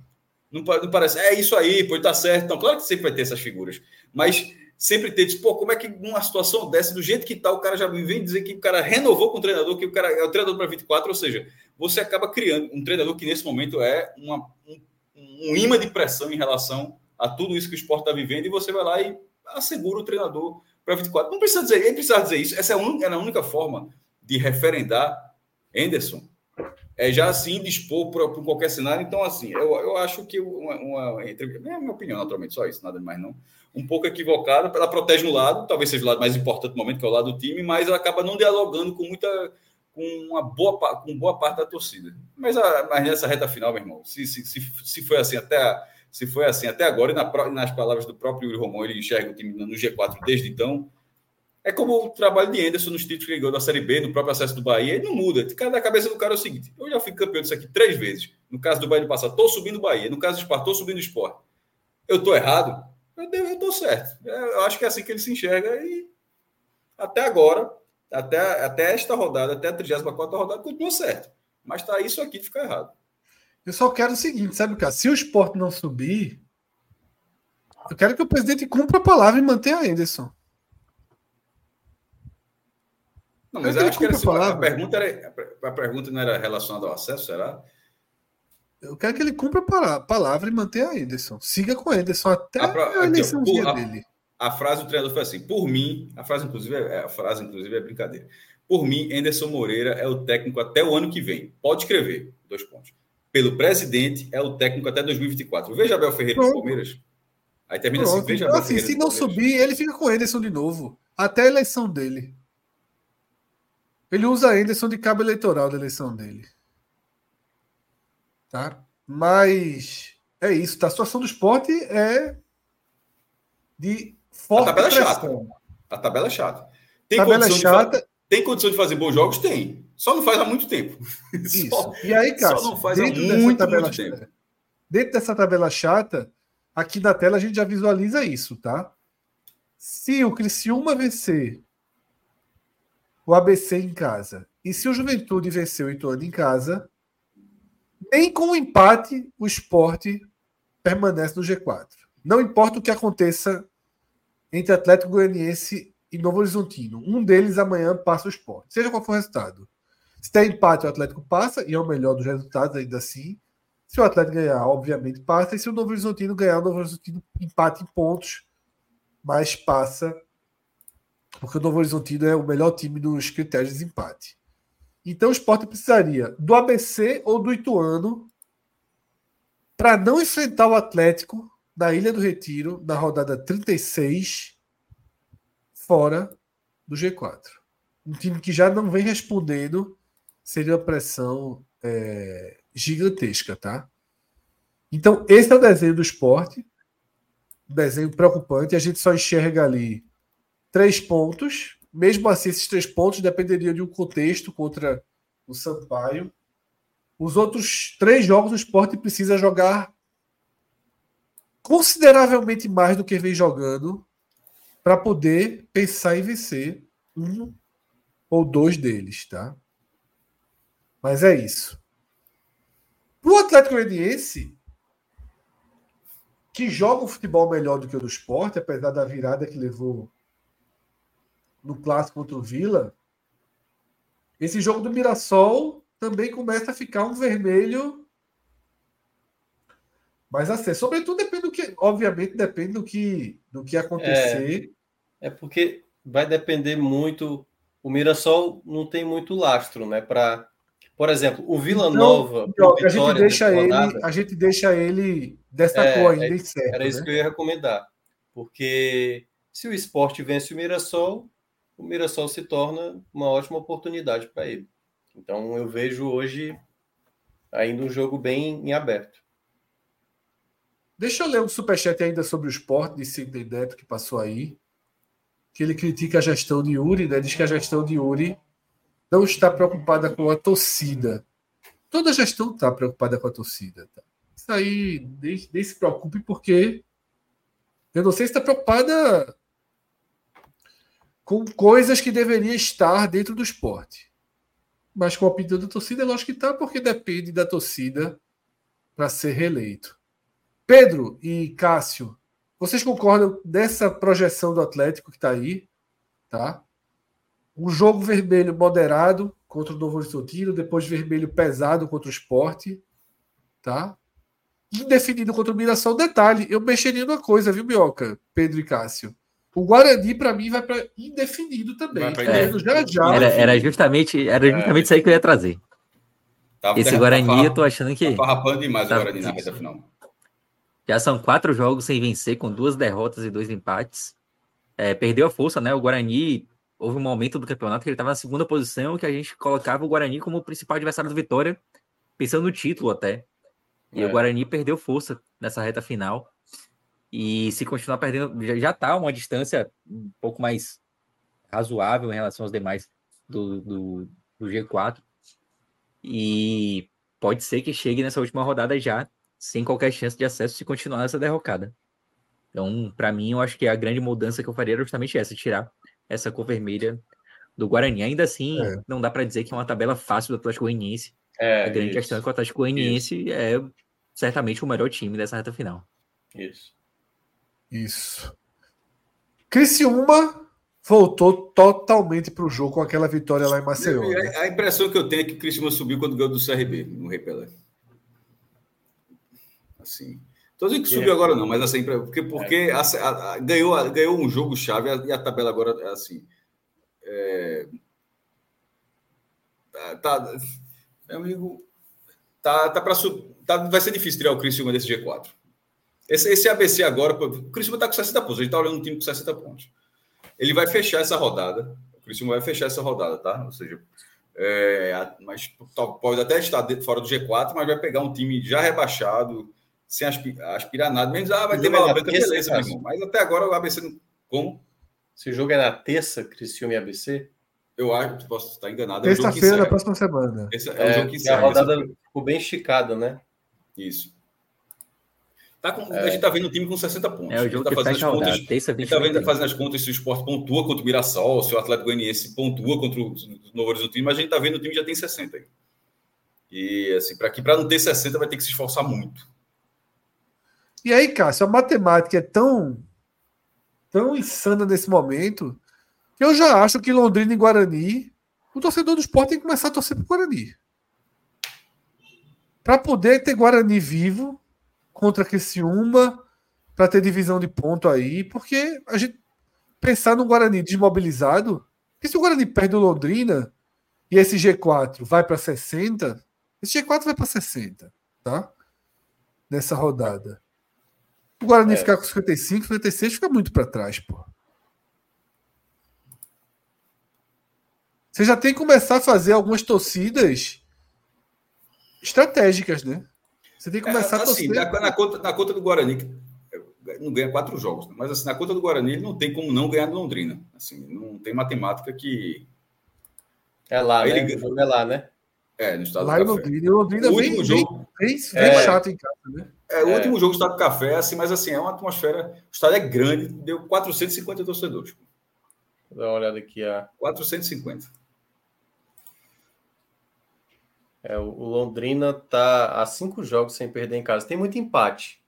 Não, não parece, é isso aí, pô, tá certo. Então, claro que sempre vai ter essas figuras, mas sempre ter, tipo, pô, como é que numa situação dessa, do jeito que tá, o cara já vem dizer que o cara renovou com o treinador, que o cara é o treinador para 24, ou seja, você acaba criando um treinador que nesse momento é uma, um, um imã de pressão em relação a tudo isso que o esporte está vivendo, e você vai lá e assegura o treinador para 24. Não precisa dizer, ele precisa dizer isso, essa é a, un, é a única forma de referendar Anderson, é já assim dispor para qualquer cenário. Então, assim, eu, eu acho que uma, uma é a minha opinião, naturalmente, só isso, nada mais não. Um pouco equivocada, ela protege um lado, talvez seja o lado mais importante no momento, que é o lado do time, mas ela acaba não dialogando com muita com uma boa, com boa parte da torcida. Mas, a, mas nessa reta final, meu irmão, se, se, se, se foi assim até se foi assim até agora, e na, nas palavras do próprio Yuri Romão, ele enxerga o time no G4 desde então, é como o trabalho de Anderson nos títulos que ele ganhou da Série B, no próprio acesso do Bahia, ele não muda. Cada cabeça do cara é o seguinte: eu já fui campeão disso aqui três vezes. No caso do Bahia do passado, estou subindo o Bahia. No caso do Sport, estou subindo o Sport. Eu estou errado? Eu estou certo. É, eu acho que é assim que ele se enxerga e até agora, até, até esta rodada, até a 34 rodada, continua certo. Mas está isso aqui de ficar errado. Eu só quero o seguinte, sabe, cara? Se o Sport não subir, eu quero que o presidente cumpra a palavra e mantenha a Anderson. Não, mas eu acho que era, assim, a, pergunta era, a pergunta não era relacionada ao acesso, será? Eu quero que ele cumpra a palavra e mantenha a Ederson. Siga com a Ederson até a, a eleiçãozinha dele. A frase do treinador foi assim: por mim, a frase, inclusive, é, a frase, inclusive, é brincadeira. Por mim, Anderson Moreira é o técnico até o ano que vem. Pode escrever, dois pontos. Pelo presidente, é o técnico até 2024. Veja Abel Ferreira do Palmeiras. Aí termina Pronto. assim: veja então, assim, Se não subir, ele fica com o Ederson de novo. Até a eleição dele. Ele usa Anderson de cabo eleitoral da eleição dele. Tá? Mas é isso. Tá? A situação do esporte é de forte a tabela é chata. A tabela é chata. Tem tabela condição chata. De, tem condição de fazer bons jogos? Tem. Só não faz há muito tempo. *laughs* Isso. Só, e aí, cara, só não faz há muito, tabela muito chata, tempo. Dentro dessa tabela chata, aqui na tela a gente já visualiza isso, tá? Se o Criciúma vencer o ABC em casa. E se o Juventude venceu o Ituano em casa, nem com o empate o esporte permanece no G4. Não importa o que aconteça entre Atlético Goianiense e Novo Horizontino. Um deles amanhã passa o esporte, seja qual for o resultado. Se der empate, o Atlético passa, e é o melhor dos resultados, ainda assim. Se o Atlético ganhar, obviamente passa. E se o Novo Horizontino ganhar, o Novo Horizontino empate em pontos, mas passa porque o Novo Horizontino é o melhor time nos critérios de desempate. Então o esporte precisaria do ABC ou do Ituano para não enfrentar o Atlético na Ilha do Retiro na rodada 36 fora do G4. Um time que já não vem respondendo seria uma pressão é, gigantesca, tá? Então esse é o desenho do esporte, um desenho preocupante. A gente só enxerga ali três pontos. Mesmo assim, esses três pontos dependeriam de um contexto contra o Sampaio. Os outros três jogos o esporte precisa jogar consideravelmente mais do que vem jogando para poder pensar em vencer um ou dois deles, tá? Mas é isso. O Atlético Goianiense, que joga um futebol melhor do que o do esporte, apesar da virada que levou no clássico contra o Vila, esse jogo do Mirassol também começa a ficar um vermelho mas assim, sobretudo depende obviamente, depende do que, do que acontecer. É, é porque vai depender muito. O Mirassol não tem muito lastro, né? Para, por exemplo, o Vila então, Nova. a gente deixa ele, rodada, a gente deixa ele dessa é, cor ainda, é, certo, Era isso né? que eu ia recomendar, porque se o esporte vence o Mirassol, o Mirassol se torna uma ótima oportunidade para ele. Então eu vejo hoje ainda um jogo bem em aberto. Deixa eu ler um superchat ainda sobre o esporte de Sidney Neto que passou aí. Que ele critica a gestão de Yuri, né? Diz que a gestão de Yuri não está preocupada com a torcida. Toda gestão está preocupada com a torcida. Tá? Isso aí, nem, nem se preocupe, porque eu não sei se está preocupada com coisas que deveriam estar dentro do esporte. Mas com a opinião da torcida, lógico que está, porque depende da torcida para ser reeleito. Pedro e Cássio, vocês concordam dessa projeção do Atlético que está aí? Tá? Um jogo vermelho moderado contra o Novo Horizontino, depois vermelho pesado contra o esporte. Tá? Indefinido contra o Mirassol. Detalhe, eu mexeria numa coisa, viu, Mioca, Pedro e Cássio? O Guarani, para mim, vai para indefinido também. É, já, já, era, era, justamente, era justamente é. isso aí que eu ia trazer. Tava Esse Guarani, eu tô achando que. Tá farrapando demais tá, o Guarani na reta final. Já são quatro jogos sem vencer, com duas derrotas e dois empates. É, perdeu a força, né? O Guarani. Houve um momento do campeonato que ele estava na segunda posição, que a gente colocava o Guarani como o principal adversário do Vitória, pensando no título até. E é. o Guarani perdeu força nessa reta final. E se continuar perdendo, já está uma distância um pouco mais razoável em relação aos demais do, do, do G4. E pode ser que chegue nessa última rodada já sem qualquer chance de acesso se continuar essa derrocada. Então, para mim, eu acho que a grande mudança que eu faria era justamente essa, tirar essa cor vermelha do Guarani. Ainda assim, é. não dá para dizer que é uma tabela fácil do Atlético Goianiense. É, a grande isso, questão é que o Atlético Goianiense é certamente o melhor time dessa reta final. Isso. Isso. Criciúma voltou totalmente para o jogo com aquela vitória lá em Maceió. Né? A, impressão que eu tenho é que o Criciúma subiu quando ganhou do CRB, no Repelé. Assim. Tô dizendo que subiu é. agora não, mas assim, porque, porque é. a, a, a, ganhou, ganhou um jogo chave e a tabela agora é assim. É, tá, tá, meu amigo, tá, tá para tá, vai ser difícil tirar o Criciúma desse G4. Esse, esse ABC agora, o Criciúma tá com 60 pontos, a gente tá olhando um time com 60 pontos. Ele vai fechar essa rodada, o Criciúma vai fechar essa rodada, tá? Ou seja, é, mas pode até estar fora do G4, mas vai pegar um time já rebaixado, sem aspirar, aspirar nada. Menos, ah, vai ter uma branca, beleza, meu irmão. Mas até agora o ABC não. Como? Esse jogo é na terça, Criciúma e ABC? Eu acho que posso estar enganado. Terça-feira da próxima semana. Esse é, é jogo que encerra. A rodada ficou bem esticada, né? Isso. Tá com, é. A gente tá vendo um time com 60 pontos. É o jogo tá que fazendo as contas. a gente tá vendo, fazendo as contas se o esporte pontua contra o Mirassol, se o Atlético Goianiense pontua contra o Novo Horizonte, mas a gente tá vendo o time já tem 60 aí. E assim, para para não ter 60 vai ter que se esforçar muito. E aí, Cássio, a matemática é tão, tão insana nesse momento que eu já acho que Londrina e Guarani, o torcedor do esporte tem que começar a torcer para Guarani. Para poder ter Guarani vivo contra Criciúma, para ter divisão de ponto aí, porque a gente pensar no Guarani desmobilizado, porque se o Guarani perde o Londrina e esse G4 vai para 60, esse G4 vai para 60, tá? Nessa rodada. O Guarani é. ficar com 55, 56 fica muito para trás, pô. Você já tem que começar a fazer algumas torcidas estratégicas, né? Você tem que começar é, assim, a torcer. Na, na, conta, na conta do Guarani, não ganha quatro jogos, né? mas assim, na conta do Guarani ele não tem como não ganhar do Londrina. Assim, não tem matemática que. É lá, Aí né? Ele... O jogo é lá, né? É, no estado lá do Londrina, Londrina o último vem, jogo, bem, bem é, chato em casa, né? É, o é. último jogo está com café, assim, mas assim, é uma atmosfera. O estádio é grande, deu 450 torcedores. Vou dar uma olhada aqui. A... 450. É, o Londrina tá a cinco jogos sem perder em casa. Tem muito empate.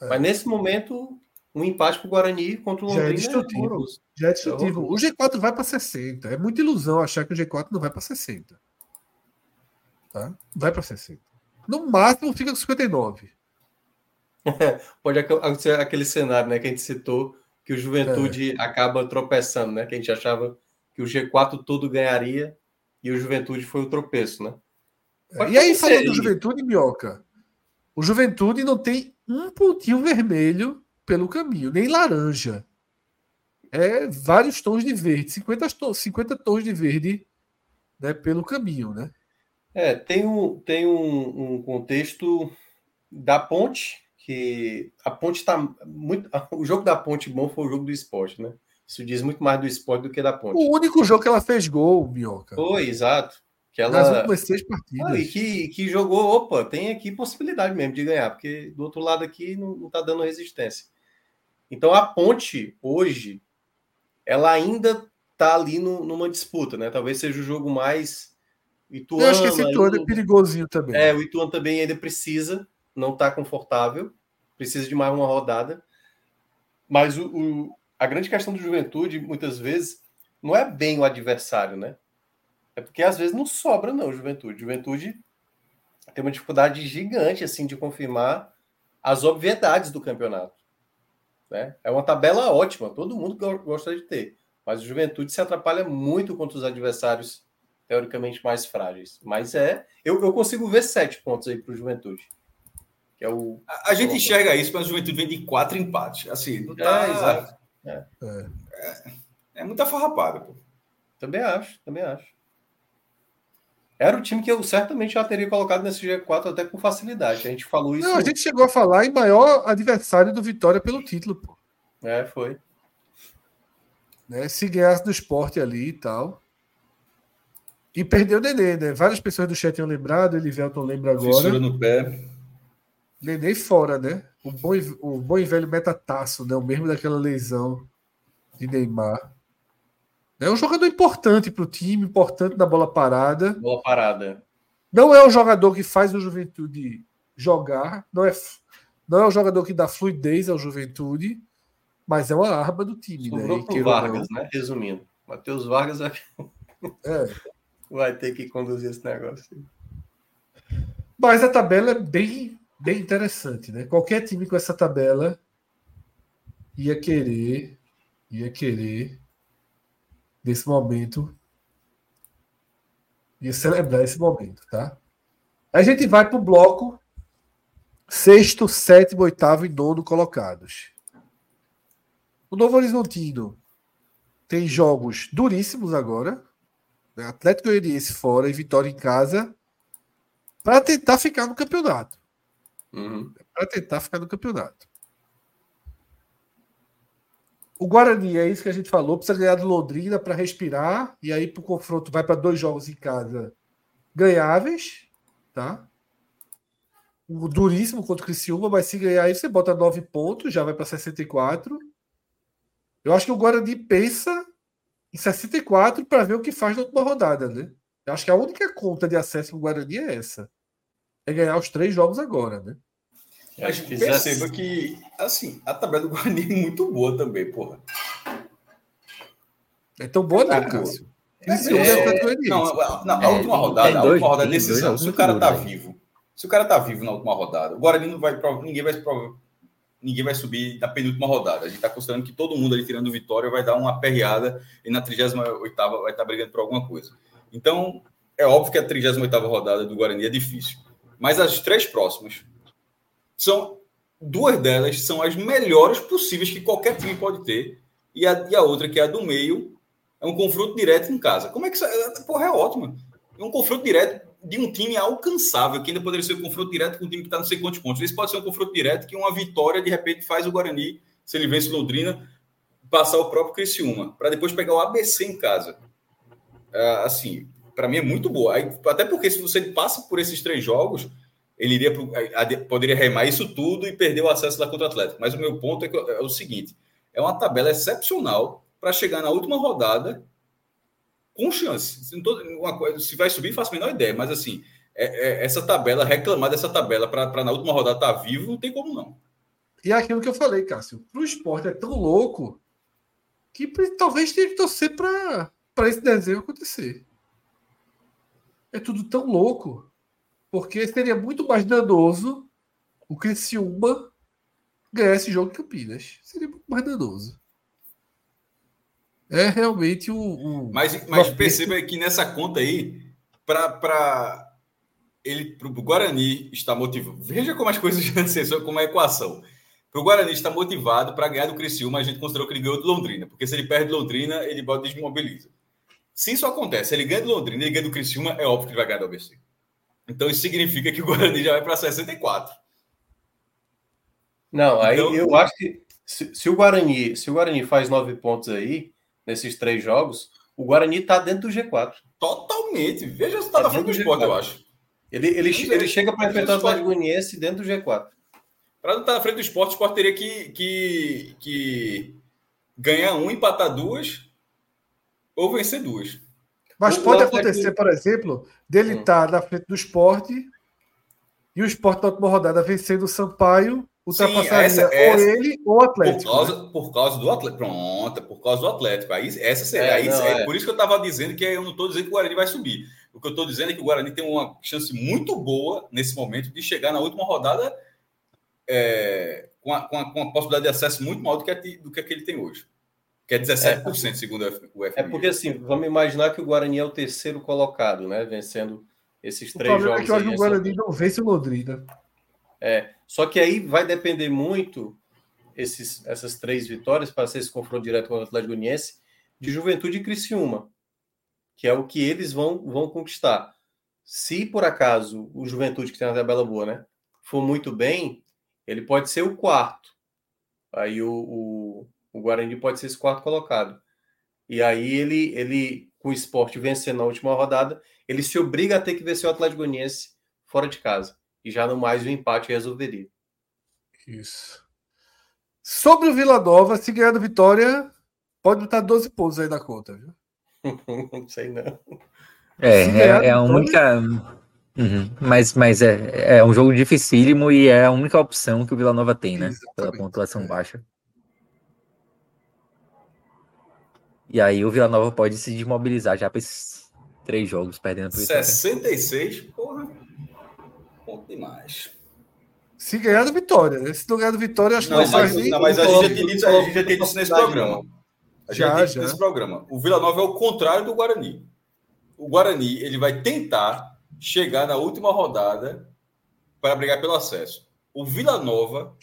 É. Mas nesse momento, um empate para o Guarani contra o Londrina já é destrutivo. É já é destrutivo. o G4 vai para 60. É muita ilusão achar que o G4 não vai para 60. Tá? Vai para 60. No máximo fica com 59. *laughs* Pode acontecer aquele cenário né, que a gente citou, que o Juventude é. acaba tropeçando, né? Que a gente achava que o G4 todo ganharia e o Juventude foi o tropeço, né? É. E aí, falando do Juventude, Minhoca, o Juventude não tem um pontinho vermelho pelo caminho, nem laranja. É vários tons de verde, 50 tons, 50 tons de verde né, pelo caminho, né? É, tem um, tem um, um contexto da ponte, que a ponte está muito. *laughs* O jogo da ponte bom foi o jogo do esporte, né? Isso diz muito mais do esporte do que da ponte. O único jogo que ela fez gol, Minhoca. Foi, exato. Que ela... Nas últimas seis partidas. Ah, e que, que jogou, opa, tem aqui possibilidade mesmo de ganhar, porque do outro lado aqui não, não tá dando resistência. Então a ponte, hoje, ela ainda tá ali no, numa disputa, né? Talvez seja o jogo mais. Ituano, Eu acho que esse Ituano é perigosinho também. É, o Ituano também ainda precisa, não tá confortável, precisa de mais uma rodada. Mas o, o, a grande questão do juventude, muitas vezes, não é bem o adversário, né? É porque às vezes não sobra, não, juventude. Juventude tem uma dificuldade gigante assim de confirmar as obviedades do campeonato. Né? É uma tabela ótima, todo mundo gosta de ter. Mas o Juventude se atrapalha muito contra os adversários teoricamente mais frágeis. Mas é. Eu, eu consigo ver sete pontos aí para o Juventude. Que é o, a, a gente enxerga isso, mas o Juventude vem de quatro empates. Assim, não tá. É, exato. É. É, é muita farrapada, pô. Também acho, também acho. Era o time que eu certamente já teria colocado nesse G4 até com facilidade. A gente falou isso. Não, a gente chegou a falar em maior adversário do Vitória pelo título, pô. É, foi. Né? Se ganhasse do esporte ali e tal. E perdeu o Nenê, né? Várias pessoas do chat tinham lembrado, Elivelton lembra agora. Fissura no pé. Nenê fora, né? O bom, o bom e velho metataço, né? O mesmo daquela lesão de Neymar. É um jogador importante para o time, importante na bola parada. Bola parada. Não é o jogador que faz o Juventude jogar, não é, não é o jogador que dá fluidez ao Juventude, mas é uma arma do time. Né? Sobrou né? Vargas, né? Resumindo. Matheus Vargas vai... É. vai ter que conduzir esse negócio. Mas a tabela é bem, bem interessante, né? Qualquer time com essa tabela ia querer, ia querer desse momento e celebrar esse momento, tá? A gente vai para o bloco sexto, sétimo, oitavo e nono colocados. O Novo Horizontino tem jogos duríssimos agora. Né? Atlético Goianiense fora e Vitória em casa para tentar ficar no campeonato. Uhum. Para tentar ficar no campeonato. O Guarani, é isso que a gente falou, precisa ganhar do Londrina para respirar, e aí para o confronto vai para dois jogos em casa ganháveis, tá? O duríssimo contra o Criciúma, mas se ganhar aí você bota nove pontos, já vai para 64. Eu acho que o Guarani pensa em 64 para ver o que faz na última rodada, né? Eu acho que a única conta de acesso do Guarani é essa. É ganhar os três jogos agora, né? Mas perceba que, assim, a tabela do Guarani é muito boa também, porra. É tão boa, não, é Cássio. É, é, não, não, a última rodada, a última rodada é decisão. Se o cara tá vivo, se o cara tá vivo na última rodada, o Guarani não vai, ninguém vai, ninguém vai subir na penúltima rodada. A gente tá considerando que todo mundo ali tirando vitória vai dar uma perreada e na 38 vai estar tá brigando por alguma coisa. Então, é óbvio que a 38 rodada do Guarani é difícil. Mas as três próximas, são duas delas são as melhores possíveis que qualquer time pode ter. E a, e a outra, que é a do meio, é um confronto direto em casa. Como é que isso. Porra, é ótimo. É um confronto direto de um time alcançável, que ainda poderia ser um confronto direto com um time que está não sei quantos pontos. Isso pode ser um confronto direto que uma vitória, de repente, faz o Guarani, se ele vence Londrina, passar o próprio Criciúma, para depois pegar o ABC em casa. É, assim, para mim é muito boa. Aí, até porque se você passa por esses três jogos, ele iria pro, poderia remar isso tudo e perder o acesso lá contra o Atlético. Mas o meu ponto é, que, é o seguinte: é uma tabela excepcional para chegar na última rodada com chance. Se, uma coisa, se vai subir, faço a menor ideia, mas assim, é, é, essa tabela, reclamar dessa tabela para na última rodada estar tá vivo, não tem como não. E é aquilo que eu falei, Cássio, para o esporte é tão louco que talvez tenha que torcer para esse desenho acontecer. É tudo tão louco, porque seria muito mais danoso o Criciúma ganhar esse jogo em Campinas. Seria muito mais danoso. É realmente um. um mas mas perceba que nessa conta aí, para ele para o Guarani estar motivado. Veja como as coisas *laughs* já como a equação. Para o Guarani estar motivado para ganhar do Criciúma, a gente considerou que ele ganhou de Londrina, porque se ele perde Londrina, ele bota desmobiliza. Se isso acontece, ele ganha de Londrina, ele ganha do Criciúma, é óbvio que ele vai ganhar do ABC. Então isso significa que o Guarani já vai para 64. Não, aí então, eu acho que se, se, o Guarani, se o Guarani faz nove pontos aí nesses três jogos, o Guarani está dentro do G4. Totalmente. Veja se está tá na frente do esporte, eu acho. Ele, ele, ele, ele chega para enfrentar o Atlético Goianiense dentro do G4. Para não estar na frente do esporte, o esporte teria que, que, que ganhar um, empatar duas ou vencer duas. Mas o pode acontecer, por exemplo, dele hum. estar na frente do esporte e o esporte na última rodada vencendo o Sampaio, ultrapassaria Sim, essa, essa, ou ele ou o Atlético. Por causa, né? por causa do Atlético. Pronto, por causa do Atlético. Aí, essa seria, é, aí, não, é, é, por isso que eu estava dizendo que eu não estou dizendo que o Guarani vai subir. O que eu estou dizendo é que o Guarani tem uma chance muito boa nesse momento de chegar na última rodada é, com, a, com, a, com, a, possibilidade de acesso muito maior do que, a, do que, a que ele tem hoje. Que é 17%, é, segundo o FMI. É porque, assim, vamos imaginar que o Guarani é o terceiro colocado, né? Vencendo esses o três jogos. É que eu acho que o Guarani não vence o Londrina. É, só que aí vai depender muito esses, essas três vitórias para ser esse confronto direto com o Atlético Goianiense de Juventude e Criciúma, que é o que eles vão, vão conquistar. Se por acaso o Juventude, que tem uma tabela boa, né, for muito bem, ele pode ser o quarto. Aí o, o, o Guarani pode ser esse quarto colocado. E aí ele, ele com o esporte vencendo na última rodada, ele se obriga a ter que vencer o Atlético Goianiense fora de casa. E já no mais o empate resolveria. Isso. Sobre o Vila Nova, se ganhar do Vitória, pode botar 12 pontos aí na conta, viu? *laughs* não sei não. É, é, é a única. Uhum. Mas, mas é, é um jogo dificílimo e é a única opção que o Vila Nova tem, né? Exatamente. Pela pontuação é. baixa. E aí o Vila Nova pode se desmobilizar já para esses três jogos perdendo pro 66, porra. Ponto demais. Se ganhar do Vitória, né? Se não ganhar do Vitória, acho que não, não faz nem. Não, mas a gente já tem isso, a gente já tem isso nesse programa. A gente já, já. nesse programa. O Vila Nova é o contrário do Guarani. O Guarani ele vai tentar chegar na última rodada para brigar pelo acesso. O Vila Nova,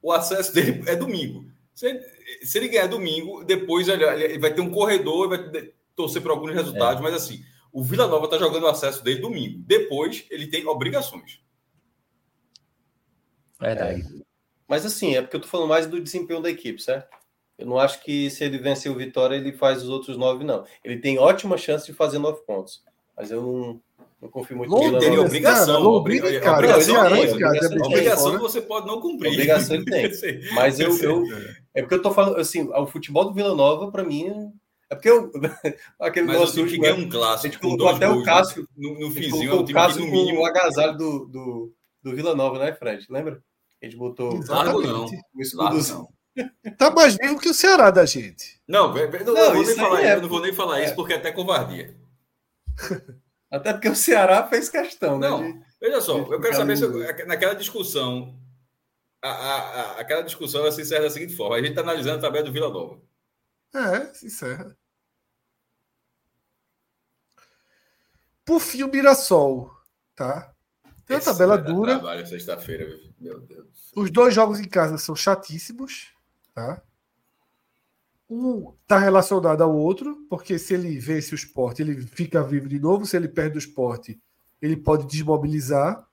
o acesso dele é domingo. Se ele, se ele ganhar domingo, depois ele, ele vai ter um corredor, vai torcer por alguns resultados, é. mas assim, o Vila Nova está jogando o acesso dele domingo. Depois ele tem obrigações. Verdade. É. Mas assim, é porque eu tô falando mais do desempenho da equipe, certo? Eu não acho que se ele vencer o Vitória, ele faz os outros nove, não. Ele tem ótima chance de fazer nove pontos. Mas eu não, não confio muito Não tem obrigação. obrigação, obrigação, obrigação você pode não cumprir. Obrigação ele tem. *laughs* Mas eu, eu, é porque eu tô falando assim, o futebol do Vila Nova, para mim, é porque eu, *laughs* aquele Mas nosso último é um clássico. A gente colocou até o Cássio no, no finzinho, o Cássio no mínimo o agasalho do, do, do Vila Nova, né, Fred? Lembra? A gente botou Exatamente. não. o não. Tá mais vivo que o Ceará da gente. Não, não, não, não vou nem falar, é... eu não vou nem falar é. isso porque é até covardia. *laughs* Até porque o Ceará fez questão, né? Não, de, veja só, eu quero saber se eu, naquela discussão, a, a, a, aquela discussão ela se encerra da seguinte forma: a gente está analisando a tabela do Vila Nova. É, se encerra. Por fim, o Mirassol, tá? Tem uma tabela dura. sexta-feira, meu Deus. Os dois jogos em casa são chatíssimos, tá? um está relacionado ao outro, porque se ele vence o esporte, ele fica vivo de novo. Se ele perde o esporte, ele pode desmobilizar.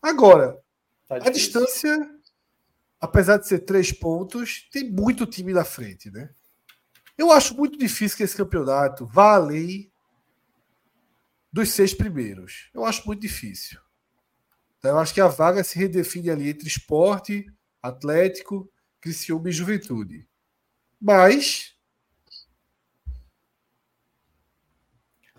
Agora, tá a distância, apesar de ser três pontos, tem muito time na frente, né? Eu acho muito difícil que esse campeonato vá além dos seis primeiros. Eu acho muito difícil. Então, eu acho que a vaga se redefine ali entre esporte, Atlético, Criciúma e Juventude. Mas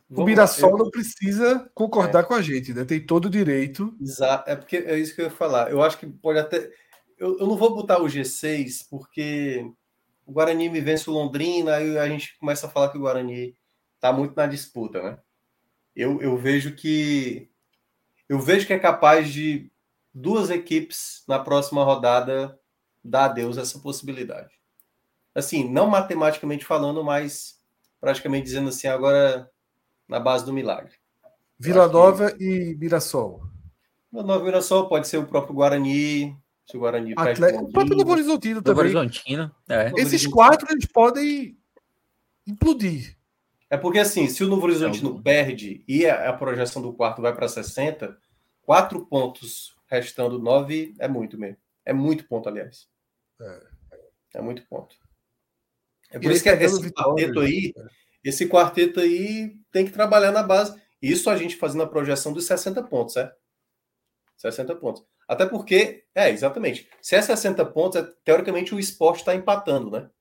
o Mirassol eu... não precisa concordar é. com a gente, né? Tem todo o direito. Exato, é porque é isso que eu ia falar. Eu acho que pode até. Eu, eu não vou botar o G6, porque o Guarani me vence o Londrina, aí a gente começa a falar que o Guarani está muito na disputa, né? Eu, eu vejo que eu vejo que é capaz de duas equipes na próxima rodada dar a Deus essa possibilidade. Assim, não matematicamente falando, mas praticamente dizendo assim, agora na base do milagre. Vila Nova que... e Mirassol. Vila Nova e Mirassol pode ser o próprio Guarani, se o Guarani Atle... O próprio Novo Horizontino também. Horizontino, é. Esses quatro eles podem implodir. É porque assim, se o Novo Horizontino é. perde e a, a, projeção do quarto vai para 60, quatro pontos restando nove é muito mesmo. É muito ponto, aliás. É, é muito ponto. É por isso que esse vitória, quarteto aí, é. esse quarteto aí tem que trabalhar na base. Isso a gente fazendo a projeção dos 60 pontos, é? 60 pontos. Até porque, é, exatamente. Se é 60 pontos, é, teoricamente o esporte está empatando, né?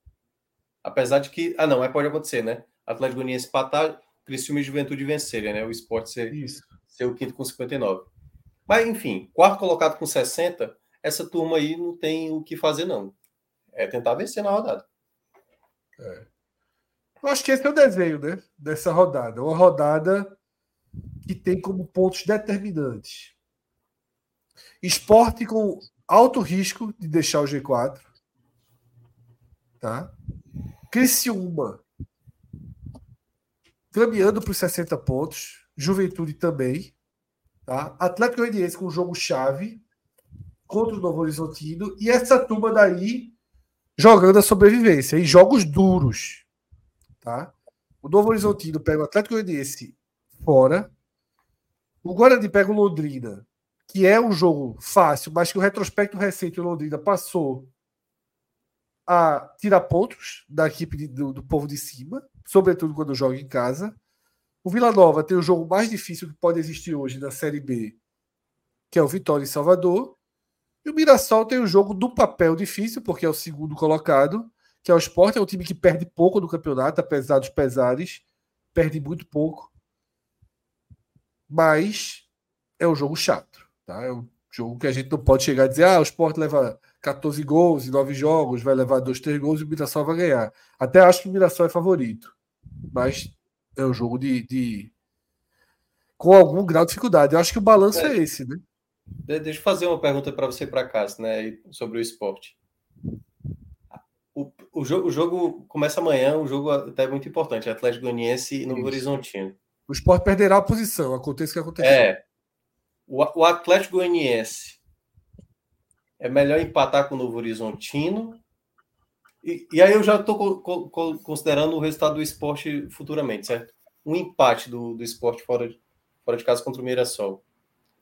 Apesar de que. Ah, não, é, pode acontecer, né? Atlético Goianiense empatar, Criciúma e Juventude vencerem, né? O esporte ser, Isso. ser o quinto com 59. Mas, enfim, quarto colocado com 60, essa turma aí não tem o que fazer, não. É tentar vencer na rodada. É. Eu acho que esse é o desenho, né? Dessa rodada. Uma rodada que tem como pontos determinantes Esporte com alto risco de deixar o G4. Tá? Criciúma caminhando para os 60 pontos. Juventude também. Tá? Atlético Goianiense com jogo chave contra o Novo Horizontino. E essa turma daí jogando a sobrevivência em jogos duros. Tá? O Novo Horizontino pega o Atlético Goianiense fora. O Guarani pega o Londrina que é um jogo fácil, mas que o retrospecto recente do Londrina passou a tirar pontos da equipe de, do, do, povo de cima, sobretudo quando joga em casa. O Vila Nova tem o jogo mais difícil que pode existir hoje na Série B, que é o Vitória em Salvador. E o Mirassol tem o jogo do papel difícil, porque é o segundo colocado, que é o Sport, é um time que perde pouco no campeonato, apesar dos pesares, perde muito pouco. Mas é um jogo chato. Tá? É um jogo que a gente não pode chegar a dizer, ah, o Sport leva 14 gols em 9 jogos, vai levar 2, 3 gols e o Mirassol vai ganhar. Até acho que o Mirassol é favorito. Mas é um jogo de, de... com algum grau de dificuldade. Eu acho que o balanço é, é esse, né? Deixa eu fazer uma pergunta para você para casa, né, sobre o esporte. O, o, jogo, o jogo começa amanhã, o jogo até é muito importante, Atlético Goianiense e Novo Horizontino. O esporte perderá a posição, aconteça o que acontecer. É, o, o Atlético Goianiense é melhor empatar com o Novo Horizontino. E, e aí eu já estou co, co, considerando o resultado do esporte futuramente, certo? Um empate do, do esporte fora de, fora de casa contra o Mirassol.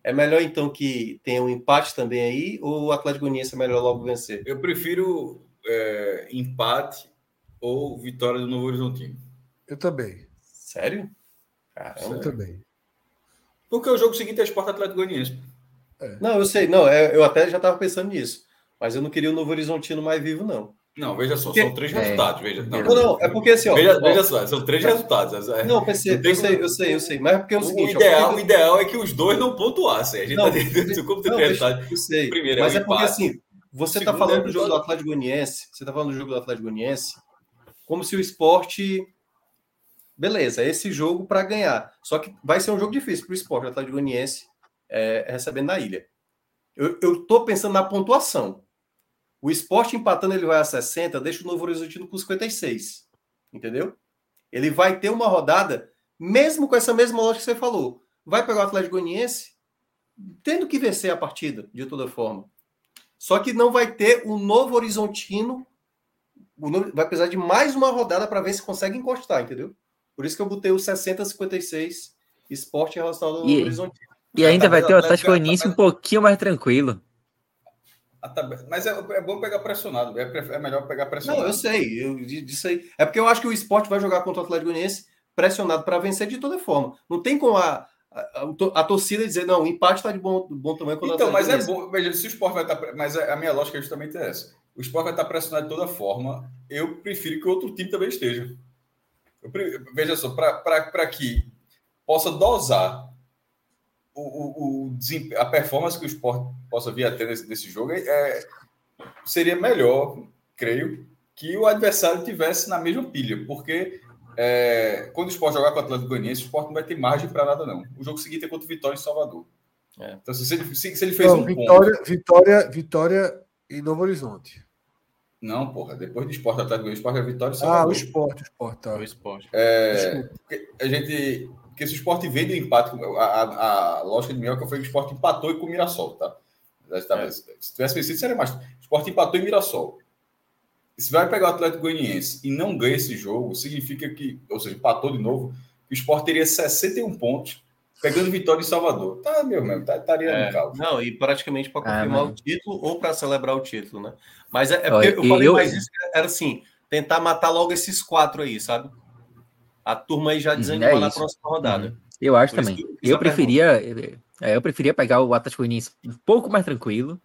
É melhor então que tenha um empate também aí, ou o Atlético Goianiense é melhor logo vencer? Eu prefiro é, empate ou vitória do Novo Horizontino. Eu também. Sério? Caramba. Eu também. Porque o jogo seguinte é Sport Atlético Goianiense. É. Não, eu sei, não, é, eu até já estava pensando nisso. Mas eu não queria o Novo Horizontino mais vivo, não. Não, veja só, porque... são três é. resultados. Veja. Não, não, não, é porque assim, ó. Veja, ó, veja só, são três resultados. É- não, pensei, eu, sei, eu sei, eu sei. Mas é porque é o, o seguinte. Ideal, ó, O ideal é que os dois não pontuassem. A gente não, tá dentro como tem resultado. Eu sei. Primeiro mas é, um é porque assim, você está falando do jogo do Atlético Goianiense, você está falando do jogo do Atlético Goianiense, como se o esporte beleza, esse jogo para ganhar. Só que vai ser um jogo difícil para o esporte, o Atlético Goianiense é, recebendo na ilha. Eu, estou pensando na pontuação. O esporte empatando, ele vai a 60, deixa o Novo Horizontino com 56. Entendeu? Ele vai ter uma rodada, mesmo com essa mesma lógica que você falou. Vai pegar o Atlético Goianiense tendo que vencer a partida, de toda forma. Só que não vai ter o Novo Horizontino. Vai precisar de mais uma rodada para ver se consegue encostar, entendeu? Por isso que eu botei o 60-56 esporte em relação ao e, Horizonte. E ainda vai ter o Atlético Goianiense um pouquinho mais tranquilo. Mas é, é, bom pegar pressionado. É, é, melhor pegar pressionado. Não, eu sei. Eu disse aí. É porque eu acho que o esporte vai jogar contra o Atlético Goianiense pressionado para vencer de toda forma. Não tem como a, a, a, torcida dizer, não, o empate está de bom, bom tamanho. Então, mas é bom. Veja, se o esporte vai estar. Tá mas a minha lógica é justamente essa. O esporte vai estar tá pressionado de toda forma. Eu prefiro que outro time também esteja. Eu, veja só, para que possa dosar o, o, o, a performance que o esporte possa vir a ter nesse, nesse jogo, é, seria melhor, creio, que o adversário tivesse na mesma pilha, porque é, quando o esporte jogar com o Atlético Goianiense, o esporte não vai ter margem para nada, não. O jogo seguinte é contra o Vitória em Salvador. É. Então, se ele, se, se ele fez não, um Vitória, ponto... Vitória, Vitória em Novo Horizonte. Não, porra, depois do esporte Atlético Goianiense, esporte é Vitória e Salvador. Ah, o esporte, o esporte, tá. O esporte. É, a gente... Porque se o esporte veio do empate, a, a, a lógica de Minhoca foi que o esporte empatou e com o Mirassol, tá? É. Se tivesse vencido, seria mais. O esporte empatou em Mirassol se vai pegar o Atlético Goianiense e não ganha esse jogo, significa que, ou seja, empatou de novo, que o Sport teria 61 pontos, pegando vitória em Salvador. Tá, meu irmão, tá, estaria é, no caos. Não, e praticamente para ah, confirmar ah, o título ou para celebrar o título, né? Mas é, é porque eu falei eu... mais isso, era assim, tentar matar logo esses quatro aí, sabe? A turma aí já uhum, desanimou é na próxima rodada. Uhum. Eu acho Por também. Que, eu preferia, é, eu preferia pegar o Atlético Goianiense um pouco mais tranquilo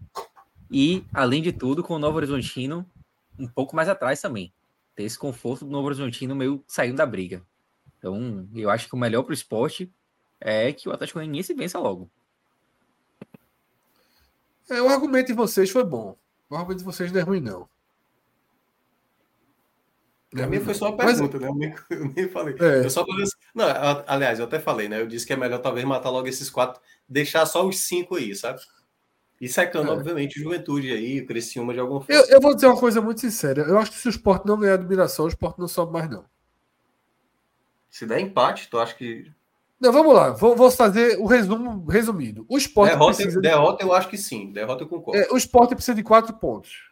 e, além de tudo, com o Novo Horizontino um pouco mais atrás também. Ter esse conforto do Novo Horizontino meio saindo da briga. Então, eu acho que o melhor para o esporte é que o Atlético Goianiense vença logo. É, o argumento de vocês foi bom. O argumento de vocês não é ruim, não. Pra mim foi só uma pergunta, Mas... né? Eu nem, *laughs* nem falei. É. Eu só falei assim, não, aliás, eu até falei, né? Eu disse que é melhor talvez matar logo esses quatro, deixar só os cinco aí, sabe? E secando, é. obviamente, juventude aí, o Criciúma de alguma forma. Eu, eu, vou dizer uma coisa muito sincera. Eu acho que se o esporte não ganhar do Mirassol, o esporte não sobe mais, não. Se der empate, tu acha que. Não, vamos lá. Vou, vou fazer o resumo resumido. O esporte derrota, precisa de... derrota, eu acho que sim. Derrota, eu concordo. É, o esporte precisa de quatro pontos.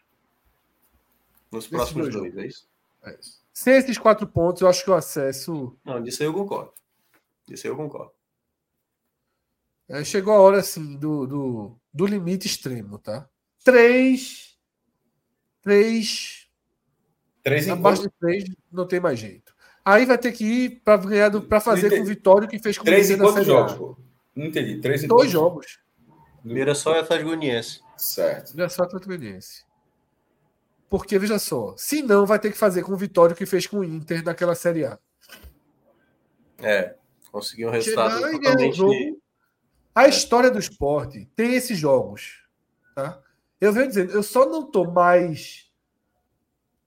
Nos próximos dois, dois, é isso? É. Sem esses quatro pontos, eu acho que o acesso. Não, disso aí eu concordo. Disso aí eu concordo. É, chegou a hora, assim, do, do, do limite extremo, tá? Três. Três. Três Abaixo de três não tem mais jeito. Aí vai ter que ir para ganhar para fazer com o Vitório que fez com Três em quantos jogos, pô? Não entendi. Três em Dois jogos. Mirassol e Atlético Goianiense. Certo. Mirassol e Atlético Goianiense. Porque, veja só, se não, vai ter que fazer com o Vitório que fez com o Inter naquela Série A. É, conseguiu um resultado totalmente... Jogo, a história do esporte tem esses jogos. Tá? Eu venho dizendo, eu só não estou mais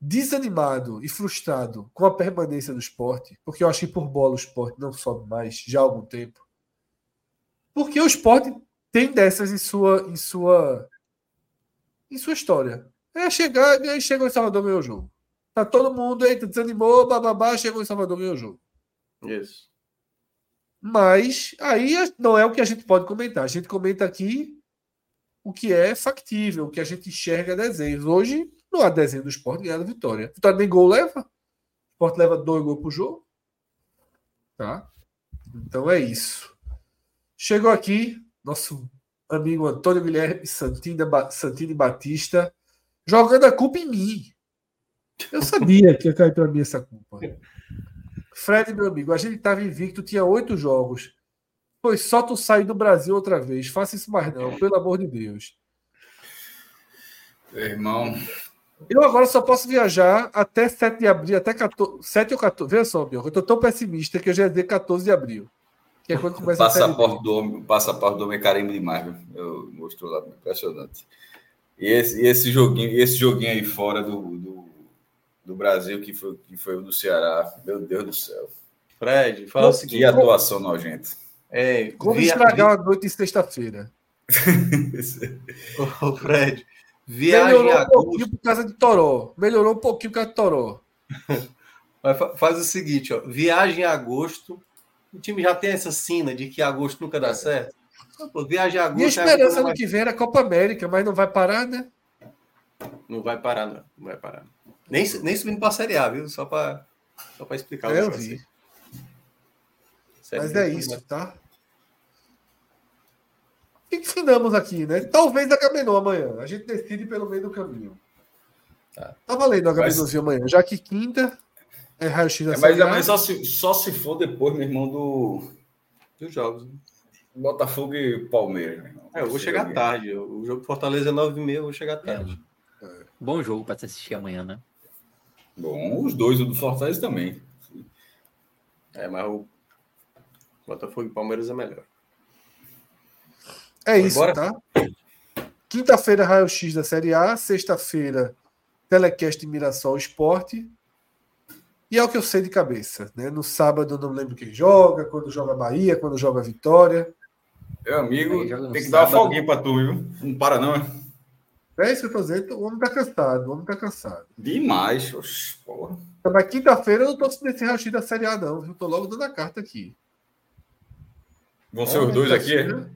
desanimado e frustrado com a permanência do esporte, porque eu acho que por bola o esporte não sobe mais já há algum tempo. Porque o esporte tem dessas em sua, em sua, em sua história. É chegar, e aí chegou em Salvador ganhou o jogo. Tá todo mundo, eita, desanimou, bababá, chegou em Salvador ganhou o jogo. Isso. Mas aí não é o que a gente pode comentar. A gente comenta aqui o que é factível, o que a gente enxerga desenhos. Hoje não há desenho do esporte ganhar a vitória. Vitória nem gol leva. O esporte leva dois gols pro jogo. Tá? Então é isso. Chegou aqui nosso amigo Antônio Guilherme Santini Batista jogando a culpa em mim. Eu sabia que ia cair para mim essa culpa. Fred, meu amigo, a gente estava invicto, tinha oito jogos. Foi só tu sair do Brasil outra vez. Faça isso mais não, pelo amor de Deus. Irmão. Eu agora só posso viajar até 7 de abril, até 14, 7 ou 14. Veja só, meu, eu tô tão pessimista que eu já ia dizer 14 de abril. Que é quando começa o passaporte do homem, o passaporte do homem é carimbo demais, viu? Eu mostrou lá, impressionante. E esse, e esse joguinho, esse joguinho aí fora do, do do Brasil, que foi, que foi o do Ceará. Meu Deus do céu. Fred, fala o seguinte. Que atuação nojenta. É, Como via... estragar a noite de sexta-feira? *laughs* Ô, Fred, viagem Melhorou um pouquinho por causa de Toró. Melhorou um pouquinho por causa de Toró. *laughs* Mas faz o seguinte, ó. Viagem em agosto. O time já tem essa sina de que agosto nunca dá certo. Pô, viagem em agosto. Minha esperança ano que vem era a Copa América, mas não vai parar, né? Não vai parar, não. Não vai parar. Nem, nem subindo para a Série A, viu? Só para só explicar. É, eu vi. Mas é isso, tá? O que finamos aqui, né? Talvez a Gamenon amanhã. A gente decide pelo meio do caminho. Tá, tá valendo a mas... amanhã, já que quinta é raio-x é, Mas amanhã só se, só se for depois, meu irmão, do... dos jogos. Né? Botafogo e Palmeiras. É, eu vou chegar tarde. O jogo Fortaleza é 9h30, eu vou chegar tarde. É. Bom jogo para se assistir amanhã, né? Bom, os dois, o do Fortaleza também. É, mas o Botafogo e Palmeiras é melhor. É isso, tá? Quinta-feira, raio-x da Série A. Sexta-feira, telecast Mirassol Esporte. E é o que eu sei de cabeça. Né? No sábado eu não lembro quem joga, quando joga Bahia, quando joga Vitória. Meu amigo, tem que sábado. dar uma folguinha pra tu, viu? Não para não, é? É isso que eu tô dizendo. O homem tá cansado, o homem tá cansado. Demais, oxe, porra. Mas quinta-feira eu não tô nesse raio da Série A, não. Eu tô logo dando a carta aqui. Vão ser os dois aqui?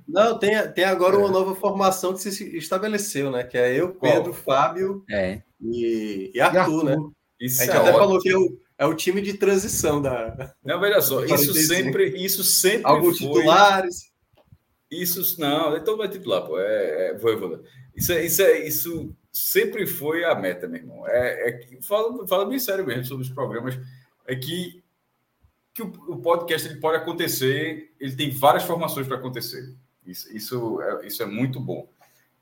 Não, tem, tem agora é. uma nova formação que se estabeleceu, né? Que é eu, Pedro, Qual? Fábio é. e, e Arthur, e Arthur. né? Isso a gente é até ótimo. falou que é o, é o time de transição da. Não, veja só, *laughs* isso sempre, isso sempre. Alguns foi... titulares. Isso, não, então vai titular, pô. É, é Voivoda. Isso, é, isso, é, isso sempre foi a meta, meu irmão. É, é, fala, fala bem sério mesmo sobre os programas. É que que o, o podcast ele pode acontecer, ele tem várias formações para acontecer. Isso, isso, é, isso é muito bom.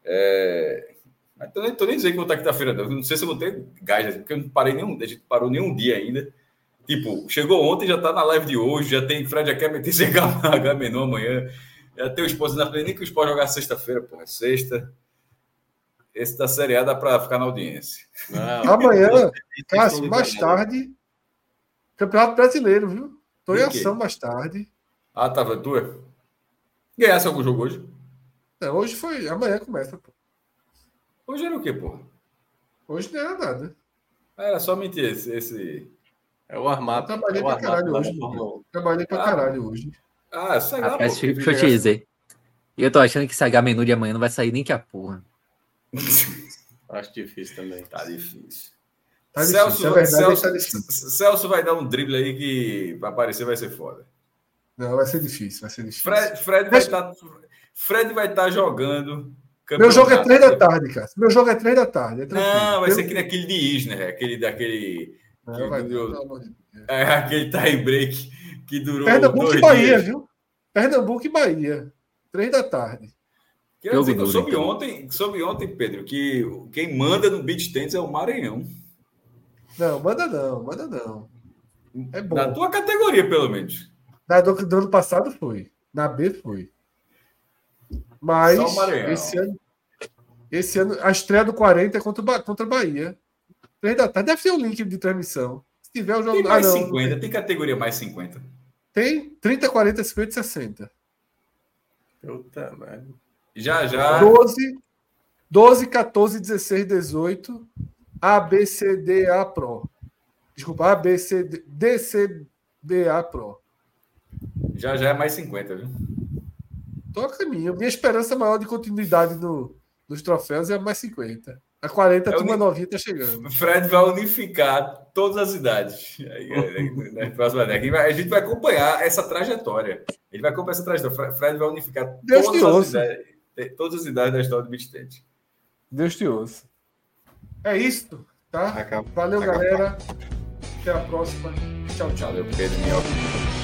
É... Então, nem estou nem dizendo que vou estar quinta-feira, não. não sei se eu vou ter gás, porque eu não parei nenhum, a gente parou nenhum dia ainda. Tipo, chegou ontem, já está na live de hoje, já tem Fred já quer meter sem H menor amanhã. Tem o esposo na frente, nem que o esporte jogar sexta-feira, pô, é sexta. Esse da Série A dá para ficar na audiência. Não, amanhã, Cássio, mais tarde, Campeonato Brasileiro, viu? Estou em ação mais tarde. Ah, tava tá, tua? Ganhasse algum jogo hoje? Não, hoje foi. Amanhã começa, pô. Hoje era o quê, pô? Hoje não era nada. Era somente esse. esse... É o armado. Eu trabalhei é pra caralho hoje. Trabalhei pra ah, caralho hoje. Ah, sei lá. Rapaz, pô, deixa eu te dizer. E eu tô achando que esse menu de amanhã não vai sair nem que a porra. *laughs* Acho difícil também. Tá difícil. Tá Celso, é verdade, Celso, tá Celso vai dar um drible aí que para aparecer vai ser foda. Não, vai ser difícil, vai ser difícil. Fred, Fred vai estar Fred vai estar jogando. Meu jogo é três da tarde, cara. Meu jogo é três da tarde. É não, vai ser aquele daquele de Isner, aquele daquele. Não, vai, durou, é aquele tie break que durou. Pernambuco e Bahia, dias. viu? Pernambuco e Bahia. Três da tarde. Quero dizer, soube, então. ontem, soube ontem, Pedro, que quem manda no beat tênis é o Maranhão. Não, manda não, manda não. É bom. Na tua categoria, pelo menos. Na do, do ano passado foi. Na B foi. Mas esse ano, esse ano, a estreia do 40 é contra, contra a Bahia. Três da tarde. Deve ter um link de transmissão. Se tiver o jogo. Tem mais ah, 50, tem categoria mais 50. Tem 30, 40, 50 e 60. Puta, mano. Já, já. 12, 12, 14, 16, 18. ABCDA Pro. Desculpa, ABCD, DCBA Pro. Já já é mais 50, viu? Toca minha. Minha esperança maior de continuidade no, nos troféus é mais 50. A 40, é a turma uni... novinha tá chegando. Fred vai unificar todas as idades. Na próxima década. A gente vai acompanhar essa trajetória. Ele vai acompanhar essa trajetória. Fred vai unificar Deus todas, as idades, todas as idades da história do beat Deus te ouça. É isso, tá? Acabou. Valeu, Acabou. galera. Até a próxima. Tchau, tchau. Valeu, Pedro Minhoca.